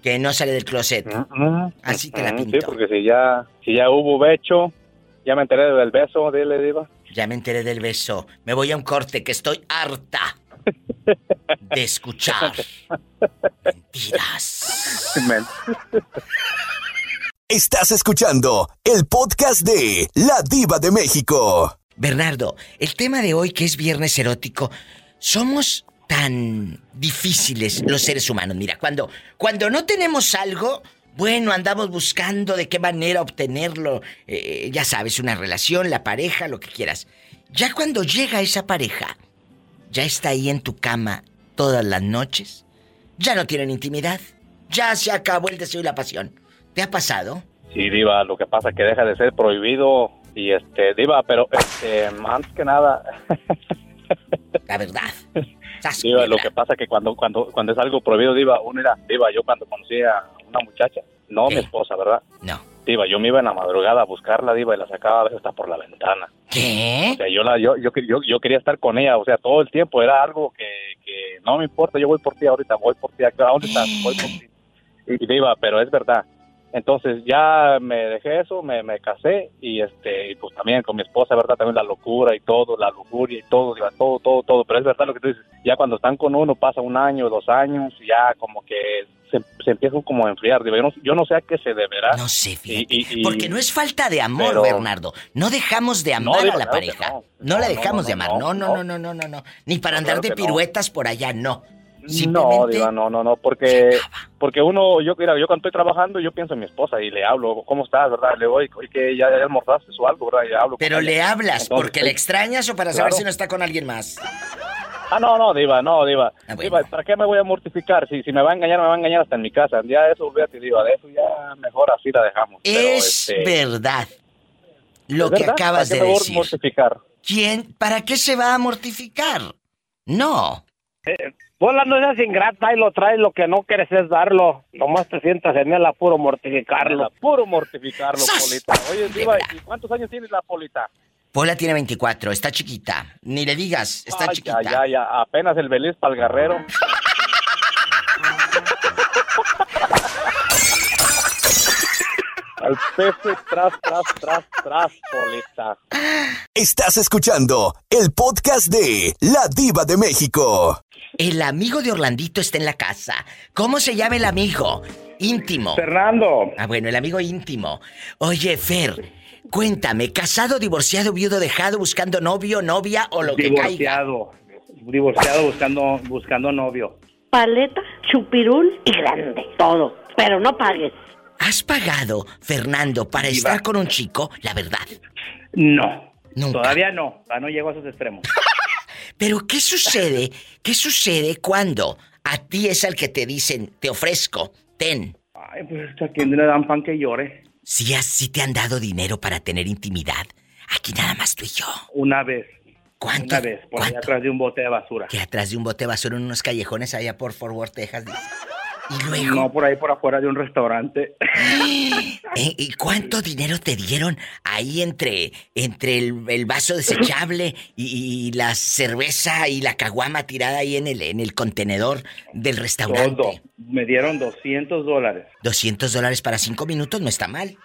Speaker 2: Que no sale del closet. Así te la
Speaker 26: Mm, Sí,
Speaker 2: pinto.
Speaker 26: porque si ya, si ya hubo becho, ya me enteré del beso, dile, Diva.
Speaker 2: Ya me enteré del beso. Me voy a un corte, que estoy harta. [LAUGHS] de escuchar mentiras.
Speaker 1: Estás escuchando el podcast de La Diva de México.
Speaker 2: Bernardo, el tema de hoy que es viernes erótico, somos tan difíciles los seres humanos. Mira, cuando, cuando no tenemos algo, bueno, andamos buscando de qué manera obtenerlo. Eh, ya sabes, una relación, la pareja, lo que quieras. Ya cuando llega esa pareja, ya está ahí en tu cama todas las noches, ya no tienen intimidad, ya se acabó el deseo y la pasión. ¿Te ha pasado?
Speaker 26: Sí, Diva, lo que pasa es que deja de ser prohibido y este, Diva, pero este, más que nada. [LAUGHS]
Speaker 2: La verdad.
Speaker 26: Diva, lo que pasa es que cuando, cuando, cuando es algo prohibido, Diva, uno era, Diva, yo cuando conocí a una muchacha, no mi esposa, ¿verdad?
Speaker 2: No.
Speaker 26: Diva, yo me iba en la madrugada a buscarla, Diva, y la sacaba a veces hasta por la ventana.
Speaker 2: ¿Qué?
Speaker 26: O sea, yo, la, yo, yo, yo, yo quería estar con ella, o sea, todo el tiempo era algo que, que no me importa, yo voy por ti ahorita, voy por ti, ¿a dónde estás? Voy por ti. Y, Diva, pero es verdad. Entonces ya me dejé eso, me, me casé y este y pues también con mi esposa, ¿verdad? También la locura y todo, la lujuria y todo, todo, todo, todo. Pero es verdad lo que tú dices, ya cuando están con uno pasa un año, dos años, ya como que se, se empiezan como a enfriar. Diva. Yo, no, yo no sé a qué se deberá.
Speaker 2: No sé,
Speaker 26: Y- y- y-
Speaker 2: Porque no es falta de amor,
Speaker 26: Pero-
Speaker 2: Bernardo. No dejamos de amar
Speaker 26: No,
Speaker 2: a la
Speaker 26: claro
Speaker 2: pareja. No,
Speaker 26: no.
Speaker 2: la dejamos de amar. No,
Speaker 26: no,
Speaker 2: no, no, no, no, no. Ni para andar
Speaker 26: claro
Speaker 2: de piruetas por allá, no.
Speaker 26: No, Diva, no, no, no, porque, porque uno, yo, mira, yo cuando estoy trabajando, yo pienso en mi esposa y le hablo, ¿cómo estás, verdad? Le voy, que ya, ya almorzaste o algo, ¿verdad? Y hablo
Speaker 2: Pero
Speaker 26: ella.
Speaker 2: le hablas
Speaker 26: Entonces,
Speaker 2: porque le extrañas o para
Speaker 26: Claro.
Speaker 2: saber si no está con alguien más.
Speaker 26: Ah, no, no, Diva, no, Diva.
Speaker 2: Ah,
Speaker 26: Diva, ¿para qué me voy a mortificar? Si, si me va a engañar, me va a engañar hasta en mi casa. Ya eso, olvídate, Diva, de eso ya mejor así la dejamos. Pero,
Speaker 2: Es
Speaker 26: este,
Speaker 2: verdad. Lo
Speaker 26: ¿es
Speaker 2: que
Speaker 26: verdad?
Speaker 2: acabas
Speaker 26: ¿Para
Speaker 2: de
Speaker 26: qué
Speaker 2: decir.
Speaker 26: mortificar?
Speaker 2: ¿Quién? ¿Para qué se va a mortificar? No.
Speaker 27: Pola, no seas ingrata y lo traes, lo que no quieres es darlo. Nomás te sientas en el apuro mortificarlo.
Speaker 26: Puro mortificarlo,
Speaker 2: ¡Sas!
Speaker 26: Polita. Oye, Diva, ¿y cuántos años tienes la Polita?
Speaker 2: Pola tiene 24, está chiquita. Ni le digas, está
Speaker 26: Ay,
Speaker 2: chiquita.
Speaker 26: Ya, ya, ya, apenas el Beliz para el guerrero. [LAUGHS] Al pece, tras, tras, tras, tras, Polita.
Speaker 1: Estás escuchando el podcast de La Diva de México.
Speaker 2: El amigo de Orlandito está en la casa. ¿Cómo se llama el amigo? Íntimo.
Speaker 27: Fernando.
Speaker 2: Ah, bueno, el amigo íntimo. Oye, Fer, cuéntame, ¿casado, divorciado, viudo, dejado, buscando novio, novia o lo que caiga?
Speaker 27: Divorciado. Divorciado buscando, buscando novio.
Speaker 6: Paleta, chupirul y grande. Todo. Pero no pagues.
Speaker 2: ¿Has pagado, Fernando, para estar con un chico? La verdad.
Speaker 27: No.
Speaker 2: Nunca.
Speaker 27: Todavía no. Todavía no llego a esos extremos. [LAUGHS]
Speaker 2: Pero ¿qué sucede? ¿Qué sucede cuando a ti es al que te dicen, te ofrezco, ten?
Speaker 27: Ay, pues a quién le dan pan que llore.
Speaker 2: Si así te han dado dinero para tener intimidad, aquí nada más tú y yo.
Speaker 27: Una vez.
Speaker 2: ¿Cuánto?
Speaker 27: Una vez, por ahí atrás de un bote de basura.
Speaker 2: Que atrás de un bote de basura en unos callejones allá por Fort Worth, Texas. dice. Y luego...
Speaker 27: No, por ahí por afuera de un restaurante. [GASPS]
Speaker 2: ¿Eh? ¿Y cuánto dinero te dieron ahí entre, entre el, el vaso desechable y, y la cerveza y la caguama tirada ahí en el, en el contenedor del restaurante?
Speaker 27: Todo. Me dieron 200 dólares.
Speaker 2: 200 dólares para cinco minutos no está mal.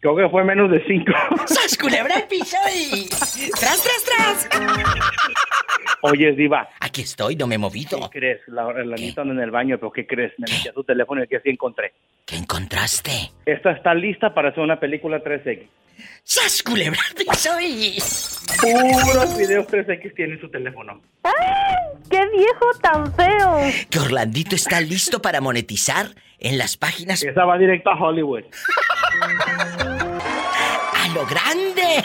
Speaker 27: Creo que fue menos de 5. [LAUGHS]
Speaker 2: ¡Sas culebra el piso y... ¡Tras, tras, tras!
Speaker 27: Oye, Diva.
Speaker 2: Aquí estoy, no me he movido.
Speaker 27: ¿Qué crees? La, la anda en el baño, pero ¿qué crees? Me metí a tu teléfono y aquí así encontré.
Speaker 2: ¿Qué encontraste?
Speaker 27: Esta está lista para hacer una película 3X.
Speaker 2: ¡Sas culebra el piso y...
Speaker 27: Puros videos 3X tiene su teléfono.
Speaker 6: ¡Qué viejo tan feo!
Speaker 2: Que Orlandito está listo para monetizar en las páginas...
Speaker 27: Esa va directo a Hollywood. [LAUGHS]
Speaker 2: ¡A lo grande!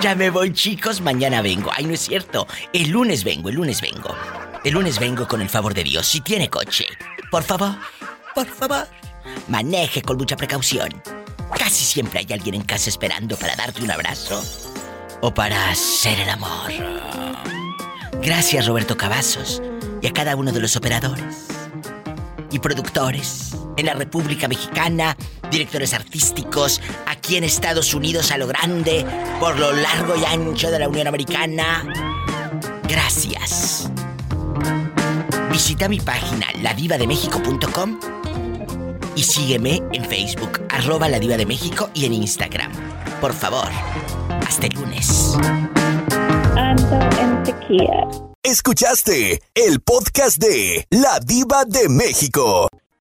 Speaker 2: Ya me voy, chicos. Mañana vengo. Ay, no es cierto. El lunes vengo, el lunes vengo. El lunes vengo con el favor de Dios. Si tiene coche, por favor, por favor, maneje con mucha precaución. Casi siempre hay alguien en casa esperando para darte un abrazo o para hacer el amor. Gracias, Roberto Cavazos, y a cada uno de los operadores y productores en la República Mexicana, directores artísticos aquí en Estados Unidos a lo grande, por lo largo y ancho de la Unión Americana. Gracias. Visita mi página ladivademexico.com y sígueme en Facebook, arroba la diva de México y en Instagram. Por favor, hasta el lunes.
Speaker 6: Ando en tequila.
Speaker 1: Escuchaste el podcast de La Diva de México.